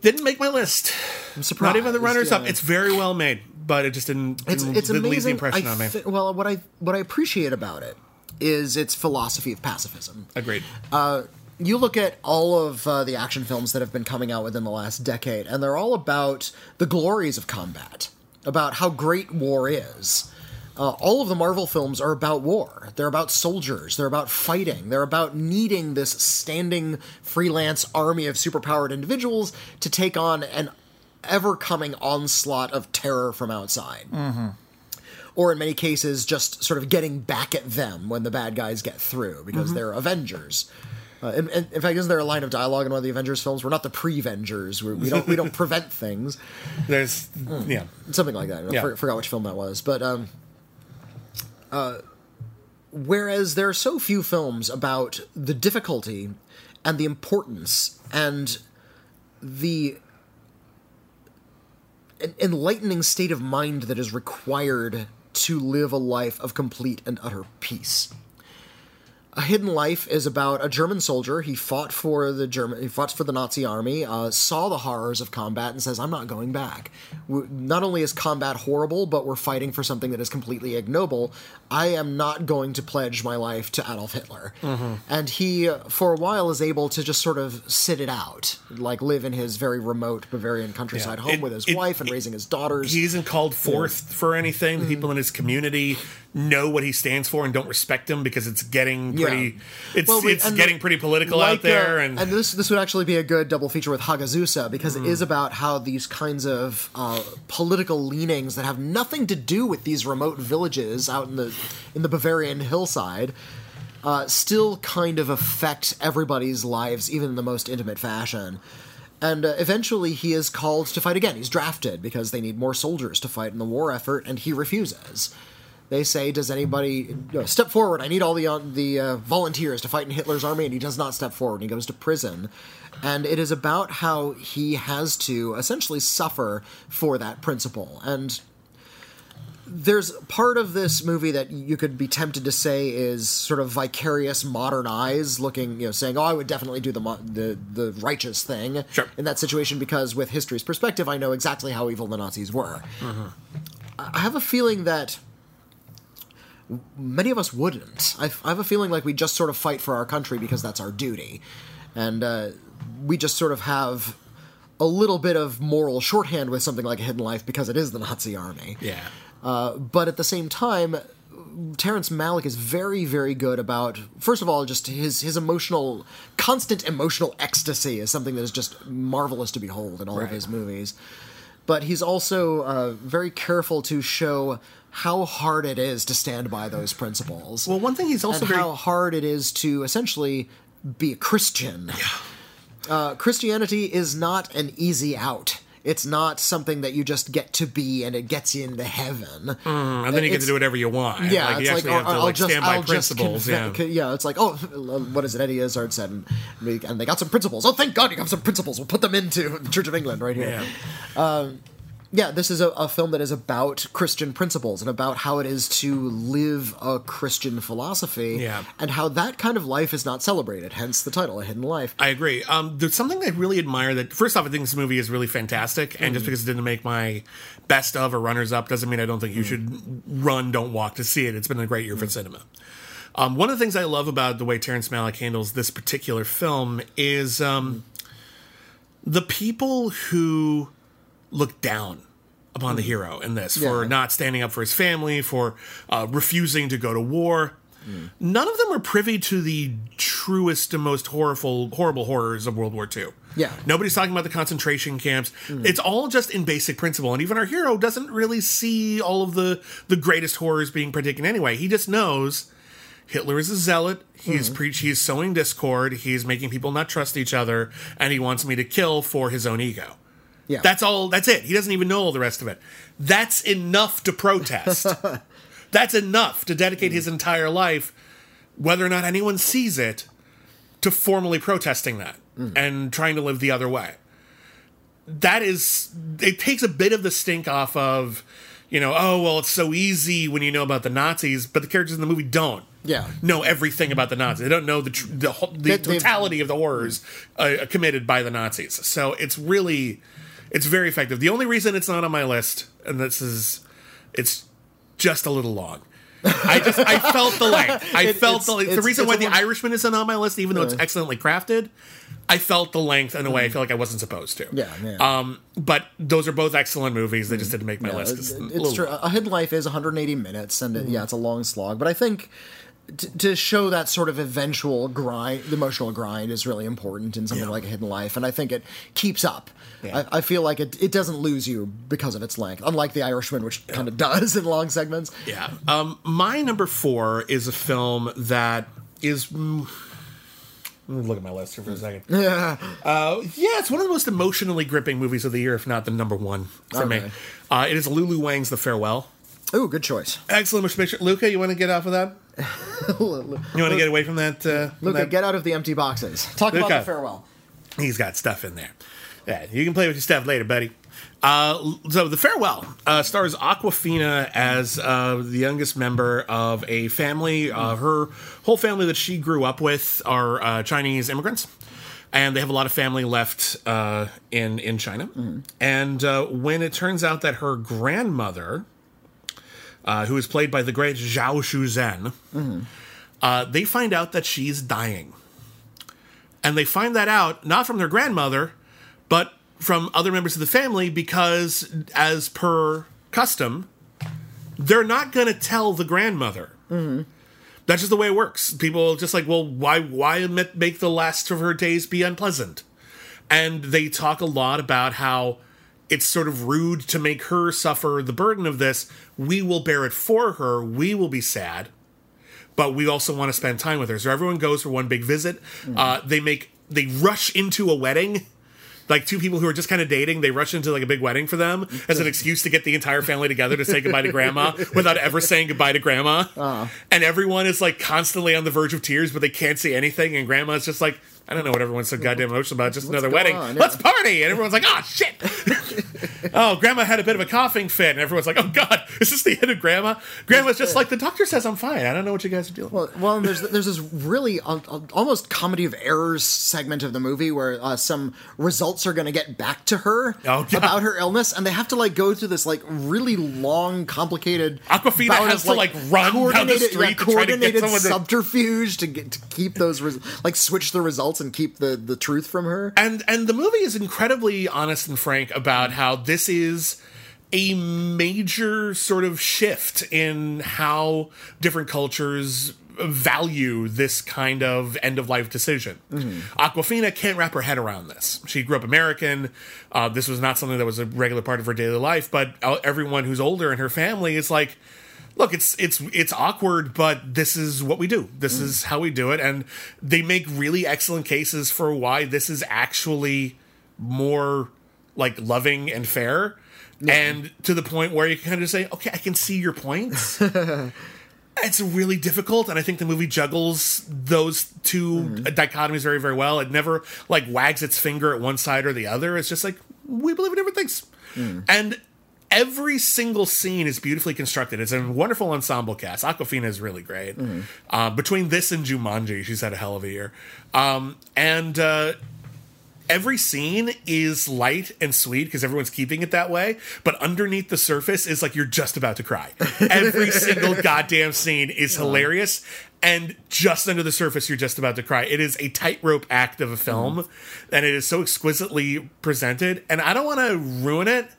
[SPEAKER 2] Didn't make my list.
[SPEAKER 1] I'm surprised.
[SPEAKER 2] Not even the runners up. It's very well made, but it just didn't.
[SPEAKER 1] it's
[SPEAKER 2] didn't-
[SPEAKER 1] it's
[SPEAKER 2] didn't leave
[SPEAKER 1] amazing.
[SPEAKER 2] the impression
[SPEAKER 1] I
[SPEAKER 2] on me.
[SPEAKER 1] well, what I what I appreciate about it is its philosophy of pacifism.
[SPEAKER 2] Agreed.
[SPEAKER 1] you look at all of uh, the action films that have been coming out within the last decade, and they're all about the glories of combat, about how great war is. Uh, all of the Marvel films are about war. They're about soldiers. They're about fighting. They're about needing this standing freelance army of superpowered individuals to take on an ever coming onslaught of terror from outside. Or in many cases, just sort of getting back at them when the bad guys get through because they're Avengers. Uh, and, and in fact, isn't there a line of dialogue in one of the Avengers films? We're not the pre-Vengers. We're, we don't we don't (laughs) prevent things.
[SPEAKER 2] There's yeah.
[SPEAKER 1] Something like that. I
[SPEAKER 2] Yeah.
[SPEAKER 1] for- forgot which film that was, but um, uh, whereas there are so few films about the difficulty and the importance and the en- enlightening state of mind that is required to live a life of complete and utter peace. A Hidden Life is about a German soldier. He fought for the German, he fought for the Nazi army, uh, saw the horrors of combat, and says, "I'm not going back." not only is combat horrible, but we're fighting for something that is completely ignoble. I am not going to pledge my life to Adolf Hitler. And he, for a while, is able to just sort of sit it out, like live in his very remote Bavarian countryside
[SPEAKER 2] Yeah.
[SPEAKER 1] home
[SPEAKER 2] It-
[SPEAKER 1] with his
[SPEAKER 2] it-
[SPEAKER 1] wife and
[SPEAKER 2] it-
[SPEAKER 1] raising his daughters.
[SPEAKER 2] He isn't called forth for anything.
[SPEAKER 1] Mm-hmm.
[SPEAKER 2] People in his community know what he stands for and don't respect him because it's getting
[SPEAKER 1] Yeah.
[SPEAKER 2] pretty it's
[SPEAKER 1] Well, we-
[SPEAKER 2] it's getting
[SPEAKER 1] the-
[SPEAKER 2] pretty political
[SPEAKER 1] like,
[SPEAKER 2] out there
[SPEAKER 1] uh,
[SPEAKER 2] and,
[SPEAKER 1] this this would actually be a good double feature with Hagazussa because
[SPEAKER 2] Mm.
[SPEAKER 1] it is about how these kinds of uh, political leanings that have nothing to do with these remote villages out in the in the Bavarian hillside uh, still kind of affect everybody's lives, even in the most intimate fashion. And uh, eventually, he is called to fight again. He's drafted because they need more soldiers to fight in the war effort, and he refuses. They say, "Does anybody step forward? I need all the uh, the uh, volunteers to fight in Hitler's army." And he does not step forward. He goes to prison, and it is about how he has to essentially suffer for that principle. And there's part of this movie that you could be tempted to say is sort of vicarious modern eyes looking you know saying oh i would definitely do the mo- the the righteous thing
[SPEAKER 2] Sure.
[SPEAKER 1] in that situation because with history's perspective i know exactly how evil the nazis were. I I have a feeling that many of us wouldn't. I, I have a feeling like we just sort of fight for our country because that's our duty. And uh, we just sort of have a little bit of moral shorthand with something like a hidden life because it is the nazi army.
[SPEAKER 2] Yeah
[SPEAKER 1] uh, but at the same time, Terrence Malick is very, very good about. First of all, just his his emotional, constant emotional ecstasy is something that is just marvelous to behold in all
[SPEAKER 2] Right.
[SPEAKER 1] of his movies. But he's also uh, very careful to show how hard it is to stand by those principles.
[SPEAKER 2] well one thing he's also very
[SPEAKER 1] how hard it is to essentially be a Christian. Uh, Christianity is not an easy out. It's not something that you just get to be and it gets you into heaven.
[SPEAKER 2] Mm, and then you get to do whatever you want
[SPEAKER 1] Yeah,
[SPEAKER 2] like, you
[SPEAKER 1] it's like,
[SPEAKER 2] actually
[SPEAKER 1] oh,
[SPEAKER 2] have to
[SPEAKER 1] I'll
[SPEAKER 2] like
[SPEAKER 1] just,
[SPEAKER 2] stand by
[SPEAKER 1] I'll
[SPEAKER 2] principles yeah
[SPEAKER 1] yeah. It's like, oh, what is it? Eddie Izzard said, and, we- and they got some principles. Oh, thank God, you got some principles. We'll put them into the Church of England right here.
[SPEAKER 2] yeah um,
[SPEAKER 1] Yeah, this is a, a film that is about Christian principles and about how it is to live a Christian philosophy.
[SPEAKER 2] Yeah.
[SPEAKER 1] and how that kind of life is not celebrated. Hence the title, A Hidden Life.
[SPEAKER 2] I agree. Um, there's something I really admire that, first off, I think this movie is really fantastic. And
[SPEAKER 1] Mm.
[SPEAKER 2] just because it didn't make my best of or runners up doesn't mean I don't think
[SPEAKER 1] Mm.
[SPEAKER 2] you should run, don't walk to see it. It's been a great year for cinema. Um, one of the things I love about the way Terrence Malick handles this particular film is um, the people who look down upon the hero in this for
[SPEAKER 1] Mm.
[SPEAKER 2] Not standing up for his family, for uh, refusing to go to war.
[SPEAKER 1] Mm.
[SPEAKER 2] None of them are privy to the truest and most horrible, horrible horrors of World War II.
[SPEAKER 1] Yeah.
[SPEAKER 2] Nobody's talking about the concentration camps. It's all just in basic principle. And even our hero doesn't really see all of the, the greatest horrors being predicted anyway. He just knows Hitler is a zealot. He's preach. He's sowing discord. He's making people not trust each other, and he wants me to kill for his own ego.
[SPEAKER 1] Yeah,
[SPEAKER 2] That's all. That's it. He doesn't even know all the rest of it. That's enough to protest. (laughs) that's enough to dedicate his entire life, whether or not anyone sees it, to formally protesting that and trying to live the other way. That is, it takes a bit of the stink off of, you know, oh well, it's so easy when you know about the Nazis, but the characters in the movie don't.
[SPEAKER 1] Yeah.
[SPEAKER 2] know everything about the Nazis. They don't know the tr- the, the
[SPEAKER 1] They-
[SPEAKER 2] totality of the horrors uh, committed by the Nazis. So it's really, it's very effective. The only reason it's not on my list, and this is, it's just a little long. I just I felt the length. I
[SPEAKER 1] It-
[SPEAKER 2] felt
[SPEAKER 1] it's-
[SPEAKER 2] the the reason
[SPEAKER 1] it's
[SPEAKER 2] why the Irishman isn't on my list, even though it's excellently crafted. I felt the length in a way I mm. feel like I wasn't supposed to.
[SPEAKER 1] Yeah, yeah.
[SPEAKER 2] Um, but those are both excellent movies. They just didn't make my
[SPEAKER 1] Yeah,
[SPEAKER 2] list.
[SPEAKER 1] it-
[SPEAKER 2] It's,
[SPEAKER 1] it's true. A Hidden Life is 180 minutes, and it, yeah, mm. it's a long slog. But I think t- to show that sort of eventual grind, the emotional grind, is really important in something
[SPEAKER 2] Yeah.
[SPEAKER 1] like A Hidden Life, and I think it keeps up.
[SPEAKER 2] Yeah.
[SPEAKER 1] I, I feel like it, it doesn't lose you because of its length, unlike The Irishman, which kind of (laughs) does in long segments.
[SPEAKER 2] Yeah. Um, my number four is a film that is. mm, look at my list here for a second.
[SPEAKER 1] Yeah. (laughs)
[SPEAKER 2] Uh, yeah, it's one of the most emotionally gripping movies of the year, if not the number one for me. Uh, it is Lulu Wang's The Farewell.
[SPEAKER 1] Ooh, good choice.
[SPEAKER 2] Excellent motion picture. Luca, you want to get off of that? (laughs) You want to get away from that? Uh, from
[SPEAKER 1] Luca,
[SPEAKER 2] that?
[SPEAKER 1] get out of the empty boxes. Talk about the farewell.
[SPEAKER 2] He's got stuff in there. Yeah, you can play with your stuff later, buddy. Uh, so the farewell uh, stars Awkwafina as uh, the youngest member of a family. Uh, her whole family that she grew up with are uh, Chinese immigrants, and they have a lot of family left uh, in in China. And uh, when it turns out that her grandmother, uh, who is played by the great Zhao Shuzhen, uh, they find out that she's dying and they find that out not from their grandmother, but from other members of the family because, as per custom, they're not going to tell the grandmother. That's just the way it works. People just like, well, why why make the last of her days be unpleasant? And they talk a lot about how it's sort of rude to make her suffer the burden of this. We will bear it for her. We will be sad, but we also want to spend time with her. So everyone goes for one big visit. Mm-hmm. Uh, they make they rush into a wedding. Like two people who are just kind of dating, they rush into like a big wedding for them mm-hmm. as an excuse to get the entire family together to say goodbye to grandma (laughs) without ever saying goodbye to grandma. Uh-huh. And everyone is like constantly on the verge of tears, but they can't say anything. And grandma's just like, I don't know what everyone's so goddamn emotional about. Just another wedding.
[SPEAKER 1] on? Yeah.
[SPEAKER 2] Let's party. And everyone's like, oh, shit. (laughs) oh, grandma had a bit of a coughing fit. And everyone's like, oh, God, is this the end of grandma? Grandma's just like, the doctor says I'm fine. I don't know what you guys are dealing with.
[SPEAKER 1] Well, well, and there's there's this really uh, uh, almost comedy of errors segment of the movie where uh, some results are going to get back to her
[SPEAKER 2] Oh,
[SPEAKER 1] about her illness, and they have to like go through this like really long, complicated. Awkwafina
[SPEAKER 2] has
[SPEAKER 1] of,
[SPEAKER 2] to, like, run down the street
[SPEAKER 1] yeah,
[SPEAKER 2] to try to get someone to-
[SPEAKER 1] subterfuge to get to keep those res- like switch the results and keep the the truth from her.
[SPEAKER 2] and and the movie is incredibly honest and frank about how this is a major sort of shift in how different cultures value this kind of end of life decision. Awkwafina can't wrap her head around this. She grew up American. Uh, this was not something that was a regular part of her daily life. But uh, everyone who's older in her family is like, look, it's it's it's awkward, but this is what we do. This is how we do it, and they make really excellent cases for why this is actually more like loving and fair. And to the point where you can kind of say, okay, I can see your points. (laughs) it's really difficult, and I think the movie juggles those 2 mm-hmm. dichotomies very, very well. It never like wags its finger at one side or the other. It's just like we believe in different things, mm. and every single scene is beautifully constructed. It's a wonderful ensemble cast. Awkwafina is really great. Uh, between this and Jumanji, she's had a hell of a year. Um, and uh, every scene is light and sweet because everyone's keeping it that way. But underneath the surface is like you're just about to cry. Every (laughs) single goddamn scene is hilarious. And just under the surface, you're just about to cry. It is a tightrope act of a film, and it is so exquisitely presented. And I don't want to ruin it,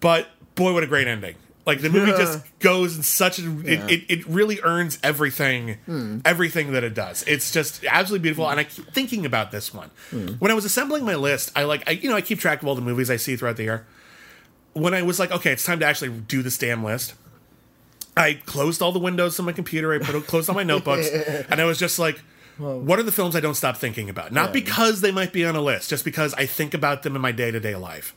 [SPEAKER 2] but boy, what a great ending! Like the movie just goes in such a it, it, it really earns everything hmm. everything that it does. It's just absolutely beautiful. And I keep thinking about this one hmm. when I was assembling my list. I like I you know I keep track of all the movies I see throughout the year. When I was like, okay, it's time to actually do this damn list. I closed all the windows on my computer. I put closed all my notebooks, (laughs) and I was just like, "What are the films I don't stop thinking about?" Not because they might be on a list, just because I think about them in my day to day life.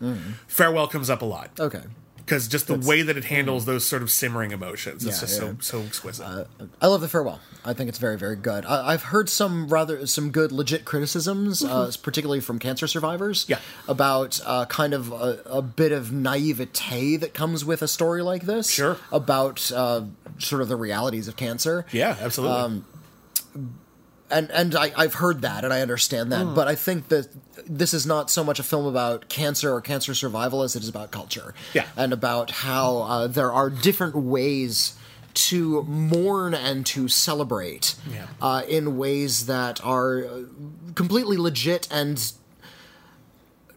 [SPEAKER 2] Farewell comes up a lot
[SPEAKER 1] Okay.
[SPEAKER 2] because just the way that it handles those sort of simmering emotions, it's
[SPEAKER 1] Yeah,
[SPEAKER 2] just
[SPEAKER 1] yeah.
[SPEAKER 2] so so exquisite.
[SPEAKER 1] I love the farewell. I think it's very, very good. I, I've heard some rather some good legit criticisms, uh, particularly from cancer survivors,
[SPEAKER 2] Yeah.
[SPEAKER 1] about uh, kind of a, a bit of naivete that comes with a story like this.
[SPEAKER 2] Sure.
[SPEAKER 1] About uh, sort of the realities of cancer.
[SPEAKER 2] yeah, absolutely.
[SPEAKER 1] And and I, I've heard that and I understand that, but I think that this is not so much a film about cancer or cancer survival as it is about culture,
[SPEAKER 2] Yeah.
[SPEAKER 1] and about how uh, there are different ways to mourn and to celebrate
[SPEAKER 2] Yeah.
[SPEAKER 1] uh, in ways that are uh, completely legit and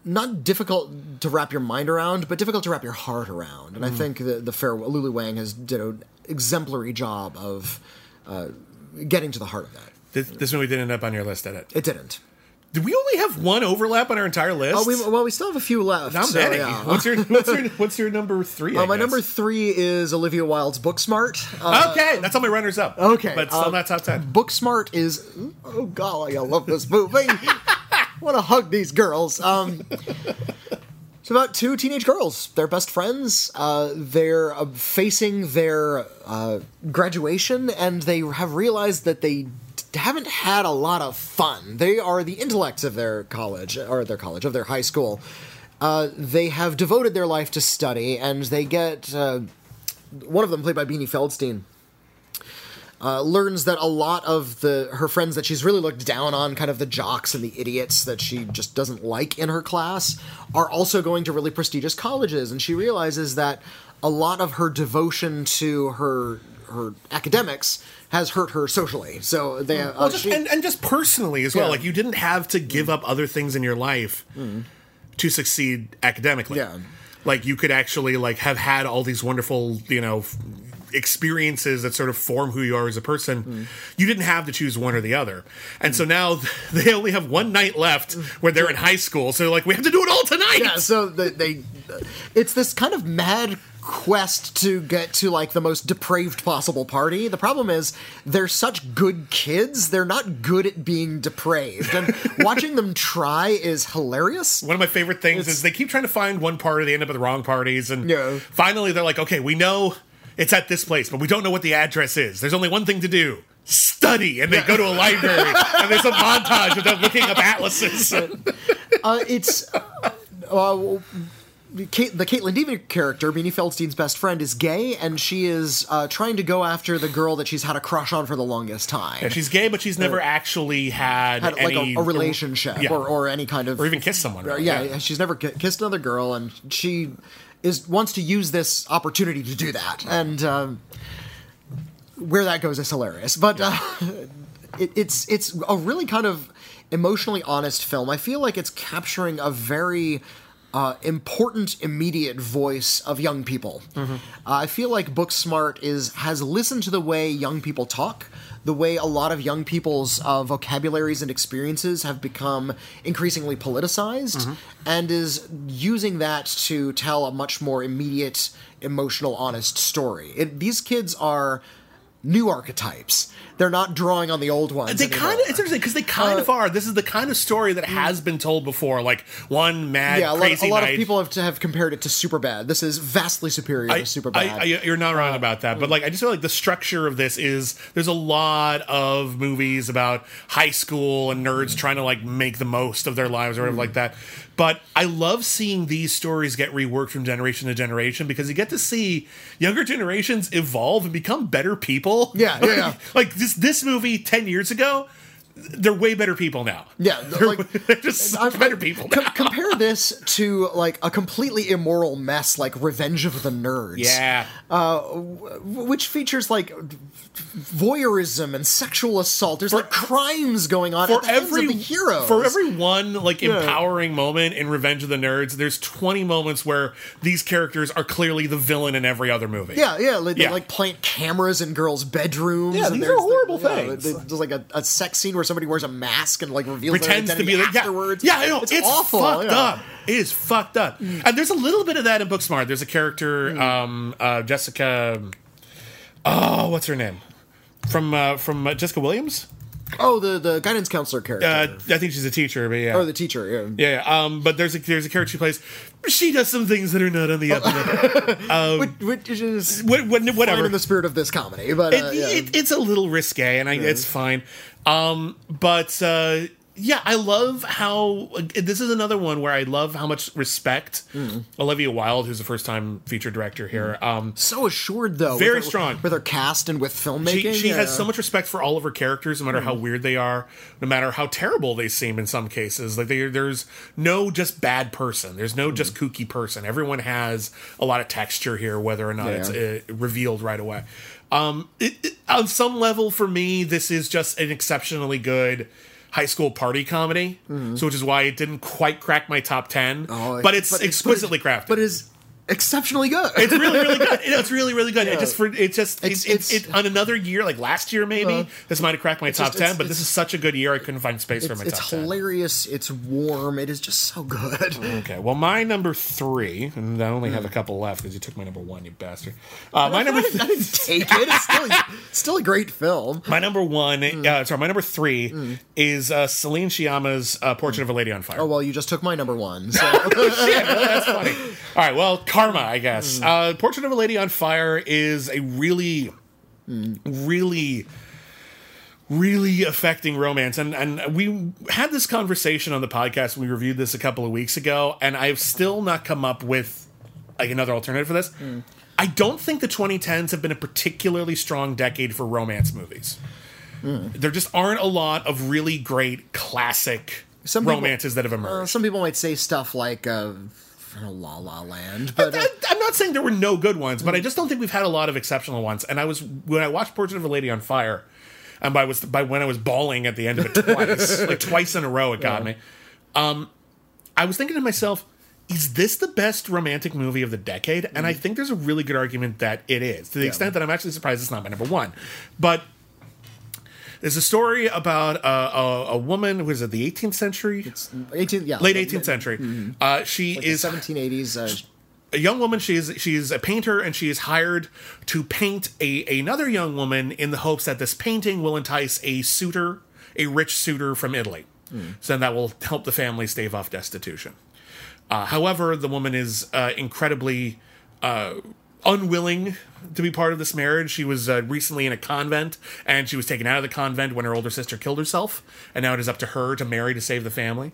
[SPEAKER 1] not difficult to wrap your mind around, but difficult to wrap your heart around. And I think the the farewell Lulu Wang has did an exemplary job of uh, getting to the heart of that.
[SPEAKER 2] This, this movie didn't end up on your list, did it?
[SPEAKER 1] It didn't.
[SPEAKER 2] Did we only have one overlap on our entire list?
[SPEAKER 1] Oh, we, well, we still have a few left.
[SPEAKER 2] Not
[SPEAKER 1] so,
[SPEAKER 2] many.
[SPEAKER 1] yeah.
[SPEAKER 2] What's your what's your (laughs) what's your number three?
[SPEAKER 1] Uh, my number three is Olivia Wilde's Booksmart. Uh,
[SPEAKER 2] Okay, that's all my runners up.
[SPEAKER 1] Okay,
[SPEAKER 2] but still
[SPEAKER 1] um,
[SPEAKER 2] not top ten.
[SPEAKER 1] Booksmart is oh golly, I love this movie. (laughs) Want to hug these girls. Um, it's about two teenage girls. They're best friends. Uh, they're uh, facing their uh, graduation, and they have realized that they haven't had a lot of fun. They are the intellects of their college, or their college, of their high school. Uh, they have devoted their life to study, and they get uh, one of them, played by Beanie Feldstein, uh, learns that a lot of the her friends that she's really looked down on, kind of the jocks and the idiots that she just doesn't like in her class, are also going to really prestigious colleges, and she realizes that a lot of her devotion to her her academics has hurt her socially. So they uh,
[SPEAKER 2] Well, just,
[SPEAKER 1] she-
[SPEAKER 2] and, and just personally as well.
[SPEAKER 1] Yeah.
[SPEAKER 2] Like you didn't have to give up other things in your life to succeed academically.
[SPEAKER 1] Yeah.
[SPEAKER 2] like you could actually like have had all these wonderful you know f- experiences that sort of form who you are as a person
[SPEAKER 1] Mm.
[SPEAKER 2] you didn't have to choose one or the other and so now (laughs) they only have one night left where they're in high school so like we have to do it all tonight
[SPEAKER 1] Yeah, so they, they it's this kind of mad quest to get to like the most depraved possible party. The problem is they're such good kids, they're not good at being depraved. And (laughs) watching them try is hilarious.
[SPEAKER 2] One of my favorite things is they keep trying to find one party, they end up at the wrong parties, and
[SPEAKER 1] Yeah.
[SPEAKER 2] finally they're like, okay, we know it's at this place, but we don't know what the address is. There's only one thing to do. Study, and they go to a library, (laughs) and there's a montage of them looking up atlases.
[SPEAKER 1] Uh, it's uh, uh, Kate, the Kaitlyn Dever character, Beanie Feldstein's best friend, is gay, and she is uh, trying to go after the girl that she's had a crush on for the longest time.
[SPEAKER 2] Yeah, she's gay, but she's never actually had,
[SPEAKER 1] had like a, a relationship
[SPEAKER 2] yeah.
[SPEAKER 1] or, or any kind of
[SPEAKER 2] or even kissed someone.
[SPEAKER 1] Uh,
[SPEAKER 2] really.
[SPEAKER 1] yeah, she's never ki- kissed another girl, and she is wants to use this opportunity to do that. And um, where that goes is hilarious, but uh, it, it's it's a really kind of emotionally honest film. I feel like it's capturing a very uh, important immediate voice of young people. Uh, I feel like Booksmart is has listened to the way young people talk, the way a lot of young people's uh, vocabularies and experiences have become increasingly politicized, and is using that to tell a much more immediate, emotional, honest story. It, these kids are new archetypes. They're not drawing on the old ones.
[SPEAKER 2] They kind of, it's interesting because they kind of uh, are. This is the kind of story that has been told before. Like one mad,
[SPEAKER 1] Uh, yeah, a lot, a lot of people have, have compared it to Superbad. This is vastly superior
[SPEAKER 2] I,
[SPEAKER 1] to Superbad.
[SPEAKER 2] I, I, you're not wrong uh, about that, but mm. like I just feel like the structure of this is there's a lot of movies about high school and nerds mm. trying to like make the most of their lives or whatever mm. like that. But I love seeing these stories get reworked from generation to generation because you get to see younger generations evolve and become better people.
[SPEAKER 1] Yeah, yeah, yeah. (laughs)
[SPEAKER 2] like this this movie ten years ago, they're way better people now.
[SPEAKER 1] Yeah, (laughs)
[SPEAKER 2] they're,
[SPEAKER 1] like- (laughs)
[SPEAKER 2] they're just
[SPEAKER 1] I-
[SPEAKER 2] better people.
[SPEAKER 1] com-
[SPEAKER 2] now. (laughs)
[SPEAKER 1] compare this to like a completely immoral mess like Revenge of the Nerds.
[SPEAKER 2] yeah.
[SPEAKER 1] Uh, which features like voyeurism and sexual assault. There's like crimes going on
[SPEAKER 2] for
[SPEAKER 1] the
[SPEAKER 2] every
[SPEAKER 1] the heroes.
[SPEAKER 2] for every one like empowering moment in Revenge of the Nerds, there's 20 moments where these characters are clearly the villain in every other movie.
[SPEAKER 1] Yeah, yeah, like,
[SPEAKER 2] Yeah.
[SPEAKER 1] They, like plant cameras in girls' bedrooms.
[SPEAKER 2] Yeah,
[SPEAKER 1] and
[SPEAKER 2] these are horrible
[SPEAKER 1] yeah,
[SPEAKER 2] things.
[SPEAKER 1] There's like a, a sex scene where somebody wears a mask and like reveals
[SPEAKER 2] pretends
[SPEAKER 1] their
[SPEAKER 2] to be
[SPEAKER 1] identity
[SPEAKER 2] like yeah,
[SPEAKER 1] afterwards.
[SPEAKER 2] yeah, I know
[SPEAKER 1] it's,
[SPEAKER 2] it's,
[SPEAKER 1] awful.
[SPEAKER 2] fucked
[SPEAKER 1] yeah. Mm.
[SPEAKER 2] up. It is fucked up, and there's a little bit of that in Booksmart. There's a character,
[SPEAKER 1] Mm.
[SPEAKER 2] um, uh, Jessica. Oh, what's her name? From uh, from uh, Jessica Williams.
[SPEAKER 1] Oh, the the guidance counselor character.
[SPEAKER 2] Uh, I think she's a teacher, but yeah.
[SPEAKER 1] or the teacher. Yeah.
[SPEAKER 2] yeah, yeah, um, but there's a there's a character she plays. She does some things that are not on the up and up.
[SPEAKER 1] Which, which is
[SPEAKER 2] What- what- whatever.
[SPEAKER 1] in the spirit of this comedy, but uh,
[SPEAKER 2] it,
[SPEAKER 1] yeah.
[SPEAKER 2] it, it's a little risque, and I, it's fine. Um, but uh, yeah, I love how this is another one where I love how much respect
[SPEAKER 1] Mm.
[SPEAKER 2] Olivia Wilde, who's the first time feature director here. Um,
[SPEAKER 1] so assured though,
[SPEAKER 2] Very
[SPEAKER 1] with her,
[SPEAKER 2] strong.
[SPEAKER 1] with her cast and with filmmaking.
[SPEAKER 2] she she
[SPEAKER 1] yeah.
[SPEAKER 2] has so much respect for all of her characters, no matter
[SPEAKER 1] Mm.
[SPEAKER 2] how weird they are, no matter how terrible they seem in some cases. Like they, there's no just bad person. There's no
[SPEAKER 1] Mm.
[SPEAKER 2] just kooky person. Everyone has a lot of texture here, whether or not it's uh, revealed right away. Um, it, it- on some level, for me, this is just an exceptionally good high school party comedy. So, which is why it didn't quite crack my top ten.
[SPEAKER 1] Mm-hmm. Oh,
[SPEAKER 2] but it's exquisitely
[SPEAKER 1] but
[SPEAKER 2] crafted.
[SPEAKER 1] But is exceptionally good.
[SPEAKER 2] It's really, really good. (laughs) It's really, really good. It just for it just
[SPEAKER 1] It's-
[SPEAKER 2] it's, it's,
[SPEAKER 1] it's-
[SPEAKER 2] on another year, like last year maybe. this might have cracked my top
[SPEAKER 1] just-
[SPEAKER 2] ten,
[SPEAKER 1] it's-
[SPEAKER 2] but this is such a good year. I couldn't find space for
[SPEAKER 1] it's,
[SPEAKER 2] my
[SPEAKER 1] it's
[SPEAKER 2] top ten.
[SPEAKER 1] hilarious. It's warm. It is just so good. (laughs)
[SPEAKER 2] Okay, well, my number three, and I only have a couple left because you took my number one, you bastard. Uh, my number,
[SPEAKER 1] I didn't, I didn't take it. It's (laughs) still, still a great film.
[SPEAKER 2] my number one,
[SPEAKER 1] Mm.
[SPEAKER 2] uh, sorry, my number three is uh, Celine Sciamma's uh, "Portrait of a Lady on Fire."
[SPEAKER 1] Oh well, you just took my number one. So
[SPEAKER 2] That's funny. All right, well, karma, I guess.
[SPEAKER 1] Mm.
[SPEAKER 2] Uh, Portrait of a Lady on Fire is a really, really, really affecting romance, and and we had this conversation on the podcast. We reviewed this a couple of weeks ago, and I've still not come up with like another alternative for this.
[SPEAKER 1] Mm.
[SPEAKER 2] I don't think the 2010s have been a particularly strong decade for romance movies.
[SPEAKER 1] Mm.
[SPEAKER 2] There just aren't a lot of really great classic
[SPEAKER 1] Some people-
[SPEAKER 2] romances that have
[SPEAKER 1] uh,
[SPEAKER 2] emerged.
[SPEAKER 1] some people might say stuff like uh, La La Land, but uh,
[SPEAKER 2] I, I'm not saying there were no good ones, but I just don't think we've had a lot of exceptional ones. And I was when I watched Portrait of a Lady on Fire, and by was by when I was bawling at the end of it twice, (laughs) like twice in a row, it got me. Um, I was thinking to myself, is this the best romantic movie of the decade? And I think there's a really good argument that it is, to the extent that I'm actually surprised it's not my number one. But there's a story about a, a, a woman who is it the 18th century,
[SPEAKER 1] 18 yeah
[SPEAKER 2] late 18th century. Uh, she
[SPEAKER 1] like
[SPEAKER 2] is
[SPEAKER 1] the 1780s uh,
[SPEAKER 2] a young woman. She is she is a painter, and she is hired to paint a another young woman in the hopes that this painting will entice a suitor, a rich suitor from Italy, so that will help the family stave off destitution. Uh, however, the woman is uh, incredibly uh, unwilling to be part of this marriage. She was uh, recently in a convent, and she was taken out of the convent when her older sister killed herself, and now it is up to her to marry to save the family.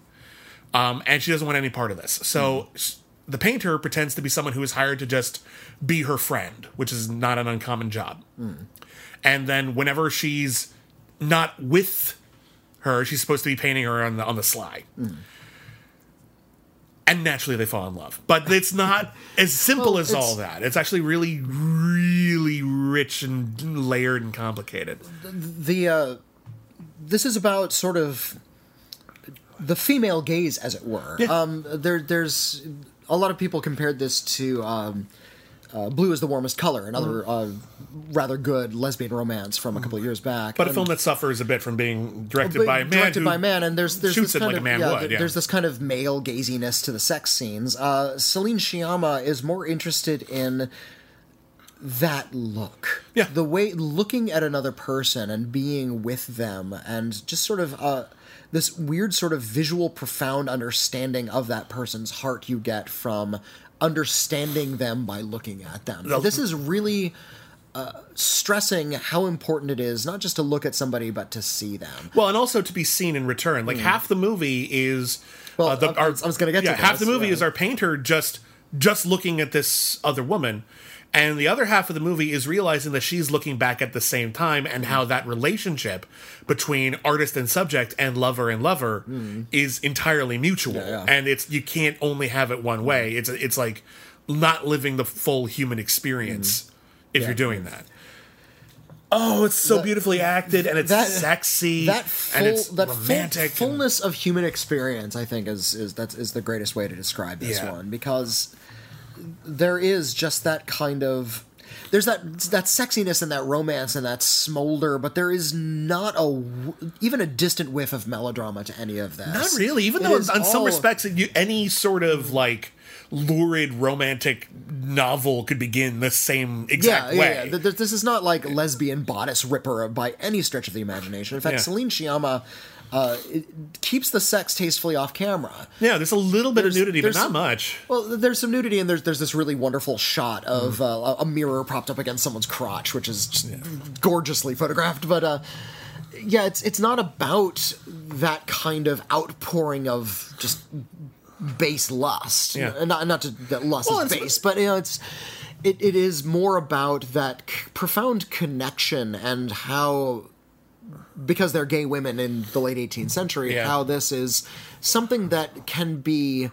[SPEAKER 2] Um, and she doesn't want any part of this. So s- the painter pretends to be someone who is hired to just be her friend, which is not an uncommon job. And then whenever she's not with her, she's supposed to be painting her on the on the sly. And naturally, they fall in love. But it's not as simple
[SPEAKER 1] Well,
[SPEAKER 2] as all that. It's actually really, really rich and layered and complicated.
[SPEAKER 1] the uh, this is about sort of the female gaze, as it were.
[SPEAKER 2] Yeah.
[SPEAKER 1] Um, there, there's a lot of people compared this to um, uh, "Blue is the Warmest Color," another uh, rather good lesbian romance from a couple of years back.
[SPEAKER 2] But a
[SPEAKER 1] And-
[SPEAKER 2] film that suffers a bit from being directed by a man.
[SPEAKER 1] directed by a man, and there's there's this kind
[SPEAKER 2] like
[SPEAKER 1] of, yeah,
[SPEAKER 2] would, yeah.
[SPEAKER 1] There's this kind of male gaziness to the sex scenes. Uh, Celine Sciamma is more interested in that look,
[SPEAKER 2] Yeah.
[SPEAKER 1] the way looking at another person and being with them, and just sort of uh, this weird sort of visual, profound understanding of that person's heart you get from understanding them by looking at them.
[SPEAKER 2] The-
[SPEAKER 1] this is really. Uh, stressing how important it is not just to look at somebody but to see them
[SPEAKER 2] Well, and also to be seen in return. Like half the movie is.
[SPEAKER 1] Well,
[SPEAKER 2] uh, the,
[SPEAKER 1] I- I was- was gonna get to
[SPEAKER 2] yeah, half the movie
[SPEAKER 1] yeah.
[SPEAKER 2] is our painter just just looking at this other woman, and the other half of the movie is realizing that she's looking back at the same time, and how that relationship between artist and subject and lover and lover is entirely mutual,
[SPEAKER 1] Hmm. yeah.
[SPEAKER 2] and it's you can't only have it one way. It's it's like not living the full human experience if you're doing that. Oh, it's so beautifully acted, and it's
[SPEAKER 1] that-
[SPEAKER 2] sexy,
[SPEAKER 1] that
[SPEAKER 2] and it's
[SPEAKER 1] that
[SPEAKER 2] romantic.
[SPEAKER 1] full,
[SPEAKER 2] and-
[SPEAKER 1] fullness of human experience i think is is that is the greatest way to describe this
[SPEAKER 2] Yeah.
[SPEAKER 1] one because there is just that kind of there's that that sexiness and that romance and that smolder but there is not a even a distant whiff of melodrama to any of this
[SPEAKER 2] Not really, even
[SPEAKER 1] It
[SPEAKER 2] though in some respects, you, any sort of like lurid romantic novel could begin the same
[SPEAKER 1] yeah,
[SPEAKER 2] exact
[SPEAKER 1] yeah,
[SPEAKER 2] way.
[SPEAKER 1] yeah. Th- This is not like lesbian bodice ripper by any stretch of the imagination. In fact,
[SPEAKER 2] Yeah.
[SPEAKER 1] Celine Sciamma uh, it keeps the sex tastefully off camera.
[SPEAKER 2] Yeah, there's a little bit of nudity, but not much.
[SPEAKER 1] Well, there's some nudity, and there's there's this really wonderful shot of
[SPEAKER 2] Mm-hmm.
[SPEAKER 1] uh, a mirror propped up against someone's crotch, which is just gorgeously photographed. But uh, yeah, it's it's not about that kind of outpouring of just base lust.
[SPEAKER 2] Yeah.
[SPEAKER 1] And not not to, that lust
[SPEAKER 2] Well,
[SPEAKER 1] is base, but you know, it's it, it is more about that c- profound connection and how because they're gay women in the late 18th century,
[SPEAKER 2] Yeah.
[SPEAKER 1] how this is something that can be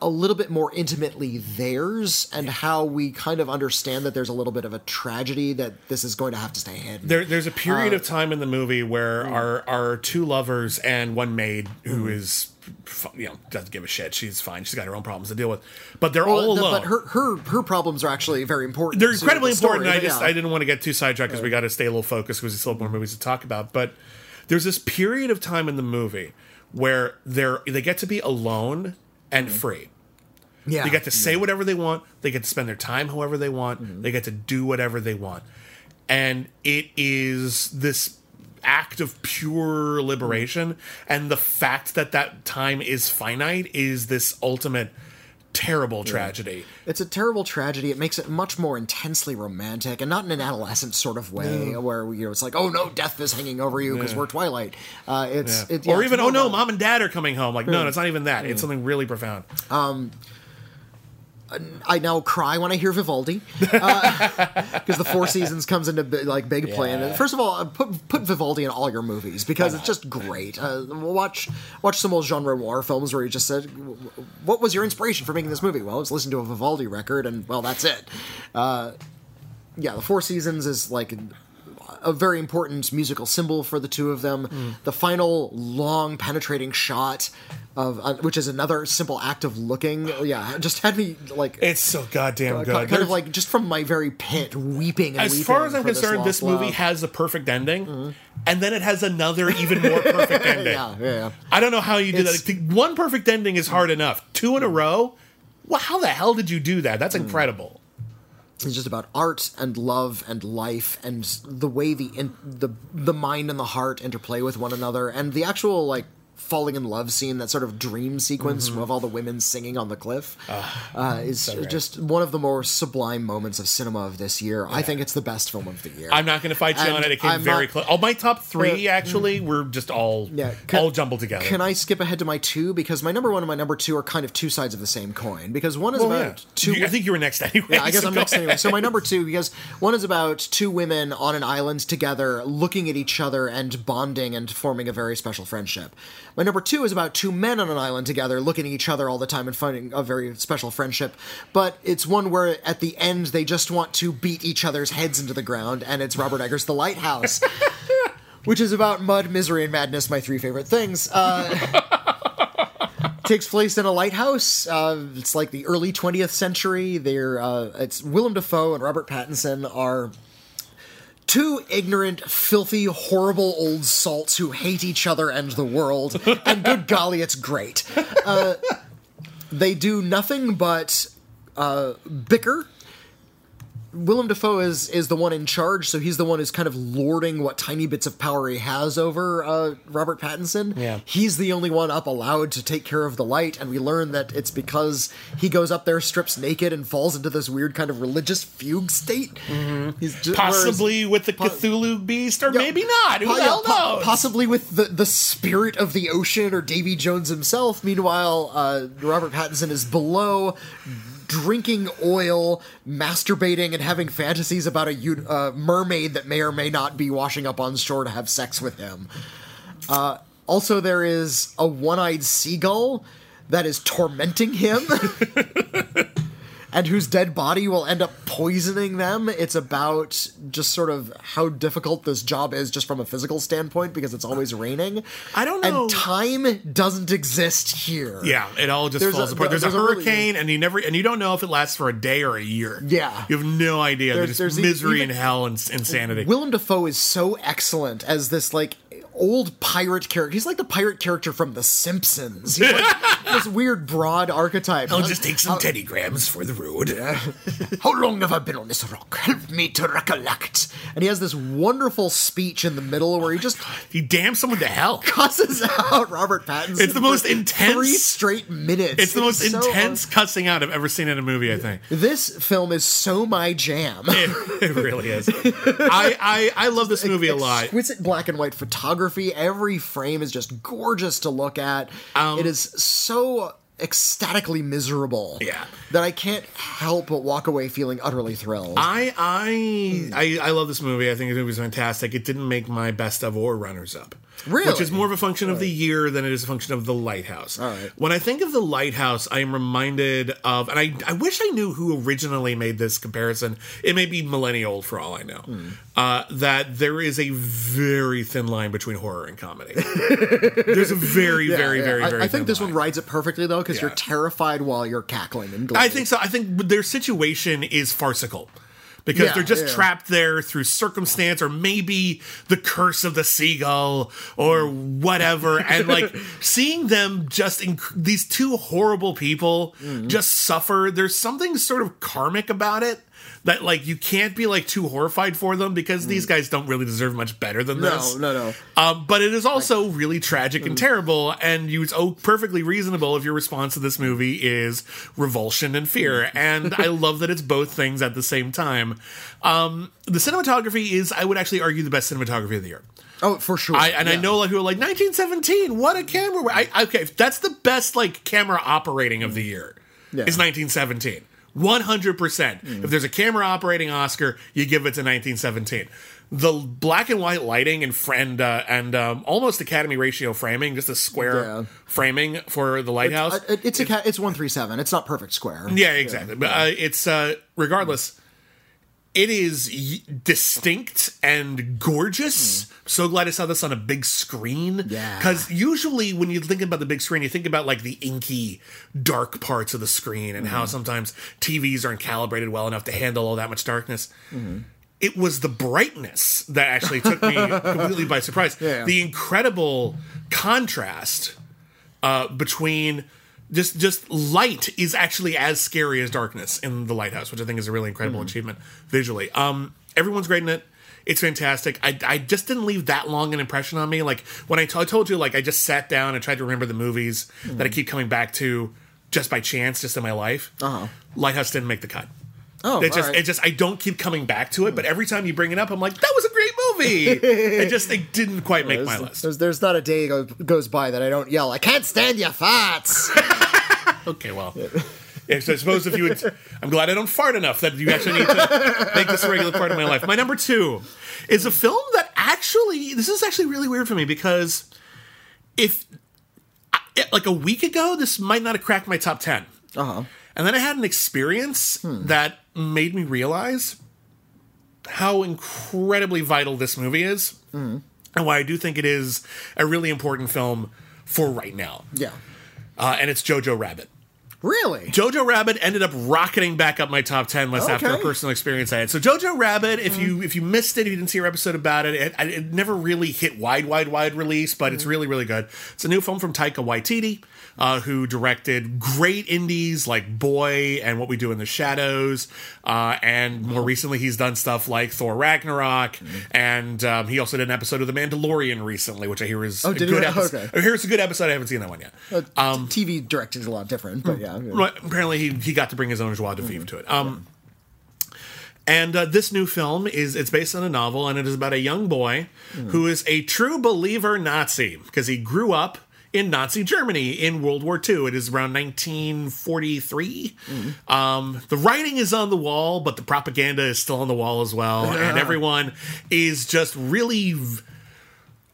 [SPEAKER 1] a little bit more intimately theirs, and how we kind of understand that there's a little bit of a tragedy that this is going to have to stay hidden.
[SPEAKER 2] There, there's a period
[SPEAKER 1] Uh,
[SPEAKER 2] of time in the movie where
[SPEAKER 1] mm.
[SPEAKER 2] our our two lovers and one maid who is, fu- you know, doesn't give a shit. She's fine. She's got her own problems to deal with, but they're all alone.
[SPEAKER 1] But her, her her problems are actually very important.
[SPEAKER 2] They're incredibly
[SPEAKER 1] the story,
[SPEAKER 2] important. I just
[SPEAKER 1] yeah.
[SPEAKER 2] I didn't want to get too sidetracked because we got to stay a little focused because we still have more movies to talk about. But there's this period of time in the movie where they're they get to be alone and free.
[SPEAKER 1] yeah.
[SPEAKER 2] They get to say whatever they want. They get to spend their time however they want.
[SPEAKER 1] Mm-hmm.
[SPEAKER 2] They get to do whatever they want. And it is this act of pure liberation. And the fact that that time is finite is this ultimate terrible tragedy.
[SPEAKER 1] It's a terrible tragedy. It makes it much more intensely romantic, and not in an adolescent sort of way, where you know it's like, oh no, death is hanging over you because we're Twilight. Uh, it's
[SPEAKER 2] Yeah.
[SPEAKER 1] it, yeah,
[SPEAKER 2] or even, oh no, mom and dad are coming home. Like, no, no, it's not even that. It's hmm. something really profound.
[SPEAKER 1] Um, I now cry when I hear Vivaldi (laughs) because the Four Seasons comes into like big play. And
[SPEAKER 2] Yeah.
[SPEAKER 1] first of all, uh, put put Vivaldi in all your movies because it's just great. Uh, watch watch some old Jean Renoir films where he just said, "What was your inspiration for making this movie?" Well, it's listen to a Vivaldi record, and well, that's it. Uh, yeah, the Four Seasons is like a very important musical symbol for the two of them.
[SPEAKER 2] Hmm.
[SPEAKER 1] The final long penetrating shot of uh, which is another simple act of looking. Yeah, just had me like
[SPEAKER 2] It's so goddamn good.
[SPEAKER 1] kind of like just from my very pit weeping. And
[SPEAKER 2] as
[SPEAKER 1] weeping
[SPEAKER 2] far as I'm concerned, this,
[SPEAKER 1] lost
[SPEAKER 2] movie
[SPEAKER 1] love. Mm-hmm.
[SPEAKER 2] has a perfect ending, and then it has another even more perfect (laughs) ending.
[SPEAKER 1] Yeah, yeah, yeah.
[SPEAKER 2] I don't know how you do
[SPEAKER 1] It's-
[SPEAKER 2] that. One perfect ending is hard enough. Two in a row. Well, how the hell did you do that?
[SPEAKER 1] Mm.
[SPEAKER 2] That's incredible.
[SPEAKER 1] It's just about art and love and life and the way the in, the the mind and the heart interplay with one another and the actual like falling in love scene that sort of dream sequence
[SPEAKER 2] Mm-hmm.
[SPEAKER 1] of all the women singing on the cliff
[SPEAKER 2] Ah,
[SPEAKER 1] uh, is just one of the more sublime moments of cinema of this year. I think it's the best film of the year.
[SPEAKER 2] I'm not going to fight you
[SPEAKER 1] And
[SPEAKER 2] on it. It came
[SPEAKER 1] I'm
[SPEAKER 2] very close. Oh, my top three
[SPEAKER 1] Uh,
[SPEAKER 2] actually were just all
[SPEAKER 1] Yeah, can-
[SPEAKER 2] all jumbled together.
[SPEAKER 1] Can I skip ahead to my two because my number one and my number two are kind of two sides of the same coin because one is
[SPEAKER 2] Well,
[SPEAKER 1] about
[SPEAKER 2] yeah.
[SPEAKER 1] two.
[SPEAKER 2] You- I think you were next anyway.
[SPEAKER 1] Yeah, I guess
[SPEAKER 2] so
[SPEAKER 1] I'm next
[SPEAKER 2] ahead.
[SPEAKER 1] anyway. So my number two, because one is about two women on an island together, looking at each other and bonding and forming a very special friendship. My number two is about two men on an island together, looking at each other all the time and finding a very special friendship. But it's one where at the end they just want to beat each other's heads into the ground, and it's Robert Eggers' The Lighthouse. (laughs) Which is about mud, misery, and madness, my three favorite things. Uh, (laughs) takes place in a lighthouse. Uh, it's like the early 20th century. They're uh, it's Willem Dafoe and Robert Pattinson are two ignorant, filthy, horrible old salts who hate each other and the world. (laughs) and good golly, it's great. Uh, they do nothing but uh, bicker. Willem Dafoe is is the one in charge, so he's the one who's kind of lording what tiny bits of power he has over uh, Robert Pattinson.
[SPEAKER 2] Yeah.
[SPEAKER 1] he's the only one up allowed to take care of the light, and we learn that it's because he goes up there, strips naked, and falls into this weird kind of religious fugue state. He's ju- whereas-
[SPEAKER 2] Possibly with the Cthulhu beast, or maybe not. Who
[SPEAKER 1] Po-
[SPEAKER 2] the
[SPEAKER 1] yeah,
[SPEAKER 2] hell
[SPEAKER 1] po-
[SPEAKER 2] knows?
[SPEAKER 1] possibly with the, the spirit of the ocean or Davy Jones himself. Meanwhile, uh, Robert Pattinson is below, drinking oil, masturbating, and having fantasies about a uh, mermaid that may or may not be washing up on shore to have sex with him. Uh, also, there is a one eyed seagull that is tormenting him. (laughs) And whose dead body will end up poisoning them. It's about just sort of how difficult this job is, just from a physical standpoint, because it's always raining.
[SPEAKER 2] I don't know.
[SPEAKER 1] And time doesn't exist here.
[SPEAKER 2] Yeah, it all just
[SPEAKER 1] There's
[SPEAKER 2] falls
[SPEAKER 1] a-
[SPEAKER 2] apart. There's,
[SPEAKER 1] there's
[SPEAKER 2] a
[SPEAKER 1] a really-
[SPEAKER 2] hurricane, and you never and you don't know if it lasts for a day or a year.
[SPEAKER 1] Yeah.
[SPEAKER 2] you have no idea.
[SPEAKER 1] There's-
[SPEAKER 2] There's,
[SPEAKER 1] there's
[SPEAKER 2] misery
[SPEAKER 1] even-
[SPEAKER 2] and hell and insanity.
[SPEAKER 1] Willem Dafoe is so excellent as this like old pirate character. He's like the pirate character from The Simpsons. He's like (laughs) this weird broad archetype.
[SPEAKER 2] I'll just take some Teddy Grahams for the road. (laughs)
[SPEAKER 1] How long have I been on this rock? Help me to recollect. And he has this wonderful speech in the middle where he oh just
[SPEAKER 2] He damns someone to hell. (laughs)
[SPEAKER 1] cusses out Robert Pattinson.
[SPEAKER 2] It's the most intense-
[SPEAKER 1] Three straight minutes.
[SPEAKER 2] It's the most
[SPEAKER 1] so-
[SPEAKER 2] intense cussing out I've ever seen in a movie. I think
[SPEAKER 1] This film is so my jam.
[SPEAKER 2] it, it really is. I, I I love this movie a lot.
[SPEAKER 1] Exquisite black and white photography. Every frame is just gorgeous to look at.
[SPEAKER 2] Um,
[SPEAKER 1] it is so ecstatically miserable.
[SPEAKER 2] Yeah.
[SPEAKER 1] That I can't help but walk away feeling utterly thrilled.
[SPEAKER 2] I, I I I love this movie. I think the movie's fantastic. It didn't make my best of or runners up.
[SPEAKER 1] Really?
[SPEAKER 2] Which is more of a function of the year than it is a function of the lighthouse.
[SPEAKER 1] All right.
[SPEAKER 2] When I think of the lighthouse, I am reminded of and I, I wish I knew who originally made this comparison. It may be millennial old for all I know.
[SPEAKER 1] Hmm.
[SPEAKER 2] Uh, that there is a very thin line between horror and comedy. (laughs) There's a very,
[SPEAKER 1] Yeah,
[SPEAKER 2] very,
[SPEAKER 1] yeah.
[SPEAKER 2] very,
[SPEAKER 1] I-
[SPEAKER 2] very
[SPEAKER 1] I, think
[SPEAKER 2] thin
[SPEAKER 1] this
[SPEAKER 2] line.
[SPEAKER 1] one rides it perfectly though, because you're terrified while you're cackling and glee.
[SPEAKER 2] I think so. I think their situation is farcical because
[SPEAKER 1] Yeah,
[SPEAKER 2] they're just
[SPEAKER 1] yeah.
[SPEAKER 2] trapped there through circumstance or maybe the curse of the seagull or whatever. (laughs) and like seeing them just inc- these two horrible people
[SPEAKER 1] Mm-hmm.
[SPEAKER 2] just suffer. There's something sort of karmic about it. That like you can't be like too horrified for them because these guys don't really deserve much better than
[SPEAKER 1] Mm. No,
[SPEAKER 2] this.
[SPEAKER 1] no, no.
[SPEAKER 2] Um, but it is also really tragic
[SPEAKER 1] Mm.
[SPEAKER 2] and terrible, and you, it's oh, perfectly reasonable if your response to this movie is revulsion and
[SPEAKER 1] Mm.
[SPEAKER 2] fear. And I (laughs) love that it's both things at the same time. Um, the cinematography is, I would actually argue, the best cinematography of the year.
[SPEAKER 1] Oh, for sure.
[SPEAKER 2] I, and I
[SPEAKER 1] Yeah.
[SPEAKER 2] know like people are like 1917. What a camera! I, okay, that's the best like camera operating of the year.
[SPEAKER 1] Yeah.
[SPEAKER 2] Is 1917. 100%.
[SPEAKER 1] Mm.
[SPEAKER 2] If there's a camera operating Oscar, you give it to 1917. The black and white lighting and friend uh, and um, almost Academy ratio framing, just a square
[SPEAKER 1] Yeah.
[SPEAKER 2] framing for the lighthouse.
[SPEAKER 1] Uh, it- it's a it's one three seven. It's not perfect square.
[SPEAKER 2] yeah, exactly. But uh, it's uh, regardless. It is y- distinct and gorgeous. Hmm. So glad I saw this on a big screen.
[SPEAKER 1] Yeah.
[SPEAKER 2] Because usually when you think about the big screen, you think about like the inky, dark parts of the screen and how hmm. sometimes TVs aren't calibrated well enough to handle all that much darkness. Hmm. It was the brightness that actually took me (laughs) completely by surprise.
[SPEAKER 1] Yeah.
[SPEAKER 2] The incredible contrast uh, between just just light is actually as scary as darkness in the lighthouse, which I think is a really incredible achievement visually. Um, everyone's great in it. It's fantastic. I, I just didn't leave that long an impression on me. Like when I, t- I told you, like I just sat down and tried to remember the movies that I keep coming back to just by chance, just in my life.
[SPEAKER 1] Uh-huh.
[SPEAKER 2] Lighthouse didn't make the cut.
[SPEAKER 1] Oh,
[SPEAKER 2] It just,
[SPEAKER 1] right.
[SPEAKER 2] it just, I don't keep coming back to it, but every time you bring it up, I'm like, that was a great movie. (laughs) it just, it didn't quite make my
[SPEAKER 1] there's,
[SPEAKER 2] list.
[SPEAKER 1] There's, there's not a day go, goes by that I don't yell. I can't stand your farts. (laughs)
[SPEAKER 2] Okay, well. Yeah, so I suppose if you would, I'm glad I don't fart enough that you actually need to make this a regular part of my life. My number two is a film that actually, this is actually really weird for me because if, like a week ago, this might not have cracked my top 10.
[SPEAKER 1] Uh huh.
[SPEAKER 2] And then I had an experience that made me realize how incredibly vital this movie is and why I do think it is a really important film for right now.
[SPEAKER 1] Yeah.
[SPEAKER 2] Uh, and it's Jojo Rabbit.
[SPEAKER 1] Really?
[SPEAKER 2] Jojo Rabbit ended up rocketing back up my top ten list after a personal experience I had. So Jojo Rabbit, if you if you missed it, if you didn't see our episode about it, it, it never really hit wide, wide, wide release, but it's really, really good. It's a new film from Taika Waititi, uh, who directed great indies like Boy and What We Do in the Shadows, uh, and more recently he's done stuff like Thor Ragnarok, and um, he also did an episode of The Mandalorian recently, which I hear is a
[SPEAKER 1] did
[SPEAKER 2] good (laughs) episode.
[SPEAKER 1] Okay.
[SPEAKER 2] I hear it's a good episode. I haven't seen that one yet.
[SPEAKER 1] Um, TV directed is a lot different, but yeah.
[SPEAKER 2] Right, apparently he, he got to bring his own joie de vivre to it. Um, And uh, this new film is it's based on a novel, and it is about a young boy who is a true believer Nazi because he grew up in Nazi Germany in World War II. It is around 1943. Um, the writing is on the wall, but the propaganda is still on the wall as well, (laughs) and everyone is just really. v-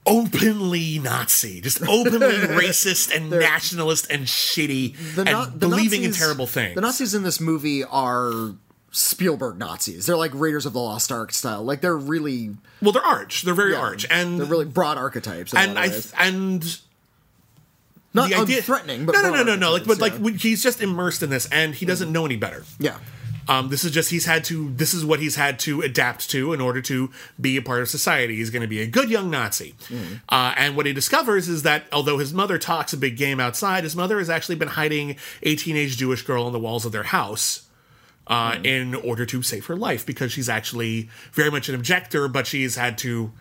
[SPEAKER 2] Openly Nazi, just openly (laughs) racist and nationalist and shitty, and
[SPEAKER 1] Na-
[SPEAKER 2] believing in
[SPEAKER 1] Nazis-
[SPEAKER 2] terrible things.
[SPEAKER 1] The Nazis in this movie are Spielberg Nazis. They're like Raiders of the Lost Ark style. Like they're really,
[SPEAKER 2] Well, they're arch. They're very
[SPEAKER 1] yeah,
[SPEAKER 2] arch, and
[SPEAKER 1] they're really broad archetypes.
[SPEAKER 2] and I
[SPEAKER 1] ways.
[SPEAKER 2] and
[SPEAKER 1] not
[SPEAKER 2] the idea
[SPEAKER 1] threatening, but
[SPEAKER 2] no, no, no, no, no. Like, but like he's just immersed in this, and he doesn't know any better.
[SPEAKER 1] yeah.
[SPEAKER 2] Um, this is just he's had to. This is what he's had to adapt to in order to be a part of society. He's going to be a good young Nazi, uh, and what he discovers is that although his mother talks a big game outside, his mother has actually been hiding a teenage Jewish girl on the walls of their house. Uh, In order to save her life, because she's actually very much an objector, but she's had to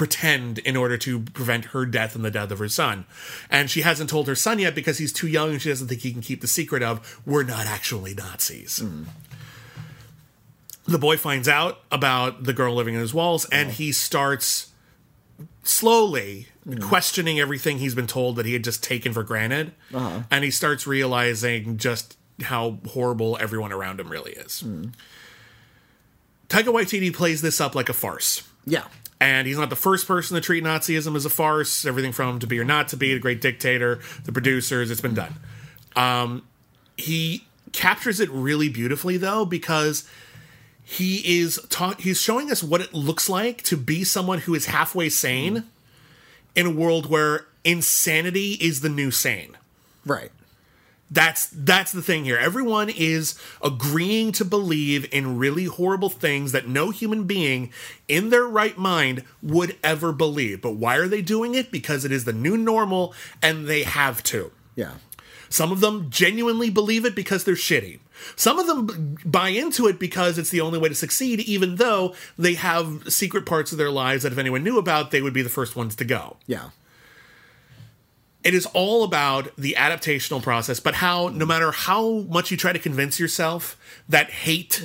[SPEAKER 2] pretend in order to prevent her death and the death of her son. And she hasn't told her son yet because he's too young and she doesn't think he can keep the secret of we're not actually Nazis. Hmm. The boy finds out about the girl living in his walls and oh. he starts slowly hmm. questioning everything he's been told that he had just taken for granted. Uh-huh. And he starts realizing just how horrible everyone around him really is. Hmm. Taika Waititi plays this up like a farce.
[SPEAKER 1] Yeah.
[SPEAKER 2] And he's not the first person to treat Nazism as a farce. Everything from To Be or Not to Be, The Great Dictator, the producers, it's been done. Um, he captures it really beautifully, though, because he is ta- he's showing us what it looks like to be someone who is halfway sane in a world where insanity is the new sane.
[SPEAKER 1] Right.
[SPEAKER 2] That's that's the thing here. Everyone is agreeing to believe in really horrible things that no human being in their right mind would ever believe. But why are they doing it? Because it is the new normal and they have to.
[SPEAKER 1] Yeah.
[SPEAKER 2] Some of them genuinely believe it because they're shitty. Some of them buy into it because it's the only way to succeed, even though they have secret parts of their lives that if anyone knew about, they would be the first ones to go
[SPEAKER 1] Yeah.
[SPEAKER 2] It is all about the adaptational process, but how no matter how much you try to convince yourself that hate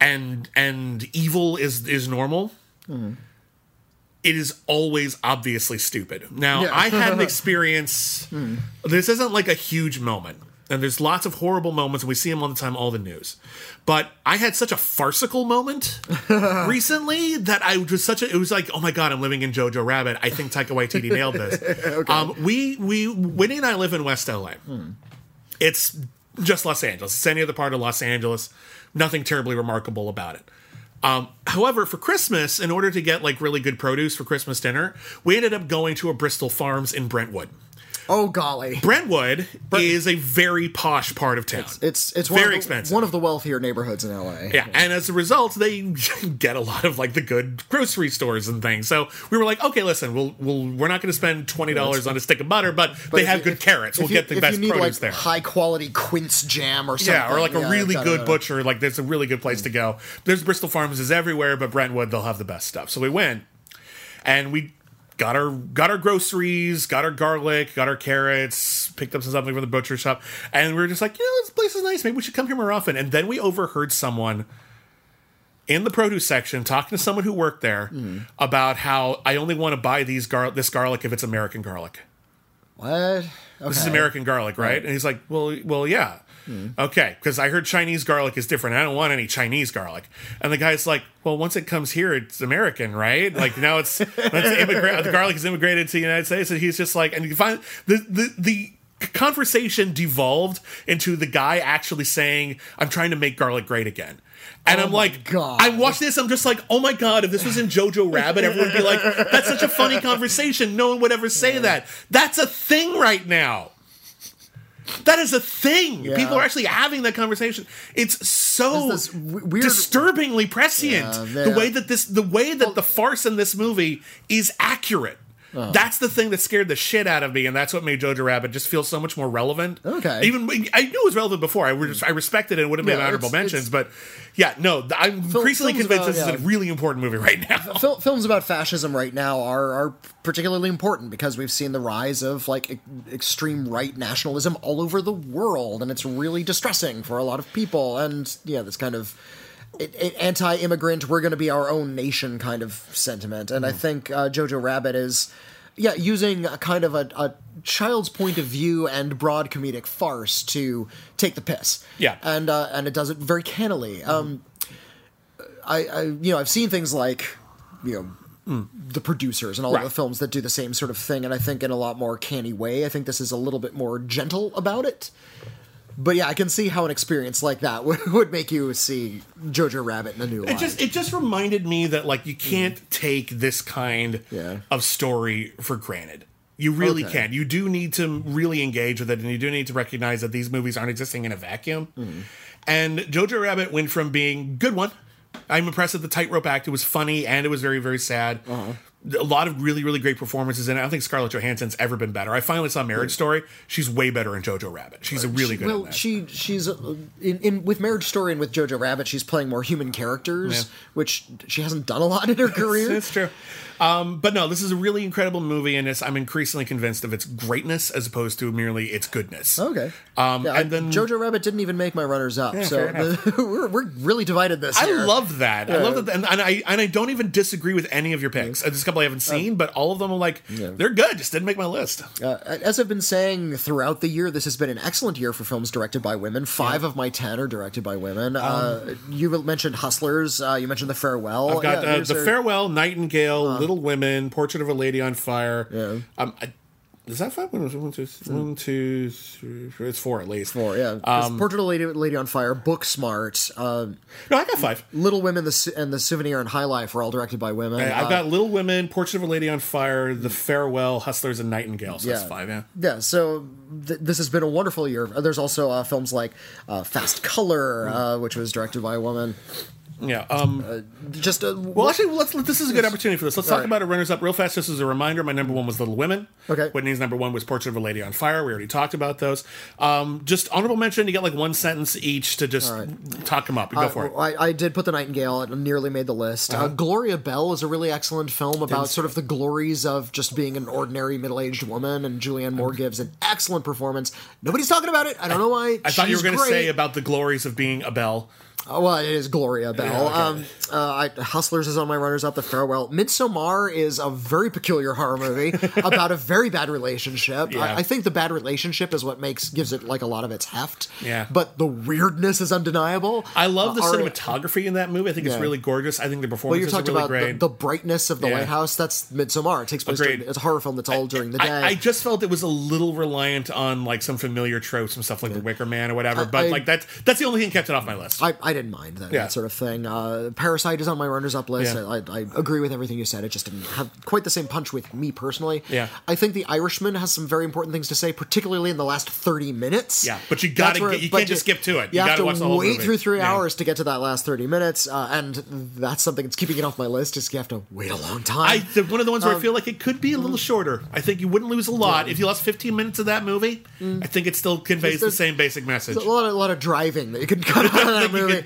[SPEAKER 2] and and evil is is normal, it is always obviously stupid. Now,
[SPEAKER 1] Yeah.
[SPEAKER 2] I had an (laughs) experience. This isn't like a huge moment. And there's lots of horrible moments, and we see them all the time, all the news. But I had such a farcical moment (laughs) recently that I was such a. It was like, oh my god, I'm living in Jojo Rabbit. I think Taika Waititi (laughs) nailed this. um, we we Winnie and I live in West LA. It's just Los Angeles. It's any other part of Los Angeles. Nothing terribly remarkable about it. Um, however, for Christmas, in order to get like really good produce for Christmas dinner, we ended up going to a Bristol Farms in Brentwood.
[SPEAKER 1] Oh golly.
[SPEAKER 2] Brentwood is a very posh part of town.
[SPEAKER 1] It's it's
[SPEAKER 2] Very
[SPEAKER 1] one the,
[SPEAKER 2] expensive.
[SPEAKER 1] One of the wealthier neighborhoods in LA.
[SPEAKER 2] Yeah, and as a result, they (laughs) get a lot of like the good grocery stores and things. So we were like, okay, listen, we'll, we'll we're not going to spend twenty dollars on a stick of butter, but, they have
[SPEAKER 1] you-
[SPEAKER 2] good
[SPEAKER 1] if-
[SPEAKER 2] carrots.
[SPEAKER 1] if
[SPEAKER 2] We'll
[SPEAKER 1] you-
[SPEAKER 2] get the
[SPEAKER 1] if
[SPEAKER 2] best
[SPEAKER 1] you need,
[SPEAKER 2] produce
[SPEAKER 1] like,
[SPEAKER 2] there.
[SPEAKER 1] High quality quince jam or something.
[SPEAKER 2] Yeah, or like a really good butcher. Like there's a really good place to go. There's Bristol Farms is everywhere, but Brentwood they'll have the best stuff. So we went, and we got our got our groceries, got our garlic, got our carrots, picked up some something from the butcher shop, and we were just like, you know, this place is nice. Maybe we should come here more often. And then we overheard someone in the produce section talking to someone who worked there
[SPEAKER 1] Hmm.
[SPEAKER 2] about how I only want to buy these gar- this garlic if it's American garlic.
[SPEAKER 1] What? Okay.
[SPEAKER 2] This is American garlic, right? And he's like, well, well, yeah. Mm-hmm. Okay, because I heard Chinese garlic is different. I don't want any Chinese garlic. And the guy's like, well, once it comes here, it's American, right? Like now it's, it's immigra- the garlic is immigrated to the United States, and he's just like, and you find the the the conversation devolved into the guy actually saying, "I'm trying to make garlic great again." And oh I'm like,
[SPEAKER 1] God.
[SPEAKER 2] I watch this. I'm just like, oh my god! If this was in Jojo Rabbit, everyone would be like, "That's such a funny conversation." No one would ever say that. That's a thing right now. That is a thing.
[SPEAKER 1] Yeah.
[SPEAKER 2] People are actually having that conversation. It's so
[SPEAKER 1] weird-
[SPEAKER 2] disturbingly prescient.
[SPEAKER 1] Yeah,
[SPEAKER 2] the way that this, the way that the farce in this movie is accurate.
[SPEAKER 1] Uh-huh.
[SPEAKER 2] That's the thing that scared the shit out of me, and that's what made Jojo Rabbit just feel so much more relevant.
[SPEAKER 1] Okay.
[SPEAKER 2] even I knew it was relevant before. I, was, I respected it; it would have been
[SPEAKER 1] Yeah,
[SPEAKER 2] honorable
[SPEAKER 1] it's-
[SPEAKER 2] mentions,
[SPEAKER 1] it's-
[SPEAKER 2] but yeah, no, I'm increasingly convinced
[SPEAKER 1] about-
[SPEAKER 2] this is a really important movie right now.
[SPEAKER 1] Fil- films about fascism right now are, are particularly important because we've seen the rise of like e- extreme right nationalism all over the world, and it's really distressing for a lot of people. And yeah, this kind of anti-immigrant, we're going to be our own nation kind of sentiment. And I think uh, Jojo Rabbit is. Yeah, using a kind of a, a child's point of view and broad comedic farce to take the piss.
[SPEAKER 2] Yeah.
[SPEAKER 1] and uh, and it does it very cannily. Um, I, I you know I've seen things like you know the producers and all
[SPEAKER 2] Right.
[SPEAKER 1] of the films that do the same sort of thing, and I think in a lot more canny way. I think this is a little bit more gentle about it. But yeah, I can see how an experience like that (laughs) would, would make you see Jojo Rabbit in a new light.
[SPEAKER 2] It just it just reminded me that like you can't take this kind
[SPEAKER 1] Yeah.
[SPEAKER 2] of story for granted. You really
[SPEAKER 1] Okay.
[SPEAKER 2] can't. You do need to really engage with it, and you do need to recognize that these movies aren't existing in a vacuum.
[SPEAKER 1] Mm-hmm.
[SPEAKER 2] And Jojo Rabbit went from being good one. I'm impressed at the tightrope act. It was funny and it was very very sad.
[SPEAKER 1] Uh-huh.
[SPEAKER 2] A lot of really really great performances and. I don't think Scarlett Johansson's ever been better. I finally saw Marriage Story. She's way better in Jojo Rabbit. She's a really good.
[SPEAKER 1] well, she she's uh, in, in with Marriage Story and with Jojo Rabbit, she's playing more human characters,
[SPEAKER 2] Yeah.
[SPEAKER 1] which she hasn't done a lot in her career.
[SPEAKER 2] That's true. Um, but no, this is a really incredible movie, and it's, I'm increasingly convinced of its greatness as opposed to merely its goodness.
[SPEAKER 1] Okay.
[SPEAKER 2] Um,
[SPEAKER 1] Yeah,
[SPEAKER 2] and then
[SPEAKER 1] Jojo Rabbit didn't even make my runners up,
[SPEAKER 2] fair
[SPEAKER 1] so (laughs) we're, we're really divided this
[SPEAKER 2] I
[SPEAKER 1] year.
[SPEAKER 2] love that. I love that, and, and I and I don't even disagree with any of your picks. There's a couple I haven't seen, but all of them are like they're good. Just didn't make my list.
[SPEAKER 1] Uh, as I've been saying throughout the year, this has been an excellent year for films directed by women. Five of my ten are directed by women. uh, you mentioned Hustlers. Uh, you mentioned The Farewell.
[SPEAKER 2] Um, I've got
[SPEAKER 1] Yeah,
[SPEAKER 2] uh, the
[SPEAKER 1] are-
[SPEAKER 2] Farewell, Nightingale, Little Women, Portrait of a Lady on Fire.
[SPEAKER 1] Yeah.
[SPEAKER 2] Um, I, is that five? One, one, two, one, two, three, four. It's four at least.
[SPEAKER 1] Four, yeah.
[SPEAKER 2] Um,
[SPEAKER 1] Portrait of a Lady, Lady on Fire, Booksmart, uh,
[SPEAKER 2] No, I got five.
[SPEAKER 1] Little Women, the, and The Souvenir and High Life are all directed by women.
[SPEAKER 2] I've
[SPEAKER 1] Uh,
[SPEAKER 2] got Little Women, Portrait of a Lady on Fire, The Farewell, Hustlers, and Nightingale. So that's five. Yeah.
[SPEAKER 1] Yeah, so th- this has been a wonderful year. There's also uh, films like uh, Fast Color, uh, which was directed by a woman.
[SPEAKER 2] Yeah. Um,
[SPEAKER 1] Just uh,
[SPEAKER 2] well, actually, let's. let- This is a good opportunity for this. Let's talk
[SPEAKER 1] Alright.
[SPEAKER 2] about our runners up real fast. Just as a reminder, my number one was Little Women.
[SPEAKER 1] Okay.
[SPEAKER 2] Whitney's number one was Portrait of a Lady on Fire. We already talked about those. Um, just honorable mention. You get like one sentence each to just talk them up. Go for it.
[SPEAKER 1] I, I did put the Nightingale. It nearly made the list.
[SPEAKER 2] Uh-huh.
[SPEAKER 1] uh Gloria Bell is a really excellent film about sort of the glories of just being an ordinary middle-aged woman, and Julianne Moore gives an excellent performance. Nobody's talking about it. I don't know why.
[SPEAKER 2] I thought you were
[SPEAKER 1] going
[SPEAKER 2] to say about the glories of being a Belle.
[SPEAKER 1] Oh, well, it is Gloria Bell.
[SPEAKER 2] okay.
[SPEAKER 1] Um, uh, I, Hustlers is on my runners-up. The Farewell. Midsommar is a very peculiar horror movie (laughs) about a very bad relationship.
[SPEAKER 2] Yeah.
[SPEAKER 1] I, I think the bad relationship is what makes gives it like a lot of its heft.
[SPEAKER 2] Yeah.
[SPEAKER 1] But the weirdness is undeniable.
[SPEAKER 2] I love the
[SPEAKER 1] Uh,
[SPEAKER 2] cinematography in that movie. I think it's really gorgeous. I think the
[SPEAKER 1] performance
[SPEAKER 2] Well,
[SPEAKER 1] you
[SPEAKER 2] are
[SPEAKER 1] talked
[SPEAKER 2] really
[SPEAKER 1] about the,
[SPEAKER 2] great.
[SPEAKER 1] the brightness of the
[SPEAKER 2] Yeah.
[SPEAKER 1] White House. That's Midsommar. It takes place. During, it's a horror film that's all during the day.
[SPEAKER 2] I, I just felt it was a little reliant on like some familiar tropes and stuff like the Wicker Man or whatever.
[SPEAKER 1] I-
[SPEAKER 2] but
[SPEAKER 1] I-
[SPEAKER 2] like that's that's the only thing that kept it off my list.
[SPEAKER 1] I, I didn't mind that,
[SPEAKER 2] Yeah.
[SPEAKER 1] that sort of thing. Uh, Parasite is on my runners-up list.
[SPEAKER 2] Yeah.
[SPEAKER 1] I, I, agree with everything you said. It just didn't have quite the same punch with me personally.
[SPEAKER 2] Yeah.
[SPEAKER 1] I think The Irishman has some very important things to say, particularly in the last thirty minutes.
[SPEAKER 2] Yeah, but you
[SPEAKER 1] where-
[SPEAKER 2] get- you can't just skip to it. You
[SPEAKER 1] have
[SPEAKER 2] gotta watch the whole
[SPEAKER 1] wait
[SPEAKER 2] movie.
[SPEAKER 1] through three
[SPEAKER 2] Yeah.
[SPEAKER 1] hours to get to that last thirty minutes, uh, and that's something that's keeping it off my list. Is you have to wait a long time.
[SPEAKER 2] I one of the ones where
[SPEAKER 1] Um,
[SPEAKER 2] I feel like it could be a little shorter. I think you wouldn't lose a lot if you lost 15 minutes of that movie. I think it still conveys the same basic message.
[SPEAKER 1] A lot of, a lot of driving that you can cut out of that (laughs) movie.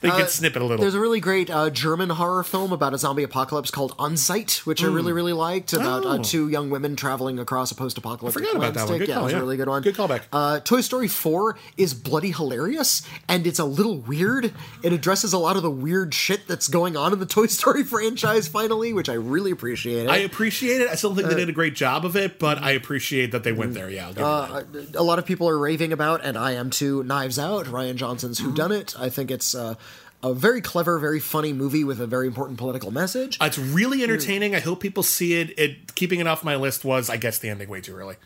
[SPEAKER 2] they could snip it a little.
[SPEAKER 1] There's a really great uh, German horror film about a zombie apocalypse called Endzeit, which I really, really liked, about
[SPEAKER 2] Oh.
[SPEAKER 1] uh, two young women traveling across a post-apocalyptic
[SPEAKER 2] I forgot about that one. Good
[SPEAKER 1] yeah,
[SPEAKER 2] call,
[SPEAKER 1] was
[SPEAKER 2] yeah.
[SPEAKER 1] a really good one.
[SPEAKER 2] Good callback.
[SPEAKER 1] Uh, Toy Story 4 is bloody hilarious, and it's a little weird. It addresses a lot of the weird shit that's going on in the Toy Story (laughs) franchise, finally, which I really appreciate.
[SPEAKER 2] I appreciate it. I still think they did a great job of it, but I appreciate that they went there. Yeah, I'll give you that.
[SPEAKER 1] a lot of people are raving about, and I am too. Knives Out, Rian Johnson's Who Done It. I think it's uh, a very clever, very funny movie with a very important political message.
[SPEAKER 2] Uh, it's really entertaining. I hope people see it. It keeping it off my list was, I guess, the ending way too early.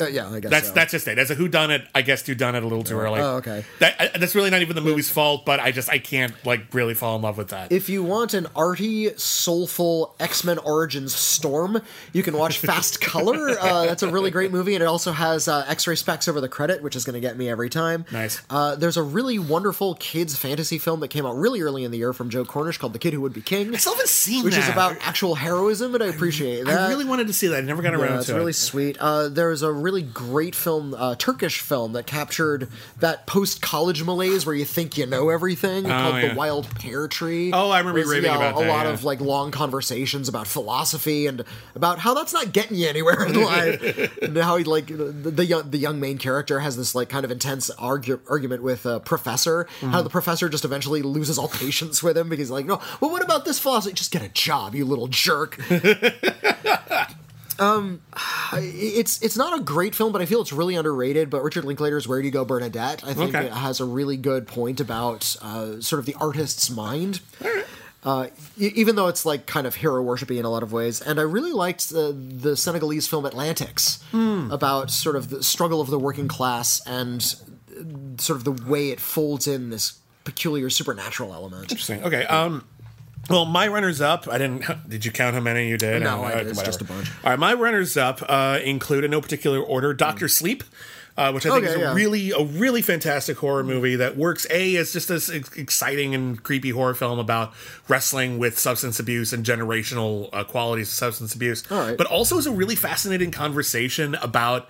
[SPEAKER 1] Uh, yeah, I guess
[SPEAKER 2] That's
[SPEAKER 1] so.
[SPEAKER 2] that's just it. As a who done it, I guess who done it a little too early.
[SPEAKER 1] Oh, okay.
[SPEAKER 2] That I, that's really not even the movie's fault, but I just I can't like really fall in love with that.
[SPEAKER 1] If you want an arty, soulful X Men Origins Storm, you can watch Fast (laughs) Color. Uh, that's a really great movie, and it also has uh, X ray specs over the credit, which is going to get me every time.
[SPEAKER 2] Nice.
[SPEAKER 1] Uh, there's a really wonderful kids fantasy film that came out really early in the year from Joe Cornish called The Kid Who Would Be King,
[SPEAKER 2] I still haven't seen
[SPEAKER 1] which
[SPEAKER 2] that.
[SPEAKER 1] is about actual heroism, and I appreciate that.
[SPEAKER 2] I really wanted to see that. I never got around
[SPEAKER 1] Yeah,
[SPEAKER 2] to it.
[SPEAKER 1] it's really sweet. Uh, there's a really great film, uh, Turkish film, that captured that post-college malaise where you think you know everything, called
[SPEAKER 2] Oh, yeah.
[SPEAKER 1] The Wild Pear Tree.
[SPEAKER 2] Oh, I remember you
[SPEAKER 1] Where it's,
[SPEAKER 2] about
[SPEAKER 1] a
[SPEAKER 2] that,
[SPEAKER 1] lot
[SPEAKER 2] yeah.
[SPEAKER 1] of like long conversations about philosophy and about how that's not getting you anywhere in life, (laughs) and how he like the, the young the young main character has this like kind of intense argu- argument with a professor.
[SPEAKER 2] Mm-hmm.
[SPEAKER 1] How the professor just eventually loses all patience with him because he's like, no, well, what about this philosophy? Just get a job, you little jerk. (laughs) it's it's not a great film, but I feel it's really underrated. But Richard Linklater's "Where Do You Go, Bernadette" I think
[SPEAKER 2] Okay.
[SPEAKER 1] it has a really good point about uh, sort of the artist's mind. Uh, even though it's like kind of hero worshipy in a lot of ways, and I really liked the, the Senegalese film Atlantics about sort of the struggle of the working class and uh, sort of the way it folds in this peculiar supernatural element.
[SPEAKER 2] Interesting. Okay. Um. Well, my runners up. I didn't. (laughs) Did you count how many you did?
[SPEAKER 1] No,
[SPEAKER 2] Uh,
[SPEAKER 1] I did. It's just a bunch.
[SPEAKER 2] All right. My runners up uh, include in no particular order Doctor Sleep. Uh, which I think
[SPEAKER 1] Okay,
[SPEAKER 2] is a
[SPEAKER 1] yeah.
[SPEAKER 2] really a really fantastic horror movie that works a as just this ex- exciting and creepy horror film about wrestling with substance abuse and generational uh, qualities of substance abuse,
[SPEAKER 1] right.
[SPEAKER 2] but also is a really fascinating conversation about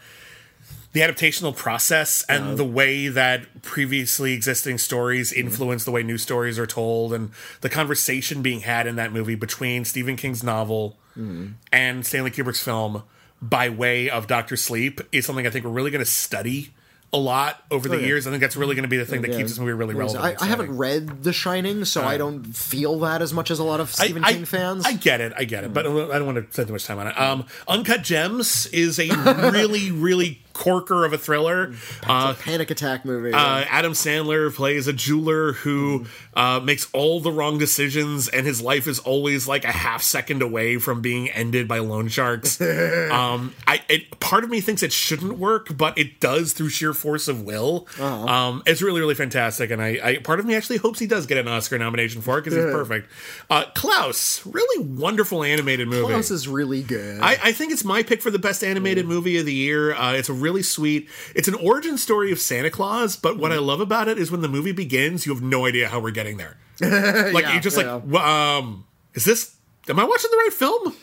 [SPEAKER 2] the adaptational process and the way that previously existing stories mm-hmm. influence the way new stories are told and the conversation being had in that movie between Stephen King's novel mm-hmm. and Stanley Kubrick's film by way of Doctor Sleep is something I think we're really going to study a lot over the oh,
[SPEAKER 1] yeah.
[SPEAKER 2] years. I think that's really going to be the thing oh, that
[SPEAKER 1] Yeah.
[SPEAKER 2] keeps this movie really relevant.
[SPEAKER 1] I, I haven't read The Shining, so uh, I don't feel that as much as a lot of Stephen
[SPEAKER 2] I,
[SPEAKER 1] King fans.
[SPEAKER 2] I get it, I get it, but mm. I don't want to spend too much time on it. Um, Uncut Gems is a (laughs) really, really corker of a thriller. Uh,
[SPEAKER 1] Panic attack movie.
[SPEAKER 2] uh, Adam Sandler plays a jeweler who uh, makes all the wrong decisions, and his life is always like a half second away from being ended by loan sharks. (laughs) um, I it, part of me thinks it shouldn't work, but it does through sheer force of will. Um, it's really, really fantastic, and I, I part of me actually hopes he does get an Oscar nomination for it because he's perfect. Uh, Klaus, really wonderful animated movie.
[SPEAKER 1] Klaus is really good.
[SPEAKER 2] I, I think it's my pick for the best animated movie of the year. Uh, it's a really sweet. It's an origin story of Santa Claus, but what I love about it is when the movie begins, you have no idea how we're getting there. (laughs) Like
[SPEAKER 1] Yeah,
[SPEAKER 2] you're just
[SPEAKER 1] yeah.
[SPEAKER 2] like, "Well, um, is this? Am I watching the right film?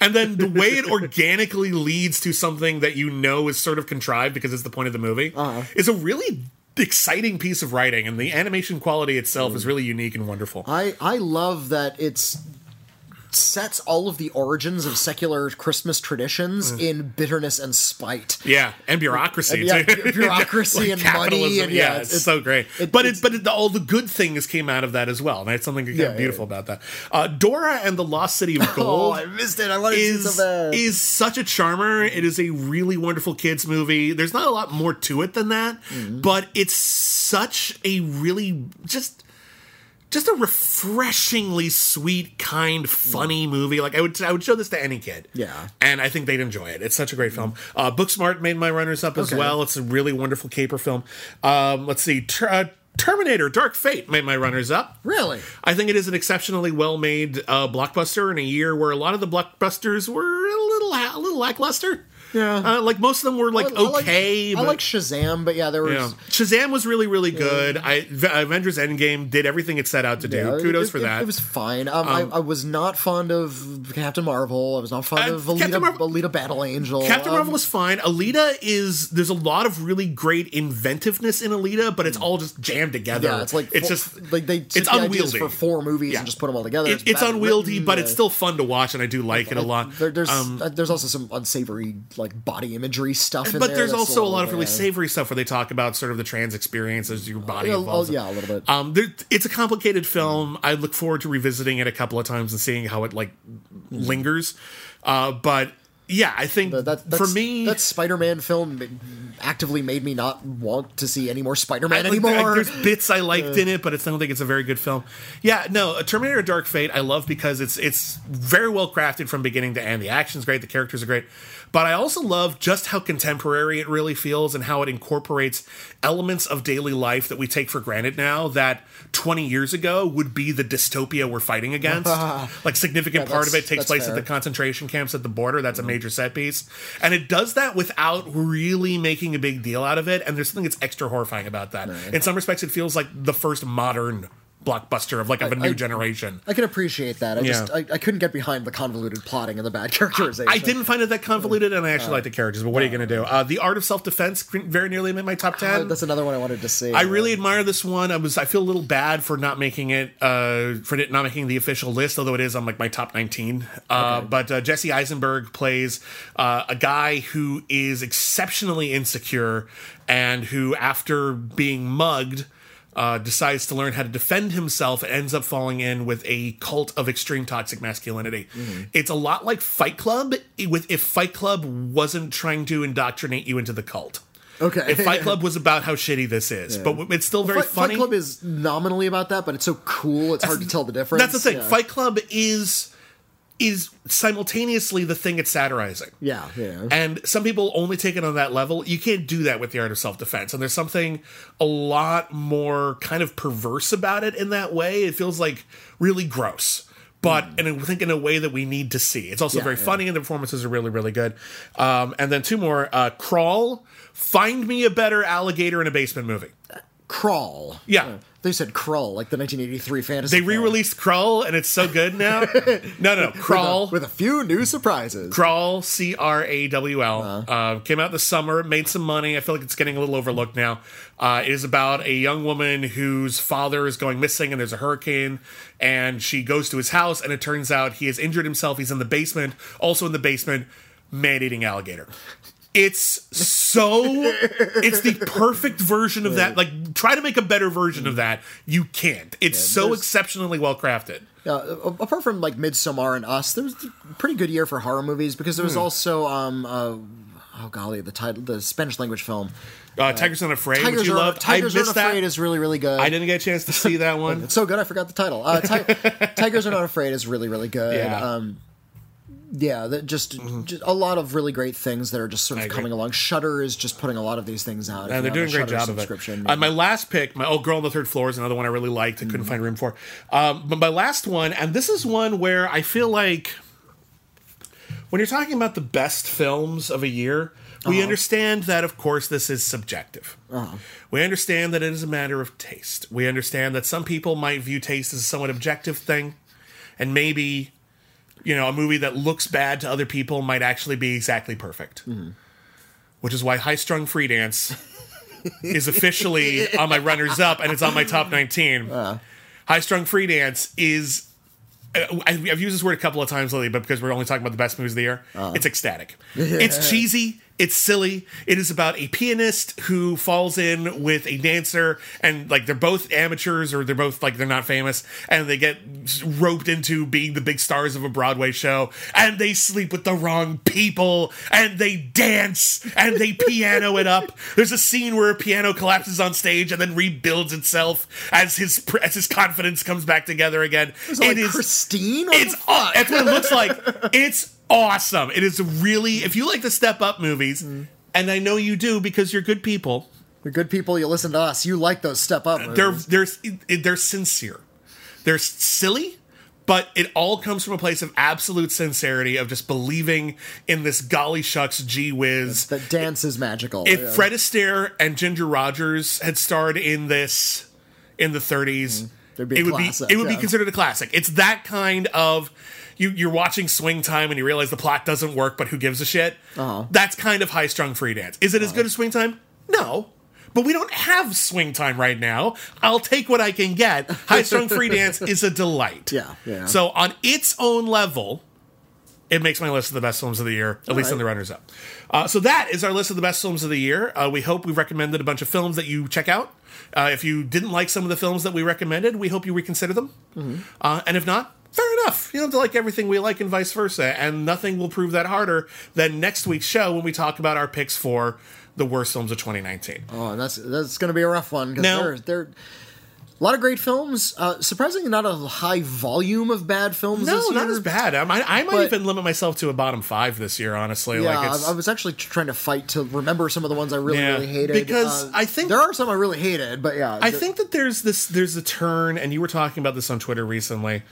[SPEAKER 2] And then the way it (laughs) organically leads to something that you know is sort of contrived because it's the point of the movie
[SPEAKER 1] Uh-huh.
[SPEAKER 2] is a really exciting piece of writing, and the animation quality itself is really unique and wonderful.
[SPEAKER 1] I I love that it's sets all of the origins of secular Christmas traditions in bitterness and spite.
[SPEAKER 2] Yeah, and bureaucracy.
[SPEAKER 1] Yeah,
[SPEAKER 2] too.
[SPEAKER 1] bu- bureaucracy (laughs) and money and-
[SPEAKER 2] yeah,
[SPEAKER 1] yeah,
[SPEAKER 2] it's,
[SPEAKER 1] it's-
[SPEAKER 2] so great.
[SPEAKER 1] it-
[SPEAKER 2] but it, but it, all the good things came out of that as well. And that's something
[SPEAKER 1] Yeah, yeah,
[SPEAKER 2] beautiful about that. Uh, Dora and the Lost City of Gold. (laughs) Oh.
[SPEAKER 1] I missed it. I wanted to see
[SPEAKER 2] Is,
[SPEAKER 1] so bad.
[SPEAKER 2] is such a charmer. It is a really wonderful kids movie. There's not a lot more to it than that,
[SPEAKER 1] Mm-hmm.
[SPEAKER 2] but it's such a really just just a refreshingly sweet, kind, funny movie. Like I would, I would show this to any kid.
[SPEAKER 1] Yeah.
[SPEAKER 2] and I think they'd enjoy it. It's such a great film. Uh, Booksmart made my runners up as
[SPEAKER 1] Okay.
[SPEAKER 2] well. It's a really wonderful caper film. Um, let's see. Tr- uh, Terminator Dark Fate made my runners up.
[SPEAKER 1] Really?
[SPEAKER 2] I think it is an exceptionally well made uh, blockbuster in a year where a lot of the blockbusters were a little a little lackluster.
[SPEAKER 1] Yeah.
[SPEAKER 2] Uh, like most of them were like
[SPEAKER 1] I- I like-
[SPEAKER 2] okay.
[SPEAKER 1] I like Shazam, but yeah, there was.
[SPEAKER 2] yeah. Shazam was really, really good. I Avengers Endgame did everything it set out to do.
[SPEAKER 1] Yeah,
[SPEAKER 2] Kudos
[SPEAKER 1] it-
[SPEAKER 2] for
[SPEAKER 1] it-
[SPEAKER 2] that.
[SPEAKER 1] It, was fine. Um, I, I was not fond of Captain Marvel. I was not fond
[SPEAKER 2] Uh,
[SPEAKER 1] of Alita,
[SPEAKER 2] Captain Marvel-
[SPEAKER 1] Alita Battle Angel.
[SPEAKER 2] Captain
[SPEAKER 1] Um,
[SPEAKER 2] Marvel was fine. Alita is there's a lot of really great inventiveness in Alita, but it's all just jammed together.
[SPEAKER 1] Yeah, it's like
[SPEAKER 2] it's
[SPEAKER 1] four-
[SPEAKER 2] just
[SPEAKER 1] like they took
[SPEAKER 2] it's
[SPEAKER 1] the ideas
[SPEAKER 2] unwieldy.
[SPEAKER 1] for four movies
[SPEAKER 2] Yeah.
[SPEAKER 1] and just put them all together.
[SPEAKER 2] It, it's
[SPEAKER 1] bad
[SPEAKER 2] unwieldy,
[SPEAKER 1] written,
[SPEAKER 2] but
[SPEAKER 1] uh,
[SPEAKER 2] it's still fun to watch, and I do like it a lot.
[SPEAKER 1] There, there's
[SPEAKER 2] Um,
[SPEAKER 1] uh, there's also some unsavory like body imagery stuff. In
[SPEAKER 2] but
[SPEAKER 1] there
[SPEAKER 2] there's also a lot of really savory stuff where they talk about sort of the trans experience as your body
[SPEAKER 1] oh,
[SPEAKER 2] evolves.
[SPEAKER 1] yeah, a little bit.
[SPEAKER 2] Um, there, it's a complicated film. I look forward to revisiting it a couple of times and seeing how it like lingers. Uh, but yeah, I think
[SPEAKER 1] That,
[SPEAKER 2] for me,
[SPEAKER 1] that Spider-Man film actively made me not want to see any more Spider-Man
[SPEAKER 2] I-
[SPEAKER 1] anymore.
[SPEAKER 2] there's bits I liked in it, but I don't think it's a very good film. Yeah, no, Terminator: Dark Fate I love because it's it's very well crafted from beginning to end. The action's great, the characters are great, but I also love just how contemporary it really feels and how it incorporates elements of daily life that we take for granted now that 20 years ago would be the dystopia we're fighting against. (laughs) like significant
[SPEAKER 1] Yeah,
[SPEAKER 2] part of it takes place at the concentration camps at the border. That's a major set piece. And it does that without really making a big deal out of it. And there's something that's extra horrifying about that. In some respects, it feels like the first modern blockbuster of like of a new
[SPEAKER 1] I-
[SPEAKER 2] generation.
[SPEAKER 1] I can appreciate that. I just I, I couldn't get behind the convoluted plotting and the bad (laughs) characterization.
[SPEAKER 2] I didn't find it that convoluted, and I actually like the characters. But what are you going to do? Uh, the Art of Self Defense very nearly made my top ten.
[SPEAKER 1] Uh, That's another one I wanted to see.
[SPEAKER 2] I really admire this one. I was I feel a little bad for not making it uh for not making the official list, although it is on like my top 19. Uh but uh, Jesse Eisenberg plays uh, a guy who is exceptionally insecure and who after being mugged uh, decides to learn how to defend himself and ends up falling in with a cult of extreme toxic masculinity. It's a lot like Fight Club with if Fight Club wasn't trying to indoctrinate you into the cult.
[SPEAKER 1] Okay.
[SPEAKER 2] If Fight (laughs) Club was about how shitty this is, but it's still very
[SPEAKER 1] Fight,
[SPEAKER 2] funny.
[SPEAKER 1] Fight Club is nominally about that, but it's so cool. It's hard to tell the difference.
[SPEAKER 2] That's the thing.
[SPEAKER 1] Yeah.
[SPEAKER 2] Fight Club is is simultaneously the thing it's satirizing.
[SPEAKER 1] Yeah, yeah.
[SPEAKER 2] And some people only take it on that level. You can't do that with the art of self defense. And there's something a lot more kind of perverse about it in that way. It feels like really gross. But and I think in a way that we need to see. It's also.
[SPEAKER 1] Yeah,
[SPEAKER 2] very
[SPEAKER 1] yeah.
[SPEAKER 2] funny and the performances are really, really good. Um, and then two more. Uh, Crawl, Find Me a Better Alligator in a Basement Movie.
[SPEAKER 1] Crawl.
[SPEAKER 2] Yeah.
[SPEAKER 1] They said Krull, like the 1983 fantasy.
[SPEAKER 2] They re released Krull and it's so good now. (laughs) no, no, no.
[SPEAKER 1] film.
[SPEAKER 2] Crawl.
[SPEAKER 1] with a few new surprises.
[SPEAKER 2] Crawl, C R A W L, uh, came out this summer, made some money. I feel like it's getting a little overlooked now. Uh, it is about a young woman whose father is going missing and there's a hurricane, and she goes to his house, and it turns out he has injured himself. He's in the basement, also in the basement, man eating alligator. It's so, it's the perfect version of that. Like, try to make a better version of that. You can't. It's so exceptionally well crafted.
[SPEAKER 1] Yeah, apart from like Midsommar and Us, there was a pretty good year for horror movies because there
[SPEAKER 2] Hmm.
[SPEAKER 1] was also um uh, oh golly the title the Spanish language film
[SPEAKER 2] Uh, Tigers Not Afraid, which
[SPEAKER 1] Tigers
[SPEAKER 2] you
[SPEAKER 1] Are
[SPEAKER 2] loved.
[SPEAKER 1] Tigers Aren't Afraid
[SPEAKER 2] that.
[SPEAKER 1] is really really good.
[SPEAKER 2] I didn't get a chance to see that (laughs) one.
[SPEAKER 1] It's so good I forgot the title. Uh, Ti- (laughs) Tigers Are Not Afraid is really really good.
[SPEAKER 2] Yeah.
[SPEAKER 1] Um, yeah, that just, just a lot of really great things that are just sort of coming along. Shudder is just putting a lot of these things out.
[SPEAKER 2] And they're doing a great job of it.
[SPEAKER 1] subscription,
[SPEAKER 2] Uh, my last pick, my oh, Girl on the Third Floor is another one I really liked I couldn't find room for. Um, but my last one, and this is one where I feel like when you're talking about the best films of a year, we understand that, of course, this is subjective. We understand that it is a matter of taste. We understand that some people might view taste as a somewhat objective thing, and maybe, you know, a movie that looks bad to other people might actually be exactly perfect. Which is why High Strung Free Dance is officially on my runners up and it's on my top 19. High Strung Free Dance is. uh, I- I've used this word a couple of times lately, but because we're only talking about the best movies of the year, it's ecstatic. (laughs) It's cheesy. It's silly. It is about a pianist who falls in with a dancer, and like they're both amateurs or they're both like they're not famous, and they get roped into being the big stars of a Broadway show, and they sleep with the wrong people, and they dance and they (laughs) piano it up. There's a scene where a piano collapses on stage and then rebuilds itself as his as his confidence comes back together again.
[SPEAKER 1] is it like Christine? What
[SPEAKER 2] It's that's what it looks like. (laughs) It's awesome. It is really if you like the step up movies,
[SPEAKER 1] Mm.
[SPEAKER 2] and I know you do because you're good people.
[SPEAKER 1] You're good people, you listen to us. You like those step up.
[SPEAKER 2] They're they're they're sincere. They're silly, but it all comes from a place of absolute sincerity of just believing in this golly shucks gee whiz.
[SPEAKER 1] that dance is magical.
[SPEAKER 2] If
[SPEAKER 1] yeah.
[SPEAKER 2] Fred Astaire and Ginger Rogers had starred in this in the 30s,
[SPEAKER 1] There'd be a
[SPEAKER 2] it would
[SPEAKER 1] classic,
[SPEAKER 2] be it would be considered a classic. It's that kind of you, you're watching Swing Time and you realize the plot doesn't work, but who gives a shit?
[SPEAKER 1] Uh-huh.
[SPEAKER 2] That's kind of high strung free dance. Is it as good as Swing Time? No. But we don't have swing time right now. I'll take what I can get. High strung free dance is a delight. (laughs)
[SPEAKER 1] Yeah, yeah.
[SPEAKER 2] So on its own level, it makes my list of the best films of the year, at least
[SPEAKER 1] right.
[SPEAKER 2] in the runners up. Uh, so that is our list of the best films of the year. Uh, we hope we've recommended a bunch of films that you check out. Uh, if you didn't like some of the films that we recommended, we hope you reconsider them.
[SPEAKER 1] Mm-hmm.
[SPEAKER 2] Uh, and if not, fair enough. You don't have to like everything we like and vice versa. And nothing will prove that harder than next week's show when we talk about our picks for the worst films of 2019.
[SPEAKER 1] Oh, and that's that's going to be a rough one because
[SPEAKER 2] Now-
[SPEAKER 1] there there a lot of great films. Uh, surprisingly, not a high volume of bad films.
[SPEAKER 2] No, not as bad. I might, I might
[SPEAKER 1] But-
[SPEAKER 2] even limit myself to a bottom five this year, honestly.
[SPEAKER 1] Yeah,
[SPEAKER 2] like it's,
[SPEAKER 1] I, I was actually trying to fight to remember some of the ones I really,
[SPEAKER 2] Yeah,
[SPEAKER 1] really hated.
[SPEAKER 2] because
[SPEAKER 1] Uh,
[SPEAKER 2] I think-
[SPEAKER 1] there are some I really hated, but yeah,
[SPEAKER 2] I think that there's this there's a turn, and you were talking about this on Twitter recently,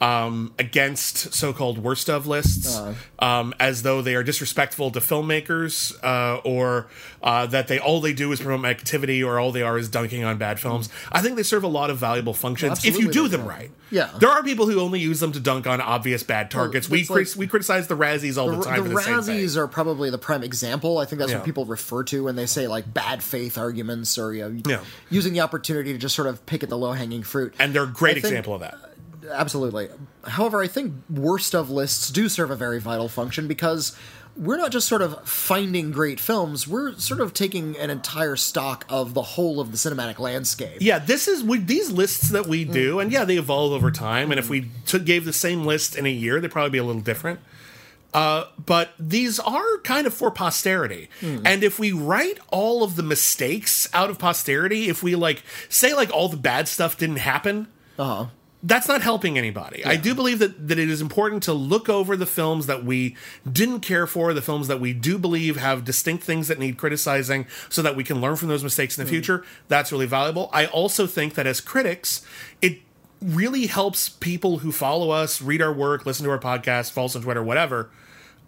[SPEAKER 2] um, against so-called worst of lists,
[SPEAKER 1] Uh-huh.
[SPEAKER 2] um, as though they are disrespectful to filmmakers, uh, or uh, that they all they do is promote activity, or all they are is dunking on bad films. I think they serve a lot of valuable functions if you do them
[SPEAKER 1] do.
[SPEAKER 2] right.
[SPEAKER 1] Yeah.
[SPEAKER 2] there are people who only use them to dunk on obvious bad targets. we
[SPEAKER 1] it's like-
[SPEAKER 2] we criticize the Razzies all the,
[SPEAKER 1] the,
[SPEAKER 2] time
[SPEAKER 1] the
[SPEAKER 2] the.
[SPEAKER 1] Razzies are probably the prime example. I think that's
[SPEAKER 2] Yeah.
[SPEAKER 1] what people refer to when they say like bad faith arguments or you know,
[SPEAKER 2] Yeah.
[SPEAKER 1] using the opportunity to just sort of pick at the low hanging fruit.
[SPEAKER 2] and they're a great
[SPEAKER 1] I think-
[SPEAKER 2] example of that.
[SPEAKER 1] Absolutely. However, I think worst of lists do serve a very vital function because we're not just sort of finding great films, we're sort of taking an entire stock of the whole of the cinematic landscape.
[SPEAKER 2] Yeah, this is we, these lists that we do, and yeah, they evolve over time. And if we took, gave the same list in a year, they'd probably be a little different. Uh, but these are kind of for posterity. And if we write all of the mistakes out of posterity, if we like say like all the bad stuff didn't happen,
[SPEAKER 1] Uh-huh.
[SPEAKER 2] That's not helping anybody. I do believe that, that it is important to look over the films that we didn't care for, the films that we do believe have distinct things that need criticizing, so that we can learn from those mistakes in the hmm. future. That's really valuable. I also think that as critics, it really helps people who follow us, read our work, listen to our podcast, follow us on Twitter, whatever.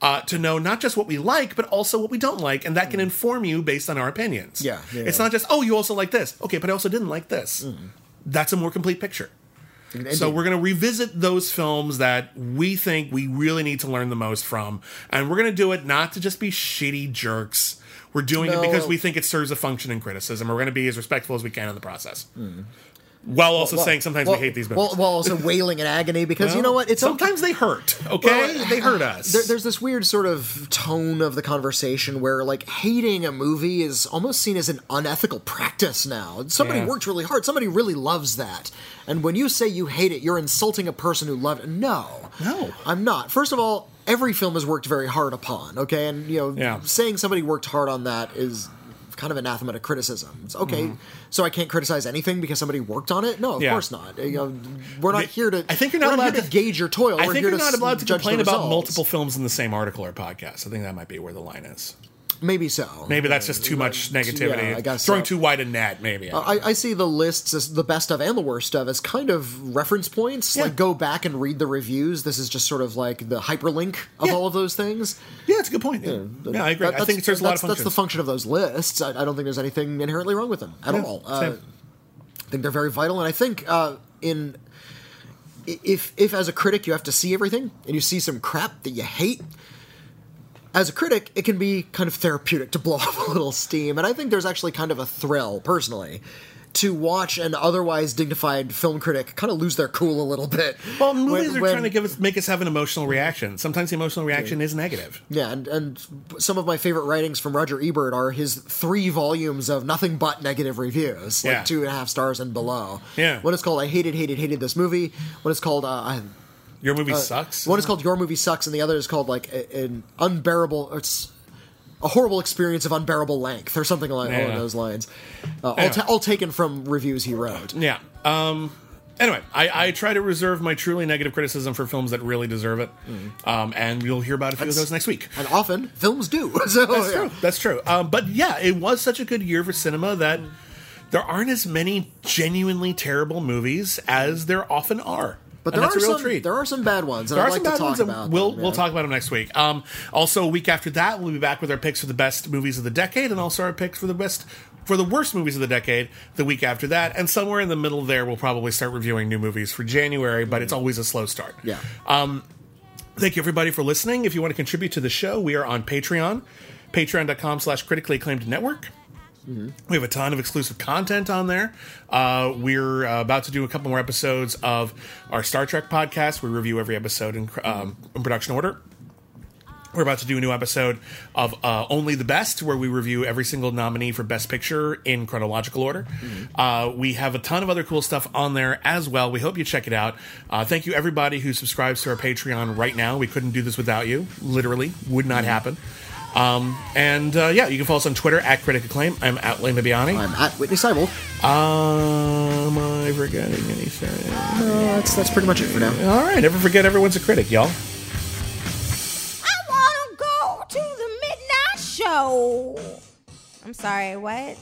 [SPEAKER 2] Uh, to know not just what we like, but also what we don't like, and that can hmm. inform you based on our opinions.
[SPEAKER 1] Yeah, yeah,
[SPEAKER 2] it's
[SPEAKER 1] yeah.
[SPEAKER 2] not just oh, you also like this, okay, but I also didn't like this. Hmm. That's a more complete picture. So we're going to revisit those films that we think we really need to learn the most from, and we're going to do it not to just be shitty jerks. We're doing it because we think it serves a function in criticism. We're going to be as respectful as we can in the process, mm-hmm. While also saying sometimes
[SPEAKER 1] well,
[SPEAKER 2] we hate these movies.
[SPEAKER 1] Well, while also wailing in agony because you know what? It's
[SPEAKER 2] sometimes they hurt. Okay,
[SPEAKER 1] Well,
[SPEAKER 2] they hurt us.
[SPEAKER 1] there, there's this weird sort of tone of the conversation where like hating a movie is almost seen as an unethical practice now. Somebody
[SPEAKER 2] Yeah.
[SPEAKER 1] worked really hard. Somebody really loves that. And when you say you hate it, you're insulting a person who loved it. No.
[SPEAKER 2] No.
[SPEAKER 1] I'm not. First of all, every film is worked very hard upon, okay? And you know,
[SPEAKER 2] Yeah.
[SPEAKER 1] saying somebody worked hard on that is kind of anathema to criticism. It's okay. So I can't criticize anything because somebody worked on it? No, of
[SPEAKER 2] Mm-hmm. Yeah.
[SPEAKER 1] course not. You know, we're not here to
[SPEAKER 2] I think you're not allowed to-
[SPEAKER 1] to gauge your toil.
[SPEAKER 2] I think you're
[SPEAKER 1] to
[SPEAKER 2] not allowed to complain about multiple films in the same article or podcast. I think that might be where the line is.
[SPEAKER 1] Maybe so.
[SPEAKER 2] Maybe that's just too much negativity.
[SPEAKER 1] Yeah, I guess
[SPEAKER 2] throwing
[SPEAKER 1] so.
[SPEAKER 2] too wide a net. Maybe.
[SPEAKER 1] I, I see the lists as the best of and the worst of as kind of reference points.
[SPEAKER 2] Yeah.
[SPEAKER 1] Like go back and read the reviews. This is just sort of like the hyperlink of
[SPEAKER 2] Yeah.
[SPEAKER 1] all of those things.
[SPEAKER 2] yeah, it's a good point. Yeah, I agree.
[SPEAKER 1] That-
[SPEAKER 2] I think it serves a lot of
[SPEAKER 1] that's, that's the function of those lists. I, I don't think there's anything inherently wrong with them at
[SPEAKER 2] Yeah,
[SPEAKER 1] all. Uh,
[SPEAKER 2] same.
[SPEAKER 1] I think they're very vital, and I think uh, in if if as a critic you have to see everything and you see some crap that you hate. As a critic, it can be kind of therapeutic to blow (laughs) off a little steam, and I think there's actually kind of a thrill, personally, to watch an otherwise dignified film critic kind of lose their cool a little bit.
[SPEAKER 2] Well, movies
[SPEAKER 1] when-
[SPEAKER 2] are
[SPEAKER 1] when-
[SPEAKER 2] trying to give us, make us have an emotional reaction. Sometimes the emotional reaction is negative.
[SPEAKER 1] Yeah, and, and some of my favorite writings from Roger Ebert are his three volumes of nothing but negative reviews, like
[SPEAKER 2] Yeah.
[SPEAKER 1] two and a half stars and below.
[SPEAKER 2] Yeah.
[SPEAKER 1] One is called "I hated, hated, hated this movie." One is called uh, I-
[SPEAKER 2] Your movie sucks.
[SPEAKER 1] one is called "Your movie sucks," and the other is called like a- an unbearable. It's a horrible experience of unbearable length, or something like
[SPEAKER 2] Yeah.
[SPEAKER 1] along those lines. Uh, all, ta- all taken from reviews he wrote.
[SPEAKER 2] Yeah. Um, anyway, I, I try to reserve my truly negative criticism for films that really deserve it, um, and you'll hear about a few of those next week.
[SPEAKER 1] And often films do. (laughs) So
[SPEAKER 2] That's
[SPEAKER 1] yeah.
[SPEAKER 2] true. That's true. Um, but yeah, it was such a good year for cinema that there aren't as many genuinely terrible movies as there often are.
[SPEAKER 1] But there are some
[SPEAKER 2] treat.
[SPEAKER 1] there are some bad ones.
[SPEAKER 2] There
[SPEAKER 1] I'd
[SPEAKER 2] are
[SPEAKER 1] like
[SPEAKER 2] some
[SPEAKER 1] to
[SPEAKER 2] bad ones,
[SPEAKER 1] about
[SPEAKER 2] we'll
[SPEAKER 1] them,
[SPEAKER 2] we'll talk about them next week. Um, also, a week after that, we'll be back with our picks for the best movies of the decade, and also our picks for the best for the worst movies of the decade. The week after that, and somewhere in the middle there, we'll probably start reviewing new movies for January. But it's always a slow start.
[SPEAKER 1] Yeah.
[SPEAKER 2] Thank you everybody for listening. If you want to contribute to the show, we are on Patreon, patreon.com slash critically acclaimed network. We have a ton of exclusive content on there. Uh, we're uh, about to do a couple more episodes of our Star Trek podcast. We review every episode in, um, in production order. We're about to do a new episode of uh, Only the Best, where we review every single nominee for Best Picture in chronological order. Uh, we have a ton of other cool stuff on there as well. We hope you check it out. Uh, thank you, everybody who subscribes to our Patreon right now. We couldn't do this without you. Literally, would not happen. Um, and uh, yeah, you can follow us on Twitter at Critic Acclaim. I'm at Lane Bibbiani.
[SPEAKER 1] I'm at Witney Seibold.
[SPEAKER 2] Um, am I forgetting anything?
[SPEAKER 1] Uh, that's that's pretty much it for now.
[SPEAKER 2] All right, never forget everyone's a critic, y'all.
[SPEAKER 3] I want to go to the midnight show. I'm sorry, what?